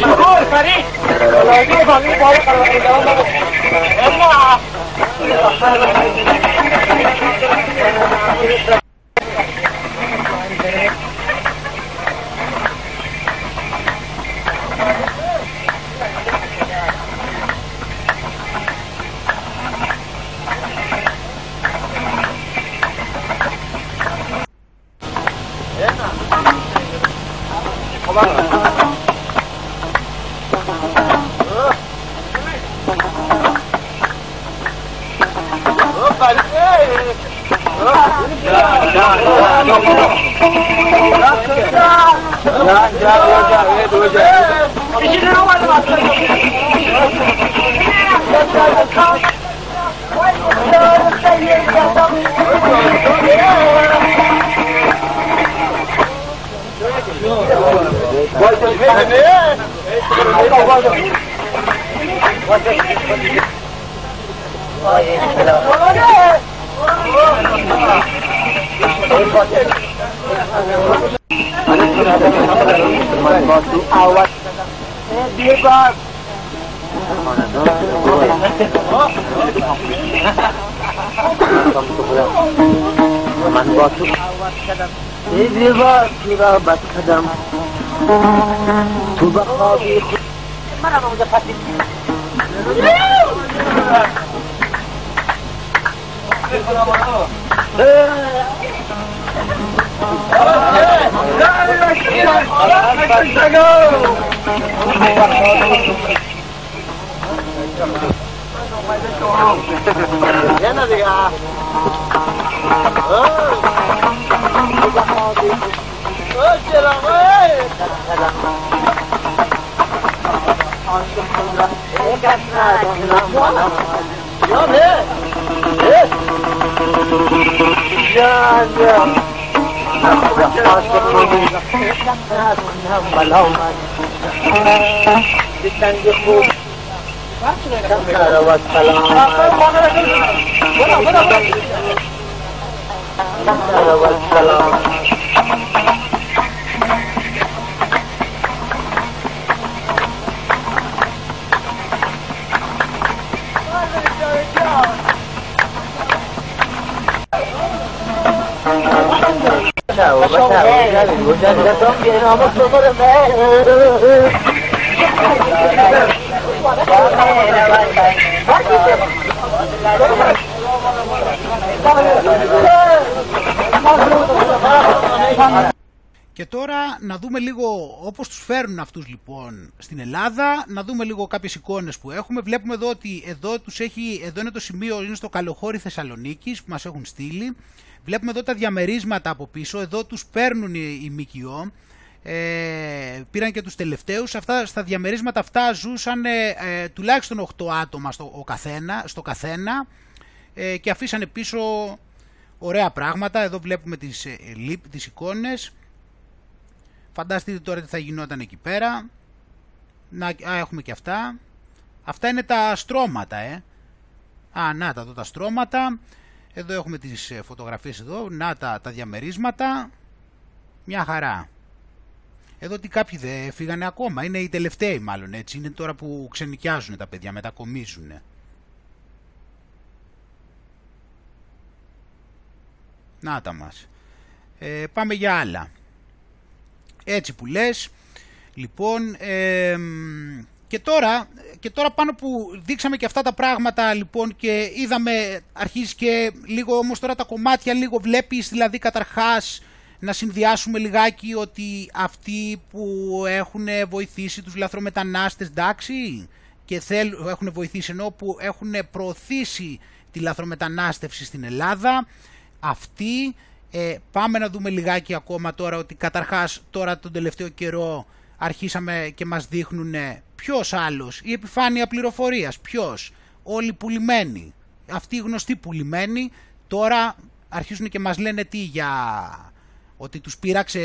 شكور فريق يلا Kolay gelsin. Thank you. awat bebas teman bos awat ای زیباتی را بد کدم تو بخوابی خود منم اونجا پسی Yeah, no, they are. Oh. والسلام والسلام Και τώρα να δούμε λίγο όπως τους φέρνουν αυτούς λοιπόν στην Ελλάδα, να δούμε λίγο κάποιες εικόνες που έχουμε. Βλέπουμε εδώ ότι εδώ, τους έχει, εδώ είναι το σημείο, είναι στο Καλοχώρι Θεσσαλονίκης που μας έχουν στείλει. Βλέπουμε εδώ τα διαμερίσματα από πίσω, εδώ τους παίρνουν οι, οι ΜΚΟ. Ε, πήραν και τους τελευταίους. Αυτά, στα διαμερίσματα αυτά ζούσαν ε, ε, τουλάχιστον 8 άτομα στο, ο καθένα, στο καθένα ε, και αφήσανε πίσω ωραία πράγματα. Εδώ βλέπουμε τις, ε, τις εικόνες. Φανταστείτε τώρα τι θα γινόταν εκεί πέρα. Να, α, έχουμε και αυτά. Αυτά είναι τα στρώματα, ε. Α, να τα εδώ τα στρώματα. Εδώ έχουμε τις ε, φωτογραφίες εδώ. Να τα, τα διαμερίσματα. Μια χαρά. Εδώ ότι κάποιοι δεν φύγανε ακόμα. Είναι οι τελευταίοι μάλλον έτσι. Είναι τώρα που ξενικιάζουν τα παιδιά, μετακομίζουν. Να τα μας. Ε, πάμε για άλλα. Έτσι που λες. Λοιπόν, και τώρα και τώρα πάνω που δείξαμε και αυτά τα πράγματα λοιπόν και είδαμε, αρχίζει και λίγο όμως τώρα τα κομμάτια λίγο βλέπεις δηλαδή καταρχάς να συνδυάσουμε λιγάκι ότι αυτοί που έχουν βοηθήσει τους λαθρομετανάστες εντάξει και θέλουν, έχουν βοηθήσει ενώ που έχουν προωθήσει τη λαθρομετανάστευση στην Ελλάδα αυτοί ε, πάμε να δούμε λιγάκι ακόμα τώρα ότι καταρχάς τώρα τον τελευταίο καιρό αρχίσαμε και μας δείχνουν ποιος άλλος, η επιφάνεια πληροφορίας, ποιος, όλοι πουλημένοι, αυτοί οι γνωστοί πουλημένοι τώρα αρχίζουν και μας λένε τι για ότι τους πείραξε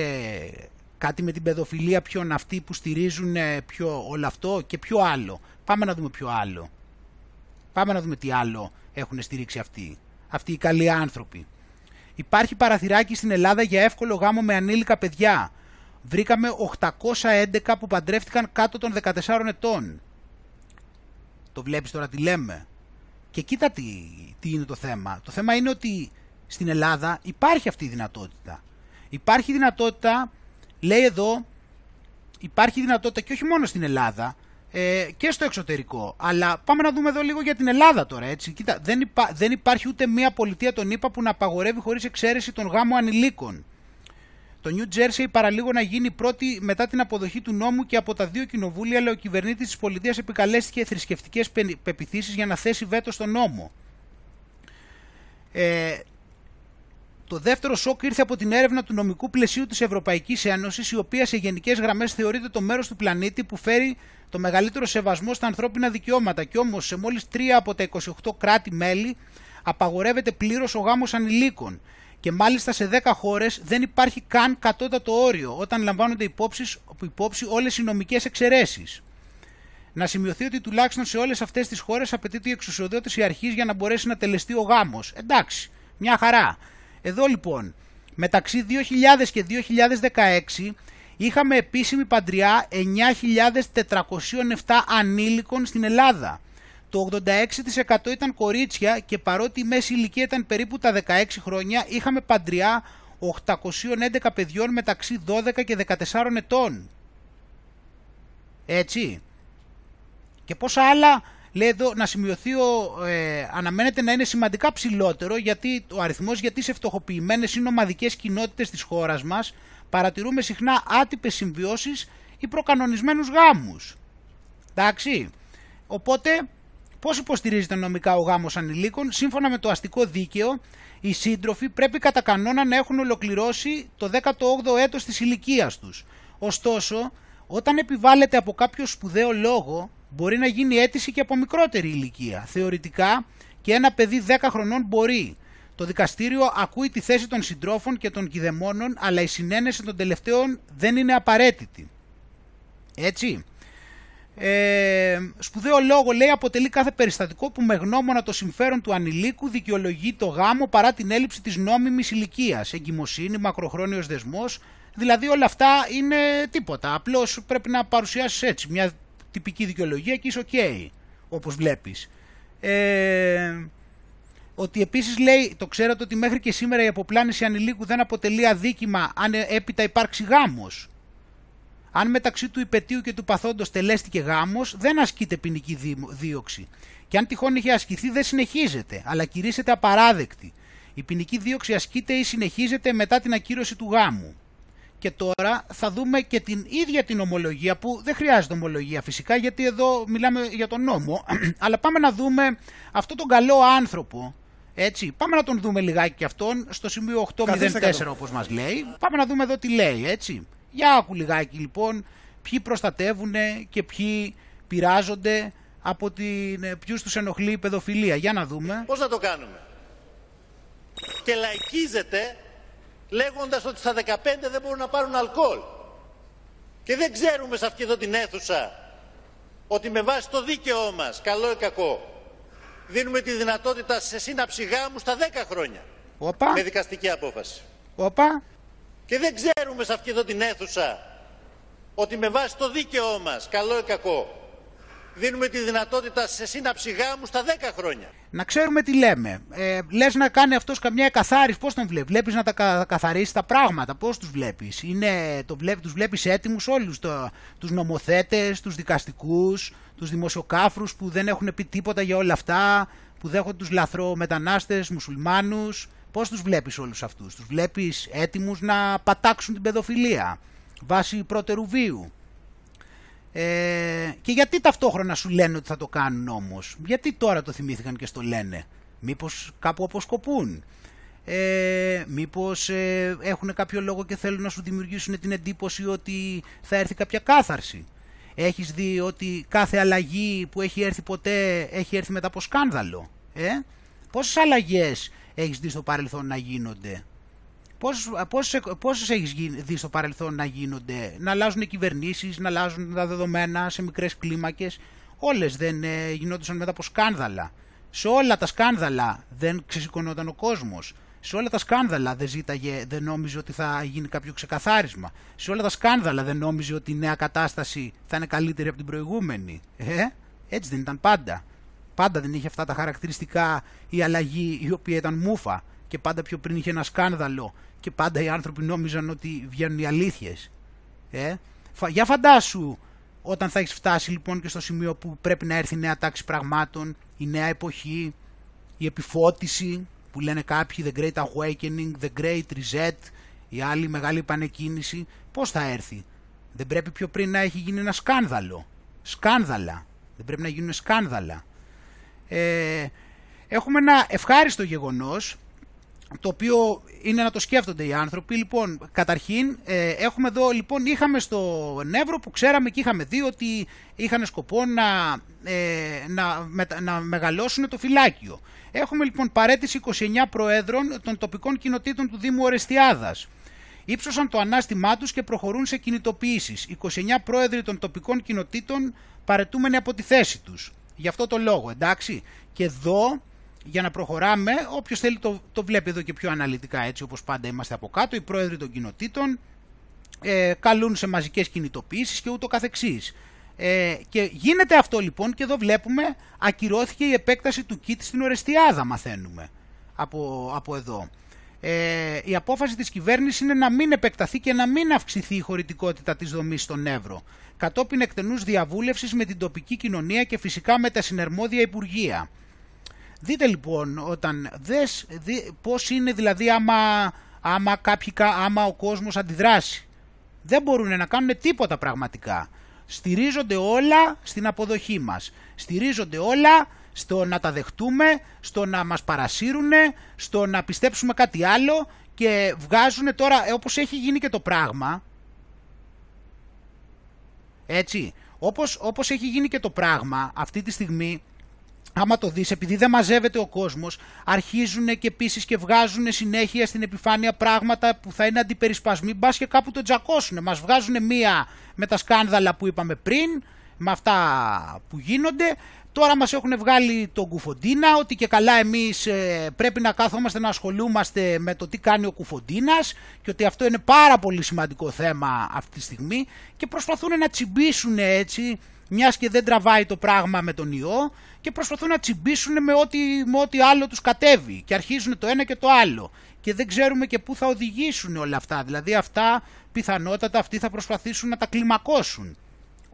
κάτι με την παιδοφιλία ποιον αυτοί που στηρίζουν ποιο όλο αυτό και ποιο άλλο. Πάμε να δούμε ποιο άλλο. Πάμε να δούμε τι άλλο έχουν στηρίξει αυτοί. Αυτοί οι καλοί άνθρωποι. Υπάρχει παραθυράκι στην Ελλάδα για εύκολο γάμο με ανήλικα παιδιά. Βρήκαμε 811 που παντρεύτηκαν κάτω των 14 ετών. Το βλέπεις τώρα τι λέμε. Και κοίτα τι, τι είναι το θέμα. Το θέμα είναι ότι στην Ελλάδα υπάρχει αυτή η δυνατότητα. Υπάρχει δυνατότητα, λέει εδώ, υπάρχει δυνατότητα και όχι μόνο στην Ελλάδα, ε, και στο εξωτερικό. Αλλά πάμε να δούμε εδώ λίγο για την Ελλάδα τώρα. Έτσι. Κοίτα, δεν, υπά, δεν υπάρχει ούτε μία πολιτεία των ΗΠΑ που να απαγορεύει χωρίς εξαίρεση τον γάμο ανηλίκων. Το New Jersey παραλίγο να γίνει πρώτη μετά την αποδοχή του νόμου και από τα δύο κοινοβούλια, αλλά ο κυβερνήτης της πολιτείας επικαλέστηκε θρησκευτικές πεπιθήσεις για να θέσει βέτο στον νόμο. Ε, το δεύτερο σοκ ήρθε από την έρευνα του νομικού πλαισίου της Ευρωπαϊκής Ένωσης, η οποία σε γενικές γραμμές θεωρείται το μέρος του πλανήτη που φέρει το μεγαλύτερο σεβασμό στα ανθρώπινα δικαιώματα και όμως σε μόλις τρία από τα 28 κράτη-μέλη απαγορεύεται πλήρως ο γάμος ανηλίκων και μάλιστα σε 10 χώρες δεν υπάρχει καν κατώτατο όριο όταν λαμβάνονται υπόψη, υπόψη όλες οι νομικές εξαιρέσεις. Να σημειωθεί ότι τουλάχιστον σε όλες αυτές τις χώρες απαιτείται η εξουσιοδότηση αρχής για να μπορέσει να τελεστεί ο γάμος. Εντάξει, μια χαρά. Εδώ λοιπόν, μεταξύ 2000 και 2016 είχαμε επίσημη παντριά 9.407 ανήλικων στην Ελλάδα. Το 86% ήταν κορίτσια και παρότι η μέση ηλικία ήταν περίπου τα 16 χρόνια, είχαμε παντριά 811 παιδιών μεταξύ 12 και 14 ετών. Έτσι. Και πόσα άλλα Λέει εδώ να σημειωθεί, ο, ε, αναμένεται να είναι σημαντικά ψηλότερο γιατί ο αριθμός γιατί σε φτωχοποιημένες ή νομαδικές κοινότητες της χώρας μας παρατηρούμε συχνά άτυπες συμβιώσεις ή προκανονισμένους γάμους. Εντάξει. Οπότε, πώς υποστηρίζεται νομικά ο γάμος ανηλίκων, σύμφωνα με το αστικό δίκαιο, οι σύντροφοι πρέπει κατά κανόνα να έχουν ολοκληρώσει το 18ο έτος της ηλικίας τους. Ωστόσο, όταν επιβάλλεται από κάποιο σπουδαίο λόγο, μπορεί να γίνει αίτηση και από μικρότερη ηλικία. Θεωρητικά και ένα παιδί 10 χρονών μπορεί. Το δικαστήριο ακούει τη θέση των συντρόφων και των κηδεμόνων, αλλά η συνένεση των τελευταίων δεν είναι απαραίτητη. Έτσι. Ε, σπουδαίο λόγο λέει αποτελεί κάθε περιστατικό που με γνώμονα το συμφέρον του ανηλίκου δικαιολογεί το γάμο παρά την έλλειψη της νόμιμης ηλικίας, εγκυμοσύνη, μακροχρόνιος δεσμός, δηλαδή όλα αυτά είναι τίποτα, απλώς πρέπει να παρουσιάσεις έτσι μια τυπική δικαιολογία και είσαι ok, όπως βλέπεις. Ε, ότι επίσης λέει, το ξέρατε ότι μέχρι και σήμερα η αποπλάνηση ανηλίκου δεν αποτελεί αδίκημα αν έπειτα υπάρξει γάμος. Αν μεταξύ του υπετίου και του παθόντος τελέστηκε γάμος, δεν ασκείται ποινική δίωξη. Και αν τυχόν είχε ασκηθεί δεν συνεχίζεται, αλλά κηρύσσεται απαράδεκτη. Η ποινική δίωξη ασκείται ή συνεχίζεται μετά την ακύρωση του γάμου. Και τώρα θα δούμε και την ίδια την ομολογία που δεν χρειάζεται ομολογία φυσικά γιατί εδώ μιλάμε για τον νόμο. [CLEARS THROAT] Αλλά πάμε να δούμε αυτό τον καλό άνθρωπο έτσι, πάμε να τον δούμε λιγάκι και αυτόν στο σημείο 804 όπως μας λέει. Πάμε να δούμε εδώ τι λέει έτσι για άκου λιγάκι λοιπόν ποιοι προστατεύουν και ποιοι πειράζονται από την, ποιους τους ενοχλεί η παιδοφιλία για να δούμε πώς να το κάνουμε; Και λαϊκίζεται λέγοντας ότι στα 15 δεν μπορούν να πάρουν αλκοόλ. Και δεν ξέρουμε σε αυτή εδώ την αίθουσα ότι με βάση το δίκαιό μας, καλό ή κακό, δίνουμε τη δυνατότητα σε σύναψη γάμου στα 10 χρόνια. Οπα. Με δικαστική απόφαση. Οπα. Και δεν ξέρουμε σε αυτή εδώ την αίθουσα ότι με βάση το δίκαιό μας, καλό ή κακό, δίνουμε τη δυνατότητα σε σύναψη γάμου στα 10 χρόνια. Να ξέρουμε τι λέμε. Ε, Λες να κάνει αυτός καμιά εκαθάριση, πώς τον βλέπεις; Βλέπεις να τα καθαρίσει τα πράγματα, πώς τους βλέπεις; Το βλέπει τους βλέπεις έτοιμους όλους. Το, τους νομοθέτες, τους δικαστικούς, τους δημοσιοκάφρους που δεν έχουν πει τίποτα για όλα αυτά, που δέχονται τους λαθρομετανάστες, μουσουλμάνους. Πώς τους βλέπεις όλους αυτούς; Τους βλέπεις έτοιμους να πατάξουν την παιδοφιλία βάσει πρώτερου βίου. Ε, και γιατί ταυτόχρονα σου λένε ότι θα το κάνουν όμως; Γιατί τώρα το θυμήθηκαν και στο λένε; Μήπως κάπου αποσκοπούν; Ε, μήπως ε, έχουν κάποιο λόγο και θέλουν να σου δημιουργήσουν την εντύπωση ότι θα έρθει κάποια κάθαρση; Έχεις δει ότι κάθε αλλαγή που έχει έρθει ποτέ έχει έρθει μετά από σκάνδαλο. Ε; Πόσες αλλαγές έχεις δει στο παρελθόν να γίνονται; Πόσες, πόσες, πόσες έχεις δει στο παρελθόν να γίνονται, να αλλάζουν οι κυβερνήσεις, να αλλάζουν τα δεδομένα σε μικρές κλίμακες; Όλες δεν ε, γινόντουσαν μετά από σκάνδαλα. Σε όλα τα σκάνδαλα δεν ξεσηκωνόταν ο κόσμος. Σε όλα τα σκάνδαλα δεν ζήταγε, δεν νόμιζε ότι θα γίνει κάποιο ξεκαθάρισμα. Σε όλα τα σκάνδαλα δεν νόμιζε ότι η νέα κατάσταση θα είναι καλύτερη από την προηγούμενη. Ε, έτσι δεν ήταν πάντα. Πάντα δεν είχε αυτά τα χαρακτηριστικά η αλλαγή η οποία ήταν μούφα και πάντα πιο πριν είχε ένα σκάνδαλο και πάντα οι άνθρωποι νόμιζαν ότι βγαίνουν οι αλήθειες. Ε; Για φαντάσου όταν θα έχεις φτάσει λοιπόν και στο σημείο που πρέπει να έρθει η νέα τάξη πραγμάτων, η νέα εποχή, η επιφώτιση που λένε κάποιοι The Great Awakening, The Great Reset, η άλλη μεγάλη επανεκκίνηση, πώς θα έρθει; Δεν πρέπει πιο πριν να έχει γίνει ένα σκάνδαλο. Σκάνδαλα. Δεν πρέπει να γίνουν σκάνδαλα. Ε, έχουμε ένα ευχάριστο γεγονός το οποίο είναι να το σκέφτονται οι άνθρωποι. Λοιπόν, καταρχήν, ε, έχουμε εδώ, λοιπόν, είχαμε στο Νεύρο που ξέραμε και είχαμε δει ότι είχαν σκοπό να, ε, να, να μεγαλώσουν το φυλάκιο. Έχουμε λοιπόν παρέτηση 29 προέδρων των τοπικών κοινοτήτων του Δήμου Ορεστιάδας. Ήψωσαν το ανάστημά τους και προχωρούν σε κινητοποιήσεις. 29 πρόεδροι των τοπικών κοινοτήτων παρετούμενοι από τη θέση τους. Γι' αυτό το λόγο, εντάξει. Και εδώ για να προχωράμε, όποιος θέλει το, το βλέπει εδώ και πιο αναλυτικά έτσι όπως πάντα είμαστε από κάτω, οι πρόεδροι των κοινοτήτων ε, καλούν σε μαζικές κινητοποιήσεις και ούτω καθεξής. Ε, και γίνεται αυτό λοιπόν και εδώ βλέπουμε ακυρώθηκε η επέκταση του ΚΙΤ στην Ορεστιάδα μαθαίνουμε από, από εδώ. Ε, η απόφαση της κυβέρνησης είναι να μην επεκταθεί και να μην αυξηθεί η χωρητικότητα της δομής στον Εύρο κατόπιν εκτενούς διαβούλευσης με την τοπική κοινωνία και φυσικά με τα συνερμόδια Υπουργεία. Δείτε λοιπόν όταν δες πώς είναι δηλαδή άμα, άμα, κάποιοι, άμα ο κόσμος αντιδράσει. Δεν μπορούν να κάνουν τίποτα πραγματικά. Στηρίζονται όλα στην αποδοχή μας. Στηρίζονται όλα στο να τα δεχτούμε, στο να μας παρασύρουν, στο να πιστέψουμε κάτι άλλο και βγάζουν τώρα, όπως έχει γίνει και το πράγμα, έτσι, όπως, όπως έχει γίνει και το πράγμα αυτή τη στιγμή, άμα το δεις, επειδή δεν μαζεύεται ο κόσμος, αρχίζουν και επίσης και βγάζουν συνέχεια στην επιφάνεια πράγματα που θα είναι αντιπερισπασμοί, μπα και κάπου το τζακώσουν. Μας βγάζουν μία με τα σκάνδαλα που είπαμε πριν, με αυτά που γίνονται. Τώρα μας έχουν βγάλει τον Κουφοντίνα, ότι και καλά εμείς ε, πρέπει να κάθομαστε να ασχολούμαστε με το τι κάνει ο Κουφοντίνας και ότι αυτό είναι πάρα πολύ σημαντικό θέμα αυτή τη στιγμή και προσπαθούν να τσιμπήσουν έτσι μιας και δεν τραβάει το πράγμα με τον ιό και προσπαθούν να τσιμπήσουν με ό,τι, με ό,τι άλλο τους κατέβει και αρχίζουν το ένα και το άλλο και δεν ξέρουμε και πού θα οδηγήσουν όλα αυτά. Δηλαδή αυτά πιθανότατα αυτοί θα προσπαθήσουν να τα κλιμακώσουν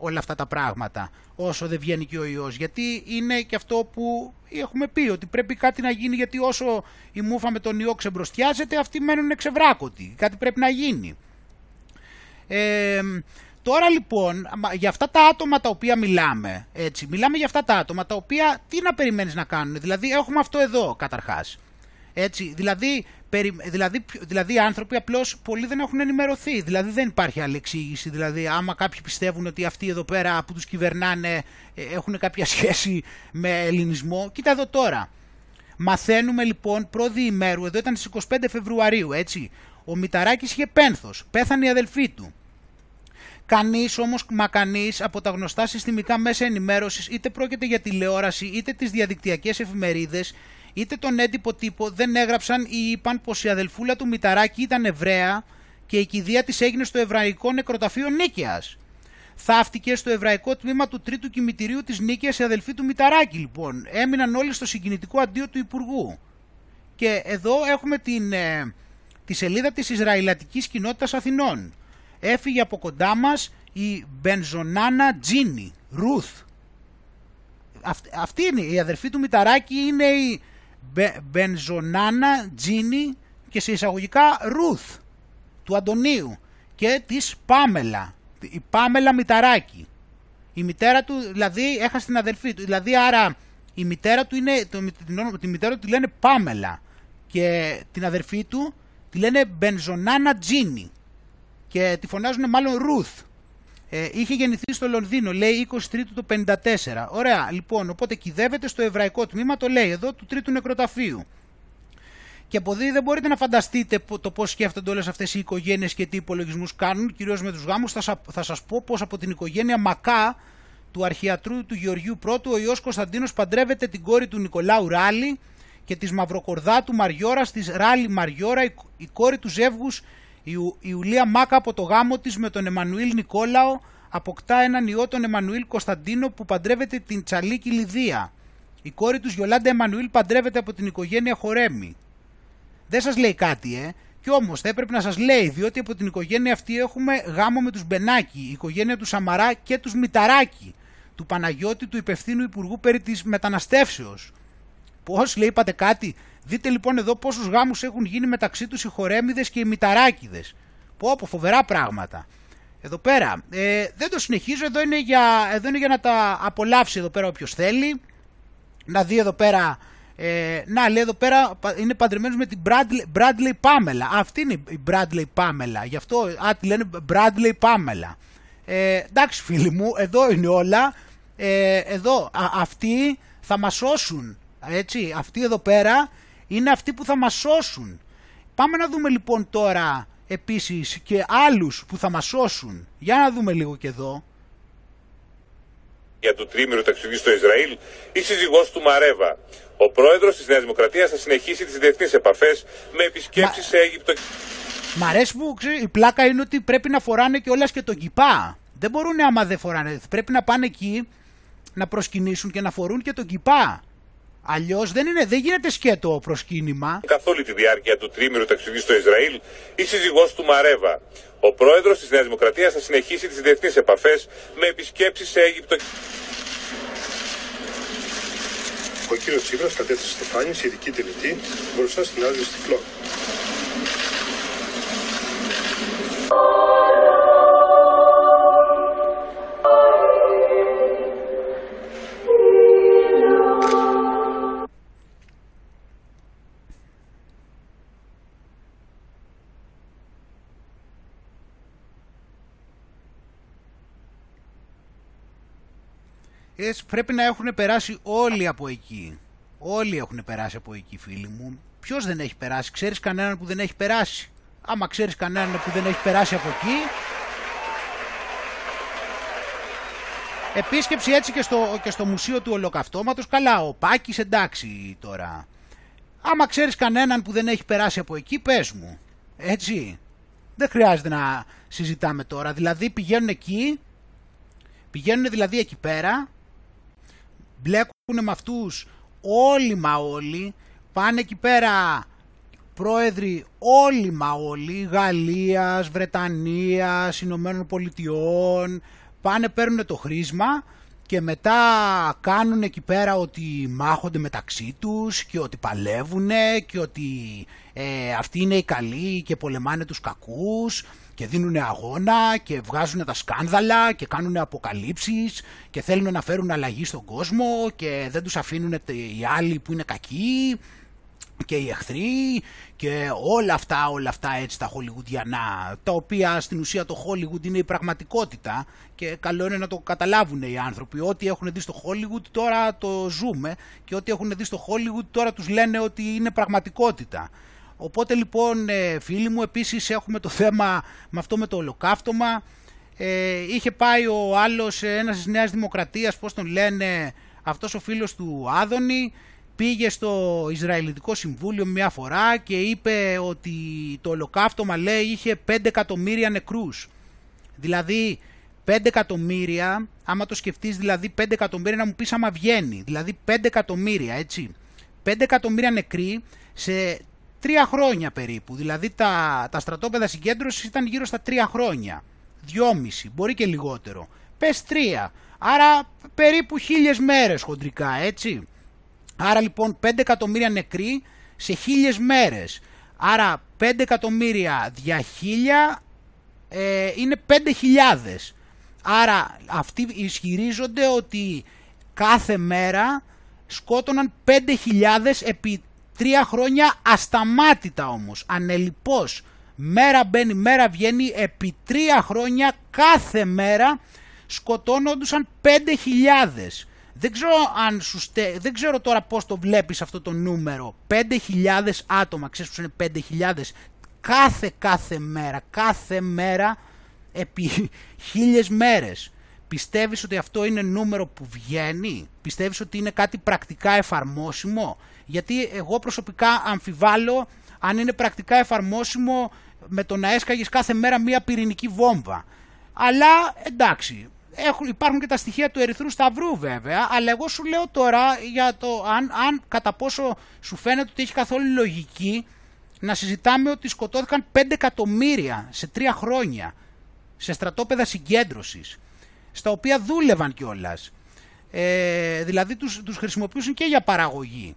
όλα αυτά τα πράγματα όσο δεν βγαίνει και ο ιός γιατί είναι και αυτό που έχουμε πει ότι πρέπει κάτι να γίνει γιατί όσο η μούφα με τον ιό ξεμπροστιάζεται αυτοί μένουν ξεβράκωτοι κάτι πρέπει να γίνει ε, Τώρα λοιπόν, για αυτά τα άτομα τα οποία μιλάμε, έτσι, μιλάμε για αυτά τα άτομα τα οποία τι να περιμένεις να κάνουν. Δηλαδή έχουμε αυτό εδώ καταρχάς. Έτσι, δηλαδή, περι, δηλαδή, δηλαδή οι άνθρωποι απλώς πολλοί δεν έχουν ενημερωθεί. Δηλαδή δεν υπάρχει άλλη εξήγηση. Δηλαδή άμα κάποιοι πιστεύουν ότι αυτοί εδώ πέρα που τους κυβερνάνε ε, έχουν κάποια [LAUGHS] σχέση με ελληνισμό. Κοίτα εδώ τώρα. Μαθαίνουμε λοιπόν πρώτη ημέρου, εδώ ήταν στις 25 Φεβρουαρίου, έτσι. Ο Μηταράκης είχε πένθος, πέθανε η αδελφή του. Κανείς όμως, μα κανείς από τα γνωστά συστημικά μέσα ενημέρωσης, είτε πρόκειται για τηλεόραση, είτε τις διαδικτυακές εφημερίδες, είτε τον έντυπο τύπο, δεν έγραψαν ή είπαν πως η αδελφούλα του Μηταράκη ήταν Εβραία και η κηδεία της έγινε στο Εβραϊκό Νεκροταφείο Νίκαιας. θαύτηκε στο εβραϊκό τμήμα του τρίτου κημητηρίου της Νίκαιας η αδελφή του Μηταράκη λοιπόν. Έμειναν όλοι στο συγκινητικό αντίο του Υπουργού. Και εδώ έχουμε την, ε, τη σελίδα της Ισραηλατικής Κοινότητας Αθηνών. Έφυγε από κοντά μας η Μπενζονάνα Τζίνι, Ρουθ. Αυτή είναι η αδερφή του Μηταράκη, είναι η Μπενζονάνα Τζίνι και σε εισαγωγικά Ρουθ του Αντωνίου και της Πάμελα, η Πάμελα Μηταράκη. Η μητέρα του δηλαδή έχασε την αδερφή του, δηλαδή άρα η μητέρα του είναι, το, τη μητέρα του τη λένε Πάμελα και την αδερφή του τη λένε Μπενζονάνα Τζίνι και τη φωνάζουν μάλλον Ρουθ. Ε, είχε γεννηθεί στο Λονδίνο, λέει 23 του το 54. Ωραία, λοιπόν, οπότε κυδεύεται στο εβραϊκό τμήμα, το λέει εδώ, του τρίτου νεκροταφείου. Και από εδώ δεν μπορείτε να φανταστείτε το πώς σκέφτονται όλες αυτές οι οικογένειες και τι υπολογισμούς κάνουν, κυρίως με τους γάμους. Θα, θα σας πω πω από την οικογένεια Μακά του αρχιατρού του Γεωργίου Πρώτου, ο ιό Κωνσταντίνος παντρεύεται την κόρη του Νικολάου Ράλη και της Μαυροκορδάτου Μαριώρας, της Ράλη Μαριώρα, η, η κόρη του ζεύγους η, Ιουλία Μάκα από το γάμο της με τον Εμμανουήλ Νικόλαο αποκτά έναν ιό τον Εμμανουήλ Κωνσταντίνο που παντρεύεται την Τσαλίκη Λιδία. Η κόρη τους Γιολάντα Εμμανουήλ παντρεύεται από την οικογένεια Χορέμη. Δεν σας λέει κάτι ε. Κι όμως θα έπρεπε να σας λέει διότι από την οικογένεια αυτή έχουμε γάμο με τους Μπενάκη, η οικογένεια του Σαμαρά και τους Μηταράκη, του Παναγιώτη του υπευθύνου υπουργού περί της μεταναστεύσεως. Πώς λέει είπατε κάτι, Δείτε λοιπόν εδώ πόσους γάμους έχουν γίνει μεταξύ τους οι χορέμιδες και οι μηταράκιδες. Πω από φοβερά πράγματα. Εδώ πέρα, ε, δεν το συνεχίζω, εδώ είναι, για, εδώ είναι για να τα απολαύσει εδώ πέρα όποιος θέλει. Να δει εδώ πέρα, ε, να λέει εδώ πέρα είναι παντρεμένος με την Bradley, Bradley Pamela. Αυτή είναι η Bradley Pamela, γι' αυτό α, τη λένε Bradley Pamela. Ε, εντάξει φίλοι μου, εδώ είναι όλα. Ε, εδώ, α, αυτοί θα μας σώσουν. Έτσι, αυτοί εδώ πέρα είναι αυτοί που θα μας σώσουν. Πάμε να δούμε λοιπόν τώρα επίσης και άλλους που θα μας σώσουν. Για να δούμε λίγο και εδώ. Για το τρίμηρο ταξιδί στο Ισραήλ, η σύζυγός του Μαρέβα. Ο πρόεδρος της Νέας Δημοκρατίας θα συνεχίσει τις διεθνείς επαφές με επισκέψεις σε Αίγυπτο. Μ' αρέσει που η πλάκα είναι ότι πρέπει να φοράνε και όλας και τον κυπά. Δεν μπορούν άμα δεν φοράνε. Πρέπει να πάνε εκεί να προσκυνήσουν και να φορούν και τον κυπά. Αλλιώς δεν, δεν γίνεται σκέτο προσκύνημα. Καθ' όλη τη διάρκεια του τρίμηρου ταξιδίου στο Ισραήλ, η σύζυγός του Μαρέβα. Ο πρόεδρος της Νέας Δημοκρατίας θα συνεχίσει τις διεθνείς επαφές με επισκέψεις σε Αίγυπτο. Ο κύριος Τσίπρας κατέθεσε στο Φάνη σε ειδική τελετή μπροστά στην άδεια στη Φλόγα. Πρέπει να έχουν περάσει όλοι από εκεί. Όλοι έχουν περάσει από εκεί φίλοι μου. Ποιος δεν έχει περάσει, ξέρεις κανέναν που δεν έχει περάσει; Άμα ξέρεις κανέναν που δεν έχει περάσει από εκεί, Επίσκεψη έτσι και στο, και στο Μουσείο του Ολοκαυτώματος. Καλά, ο Πάκης εντάξει τώρα. Άμα ξέρεις κανέναν που δεν έχει περάσει από εκεί, πες μου. Έτσι. Δεν χρειάζεται να συζητάμε τώρα. Δηλαδή πηγαίνουν εκεί, πηγαίνουν δηλαδή εκεί πέρα μπλέκουν με αυτούς όλοι μα όλοι, πάνε εκεί πέρα πρόεδροι όλοι μα όλοι, Γαλλίας, Βρετανίας, Ηνωμένων Πολιτειών, πάνε παίρνουν το χρήσμα και μετά κάνουν εκεί πέρα ότι μάχονται μεταξύ τους και ότι παλεύουν και ότι ε, αυτοί είναι οι καλοί και πολεμάνε τους κακούς και δίνουν αγώνα και βγάζουν τα σκάνδαλα και κάνουν αποκαλύψεις και θέλουν να φέρουν αλλαγή στον κόσμο και δεν τους αφήνουν οι άλλοι που είναι κακοί και οι εχθροί και όλα αυτά, όλα αυτά έτσι τα χολιγουντιανά τα οποία στην ουσία το Hollywood είναι η πραγματικότητα και καλό είναι να το καταλάβουν οι άνθρωποι. Ό,τι έχουν δει στο Hollywood τώρα το ζούμε και ό,τι έχουν δει στο Hollywood τώρα τους λένε ότι είναι πραγματικότητα Οπότε λοιπόν ε, φίλοι μου επίσης έχουμε το θέμα με αυτό με το ολοκαύτωμα. Ε, είχε πάει ο άλλος ε, ένας της Νέας Δημοκρατίας, πώς τον λένε, αυτός ο φίλος του Άδωνη, πήγε στο Ισραηλιτικό Συμβούλιο μια φορά και είπε ότι το ολοκαύτωμα λέει είχε 5 εκατομμύρια νεκρούς. Δηλαδή 5 5 εκατομμύρια, άμα το σκεφτείς δηλαδή 5 εκατομμύρια να μου πεις άμα βγαίνει, δηλαδή 5 εκατομμύρια έτσι, 5 εκατομμύρια νεκροί σε 3 χρόνια περίπου, δηλαδή τα, τα στρατόπεδα συγκέντρωσης ήταν γύρω στα 3 χρόνια, 2,5, μπορεί και λιγότερο, πες 3, άρα περίπου χίλιες μέρες χοντρικά έτσι, άρα λοιπόν 5 εκατομμύρια νεκροί σε χίλιες μέρες, άρα 5 εκατομμύρια δια χίλια ε, είναι 5.000. Άρα αυτοί ισχυρίζονται ότι κάθε μέρα σκότωναν 5.000 επί τρία χρόνια ασταμάτητα όμως, ανελιπώς. Μέρα μπαίνει, μέρα βγαίνει, επί τρία χρόνια κάθε μέρα σκοτώνονταν 5.000. Δεν ξέρω, αν σου δεν ξέρω τώρα πώς το βλέπεις αυτό το νούμερο. 5.000 άτομα, ξέρεις πως είναι 5.000 κάθε κάθε μέρα, κάθε μέρα επί [LAUGHS] χίλιες μέρες. Πιστεύεις ότι αυτό είναι νούμερο που βγαίνει, πιστεύεις ότι είναι κάτι πρακτικά εφαρμόσιμο, γιατί εγώ προσωπικά αμφιβάλλω αν είναι πρακτικά εφαρμόσιμο με το να έσκαγες κάθε μέρα μία πυρηνική βόμβα. Αλλά εντάξει, έχουν, υπάρχουν και τα στοιχεία του Ερυθρού Σταυρού βέβαια, αλλά εγώ σου λέω τώρα για το αν, αν κατά πόσο σου φαίνεται ότι έχει καθόλου λογική να συζητάμε ότι σκοτώθηκαν 5 εκατομμύρια σε τρία χρόνια σε στρατόπεδα συγκέντρωσης, στα οποία δούλευαν κιόλας. Ε, δηλαδή τους, τους χρησιμοποιούσαν και για παραγωγή.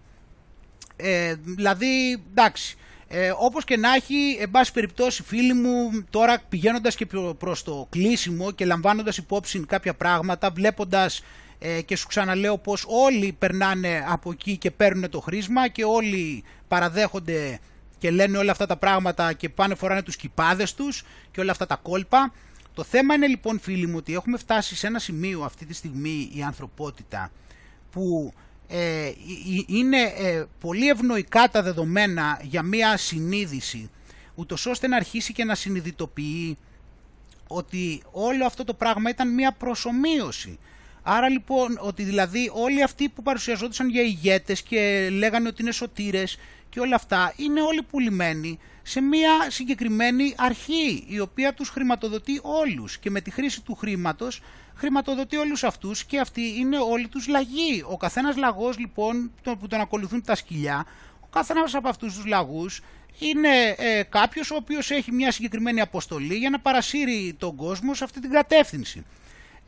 Ε, δηλαδή, εντάξει, ε, όπως και να έχει, εν πάση περιπτώσει φίλοι μου, τώρα πηγαίνοντας και προς το κλείσιμο και λαμβάνοντας υπόψη κάποια πράγματα, βλέποντας ε, και σου ξαναλέω πως όλοι περνάνε από εκεί και παίρνουν το χρήσμα και όλοι παραδέχονται και λένε όλα αυτά τα πράγματα και πάνε φοράνε τους κυπάδες τους και όλα αυτά τα κόλπα. Το θέμα είναι λοιπόν φίλοι μου ότι έχουμε φτάσει σε ένα σημείο αυτή τη στιγμή η ανθρωπότητα που ε, είναι ε, πολύ ευνοϊκά τα δεδομένα για μία συνείδηση ούτως ώστε να αρχίσει και να συνειδητοποιεί ότι όλο αυτό το πράγμα ήταν μία προσωμείωση. Άρα λοιπόν ότι δηλαδή όλοι αυτοί που παρουσιαζόντουσαν για ηγέτες και λέγανε ότι είναι σωτήρες και όλα αυτά είναι όλοι πουλημένοι σε μια συγκεκριμένη αρχή η οποία τους χρηματοδοτεί όλους και με τη χρήση του χρήματος χρηματοδοτεί όλους αυτούς και αυτοί είναι όλοι τους λαγοί. Ο καθένας λαγός λοιπόν που τον ακολουθούν τα σκυλιά, ο καθένας από αυτούς τους λαγούς είναι ε, κάποιος ο οποίος έχει μια συγκεκριμένη αποστολή για να παρασύρει τον κόσμο σε αυτή την κατεύθυνση.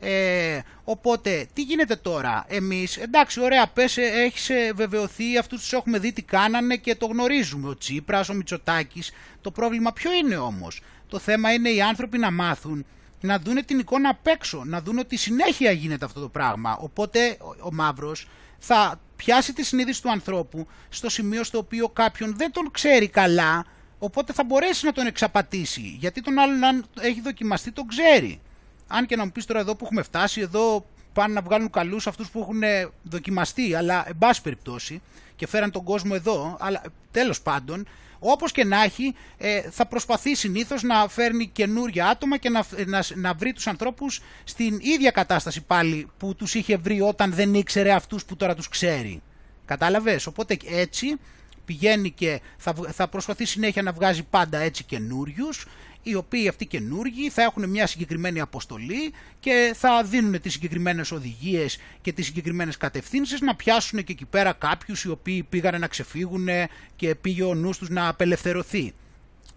Ε, οπότε, τι γίνεται τώρα, εμείς, εντάξει, ωραία, πες, ε, έχεις ε, βεβαιωθεί, αυτούς τους έχουμε δει τι κάνανε και το γνωρίζουμε, ο Τσίπρας, ο Μητσοτάκης. Το πρόβλημα ποιο είναι όμως, το θέμα είναι οι άνθρωποι να μάθουν, να δούνε την εικόνα απ' έξω, να δουν ότι συνέχεια γίνεται αυτό το πράγμα. Οπότε, ο, ο Μαύρος θα πιάσει τη συνείδηση του ανθρώπου στο σημείο στο οποίο κάποιον δεν τον ξέρει καλά, οπότε θα μπορέσει να τον εξαπατήσει, γιατί τον άλλον αν έχει δοκιμαστεί τον ξέρει αν και να μου πεις τώρα εδώ που έχουμε φτάσει, εδώ πάνε να βγάλουν καλούς αυτούς που έχουν δοκιμαστεί, αλλά εν πάση περιπτώσει και φέραν τον κόσμο εδώ, αλλά τέλος πάντων, όπως και να έχει, ε, θα προσπαθεί συνήθως να φέρνει καινούργια άτομα και να, να, να βρει τους ανθρώπους στην ίδια κατάσταση πάλι που τους είχε βρει όταν δεν ήξερε αυτούς που τώρα τους ξέρει. Κατάλαβες, οπότε έτσι πηγαίνει και θα, θα προσπαθεί συνέχεια να βγάζει πάντα έτσι καινούριους οι οποίοι αυτοί καινούργοι θα έχουν μια συγκεκριμένη αποστολή και θα δίνουν τις συγκεκριμένες οδηγίες και τις συγκεκριμένες κατευθύνσεις να πιάσουν και εκεί πέρα κάποιους οι οποίοι πήγαν να ξεφύγουν και πήγε ο νους τους να απελευθερωθεί.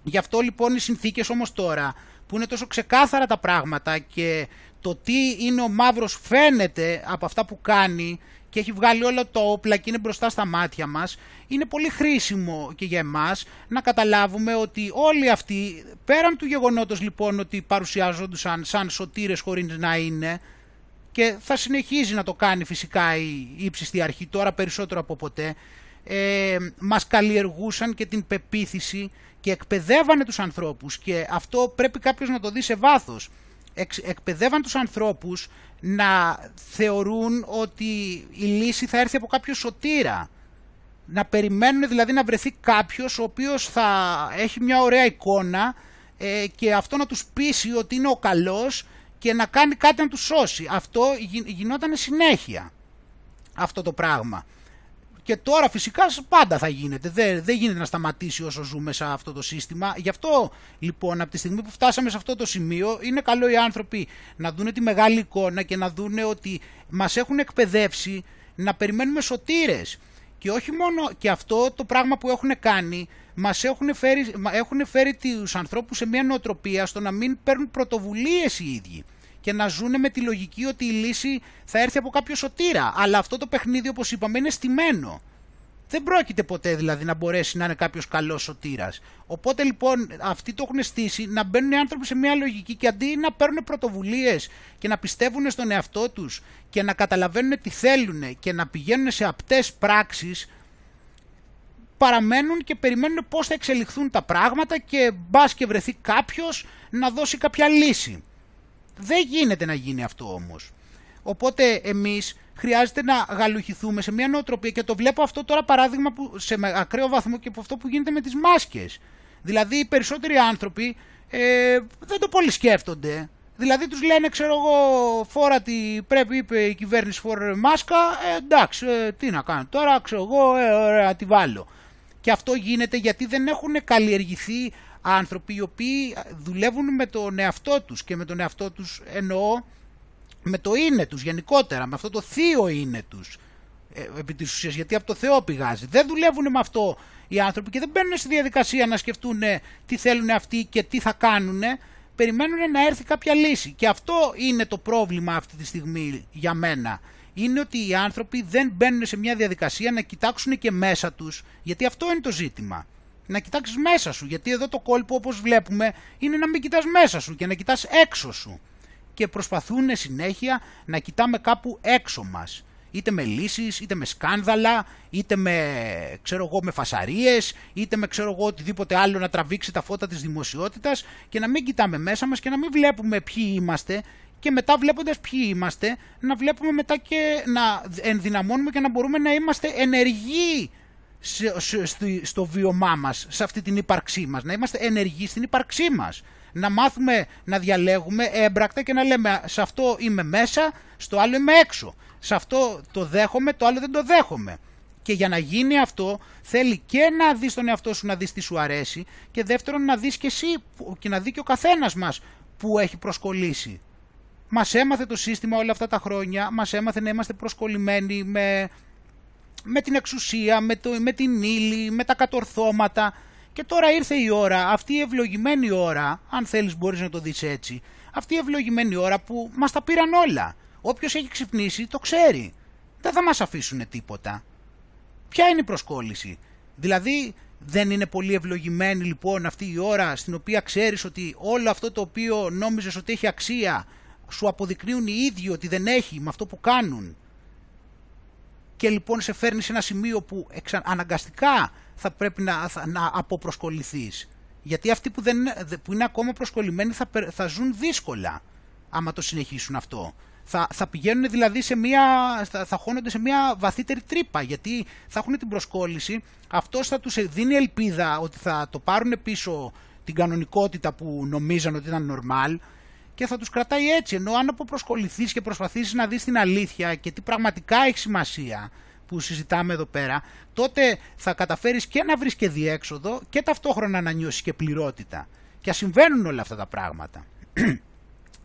Γι' αυτό λοιπόν οι συνθήκες όμως τώρα που είναι τόσο ξεκάθαρα τα πράγματα και το τι είναι ο μαύρος φαίνεται από αυτά που κάνει και έχει βγάλει όλα το όπλα και είναι μπροστά στα μάτια μας, είναι πολύ χρήσιμο και για εμάς να καταλάβουμε ότι όλοι αυτοί, πέραν του γεγονότος λοιπόν ότι παρουσιάζονταν σαν σωτήρες χωρίς να είναι, και θα συνεχίζει να το κάνει φυσικά η ύψιστη αρχή τώρα περισσότερο από ποτέ, ε, μας καλλιεργούσαν και την πεποίθηση και εκπαιδεύανε τους ανθρώπους και αυτό πρέπει κάποιος να το δει σε βάθος. Εκπαιδεύαν τους ανθρώπους να θεωρούν ότι η λύση θα έρθει από κάποιο σωτήρα. Να περιμένουν δηλαδή να βρεθεί κάποιος ο οποίος θα έχει μια ωραία εικόνα ε, και αυτό να τους πείσει ότι είναι ο καλός και να κάνει κάτι να τους σώσει. Αυτό γινόταν συνέχεια αυτό το πράγμα. Και τώρα φυσικά πάντα θα γίνεται. Δεν, δεν γίνεται να σταματήσει όσο ζούμε σε αυτό το σύστημα. Γι' αυτό λοιπόν από τη στιγμή που φτάσαμε σε αυτό το σημείο είναι καλό οι άνθρωποι να δουν τη μεγάλη εικόνα και να δουν ότι μας έχουν εκπαιδεύσει να περιμένουμε σωτήρες. Και όχι μόνο και αυτό το πράγμα που έχουν κάνει μας έχουν φέρει, έχουν φέρει τους ανθρώπους σε μια νοοτροπία στο να μην παίρνουν πρωτοβουλίες οι ίδιοι και να ζουν με τη λογική ότι η λύση θα έρθει από κάποιο σωτήρα. Αλλά αυτό το παιχνίδι, όπως είπαμε, είναι στημένο. Δεν πρόκειται ποτέ δηλαδή να μπορέσει να είναι κάποιος καλός σωτήρας. Οπότε λοιπόν αυτοί το έχουν στήσει να μπαίνουν οι άνθρωποι σε μια λογική και αντί να παίρνουν πρωτοβουλίες και να πιστεύουν στον εαυτό τους και να καταλαβαίνουν τι θέλουν και να πηγαίνουν σε απτές πράξεις, παραμένουν και περιμένουν πώς θα εξελιχθούν τα πράγματα και μπας και βρεθεί κάποιος να δώσει κάποια λύση. Δεν γίνεται να γίνει αυτό όμως. Οπότε εμείς χρειάζεται να γαλουχηθούμε σε μια νοοτροπία και το βλέπω αυτό τώρα παράδειγμα που, σε ακραίο βαθμό και από αυτό που γίνεται με τις μάσκες. Δηλαδή οι περισσότεροι άνθρωποι ε, δεν το πολύ σκέφτονται. Δηλαδή τους λένε ξέρω εγώ φόρα τι πρέπει είπε η κυβέρνηση φόρα μάσκα ε, εντάξει ε, τι να κάνω τώρα ξέρω εγώ ε, ωραία τη βάλω. Και αυτό γίνεται γιατί δεν έχουν καλλιεργηθεί άνθρωποι οι οποίοι δουλεύουν με τον εαυτό τους και με τον εαυτό τους εννοώ με το είναι τους γενικότερα, με αυτό το θείο είναι τους ε, επί της ουσίας, γιατί από το Θεό πηγάζει. Δεν δουλεύουν με αυτό οι άνθρωποι και δεν μπαίνουν στη διαδικασία να σκεφτούν τι θέλουν αυτοί και τι θα κάνουν. Περιμένουν να έρθει κάποια λύση. Και αυτό είναι το πρόβλημα αυτή τη στιγμή για μένα. Είναι ότι οι άνθρωποι δεν μπαίνουν σε μια διαδικασία να κοιτάξουν και μέσα τους, γιατί αυτό είναι το ζήτημα να κοιτάξεις μέσα σου. Γιατί εδώ το κόλπο όπως βλέπουμε είναι να μην κοιτάς μέσα σου και να κοιτάς έξω σου. Και προσπαθούν συνέχεια να κοιτάμε κάπου έξω μας. Είτε με λύσεις, είτε με σκάνδαλα, είτε με, ξέρω εγώ, με φασαρίες, είτε με ξέρω εγώ, οτιδήποτε άλλο να τραβήξει τα φώτα της δημοσιότητας και να μην κοιτάμε μέσα μας και να μην βλέπουμε ποιοι είμαστε και μετά βλέποντας ποιοι είμαστε να βλέπουμε μετά και να ενδυναμώνουμε και να μπορούμε να είμαστε ενεργοί στο βιωμά μας, σε αυτή την ύπαρξή μας, να είμαστε ενεργοί στην ύπαρξή μας. Να μάθουμε να διαλέγουμε έμπρακτα και να λέμε σε αυτό είμαι μέσα, στο άλλο είμαι έξω. Σε αυτό το δέχομαι, το άλλο δεν το δέχομαι. Και για να γίνει αυτό θέλει και να δεις τον εαυτό σου να δεις τι σου αρέσει και δεύτερον να δεις και εσύ και να δει και ο καθένας μας που έχει προσκολήσει. Μας έμαθε το σύστημα όλα αυτά τα χρόνια, μας έμαθε να είμαστε προσκολλημένοι με με την εξουσία, με, το, με την ύλη, με τα κατορθώματα. Και τώρα ήρθε η ώρα, αυτή η ευλογημένη ώρα, αν θέλεις μπορείς να το δεις έτσι, αυτή η ευλογημένη ώρα που μας τα πήραν όλα. Όποιος έχει ξυπνήσει το ξέρει. Δεν θα μας αφήσουν τίποτα. Ποια είναι η προσκόλληση; Δηλαδή δεν είναι πολύ ευλογημένη λοιπόν αυτή η ώρα στην οποία ξέρεις ότι όλο αυτό το οποίο νόμιζες ότι έχει αξία σου αποδεικνύουν οι ίδιοι ότι δεν έχει με αυτό που κάνουν; Και λοιπόν σε φέρνεις σε ένα σημείο που αναγκαστικά θα πρέπει να, να αποπροσκοληθείς. Γιατί αυτοί που, δεν, που είναι ακόμα προσκολλημένοι θα, θα ζουν δύσκολα άμα το συνεχίσουν αυτό. Θα, θα πηγαίνουν δηλαδή σε μια, θα, θα χώνονται σε μια βαθύτερη τρύπα γιατί θα έχουν την προσκόλληση. Αυτός θα τους δίνει ελπίδα ότι θα το πάρουν πίσω την κανονικότητα που νομίζαν ότι ήταν normal και θα τους κρατάει έτσι. Ενώ αν αποπροσκοληθείς και προσπαθήσεις να δεις την αλήθεια και τι πραγματικά έχει σημασία που συζητάμε εδώ πέρα, τότε θα καταφέρεις και να βρεις και διέξοδο και ταυτόχρονα να νιώσεις και πληρότητα. Και συμβαίνουν όλα αυτά τα πράγματα. [CLEARS THROAT]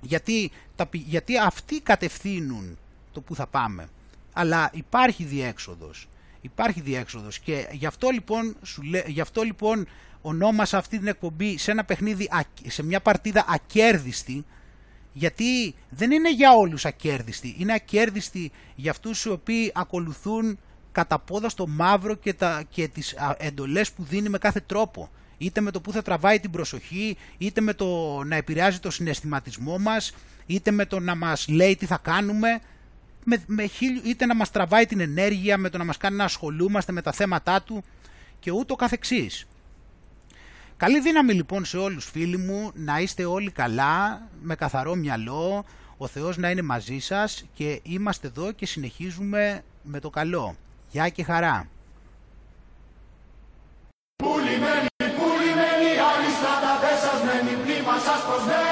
γιατί, τα, γιατί αυτοί κατευθύνουν το που θα πάμε. Αλλά υπάρχει διέξοδος. Υπάρχει διέξοδος και γι' αυτό λοιπόν, σου γι αυτό λοιπόν ονόμασα αυτή την εκπομπή σε ένα παιχνίδι, σε μια παρτίδα ακέρδιστη γιατί δεν είναι για όλους ακέρδιστη, είναι ακέρδιστη για αυτούς οι οποίοι ακολουθούν κατά πόδα στο μαύρο και, τα, και τις εντολές που δίνει με κάθε τρόπο. Είτε με το που θα τραβάει την προσοχή, είτε με το να επηρεάζει το συναισθηματισμό μας, είτε με το να μας λέει τι θα κάνουμε, με, με είτε να μας τραβάει την ενέργεια, με το να μας κάνει να ασχολούμαστε με τα θέματά του και ούτω καθεξής. Καλή δύναμη λοιπόν σε όλους φίλοι μου, να είστε όλοι καλά, με καθαρό μυαλό, ο Θεός να είναι μαζί σας και είμαστε εδώ και συνεχίζουμε με το καλό. Γεια και χαρά. Πουλημένη, πουλημένη, άλλη στράτα πεσασμένη, πνεύμα σας προσμένει,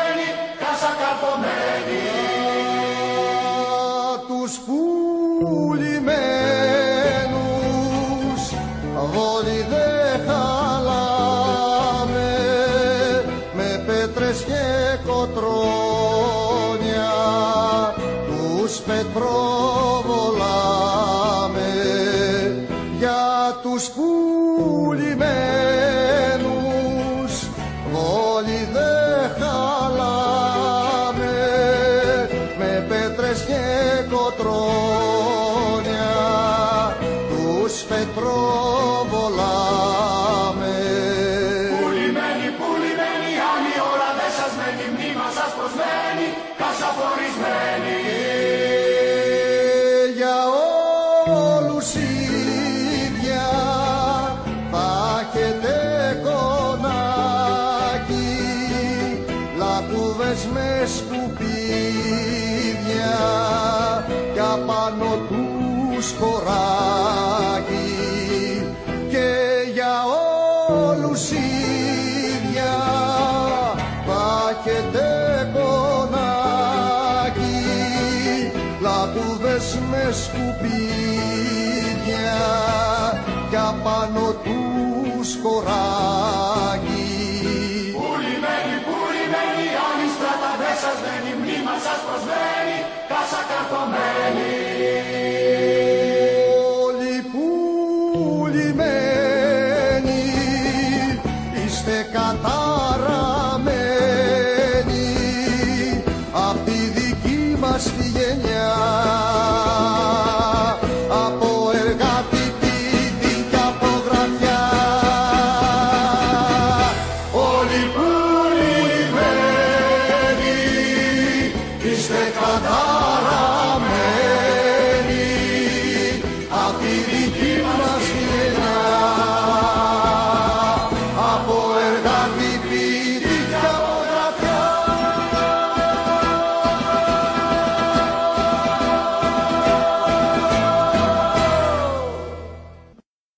σκουπίδια κι απάνω τους χωράκι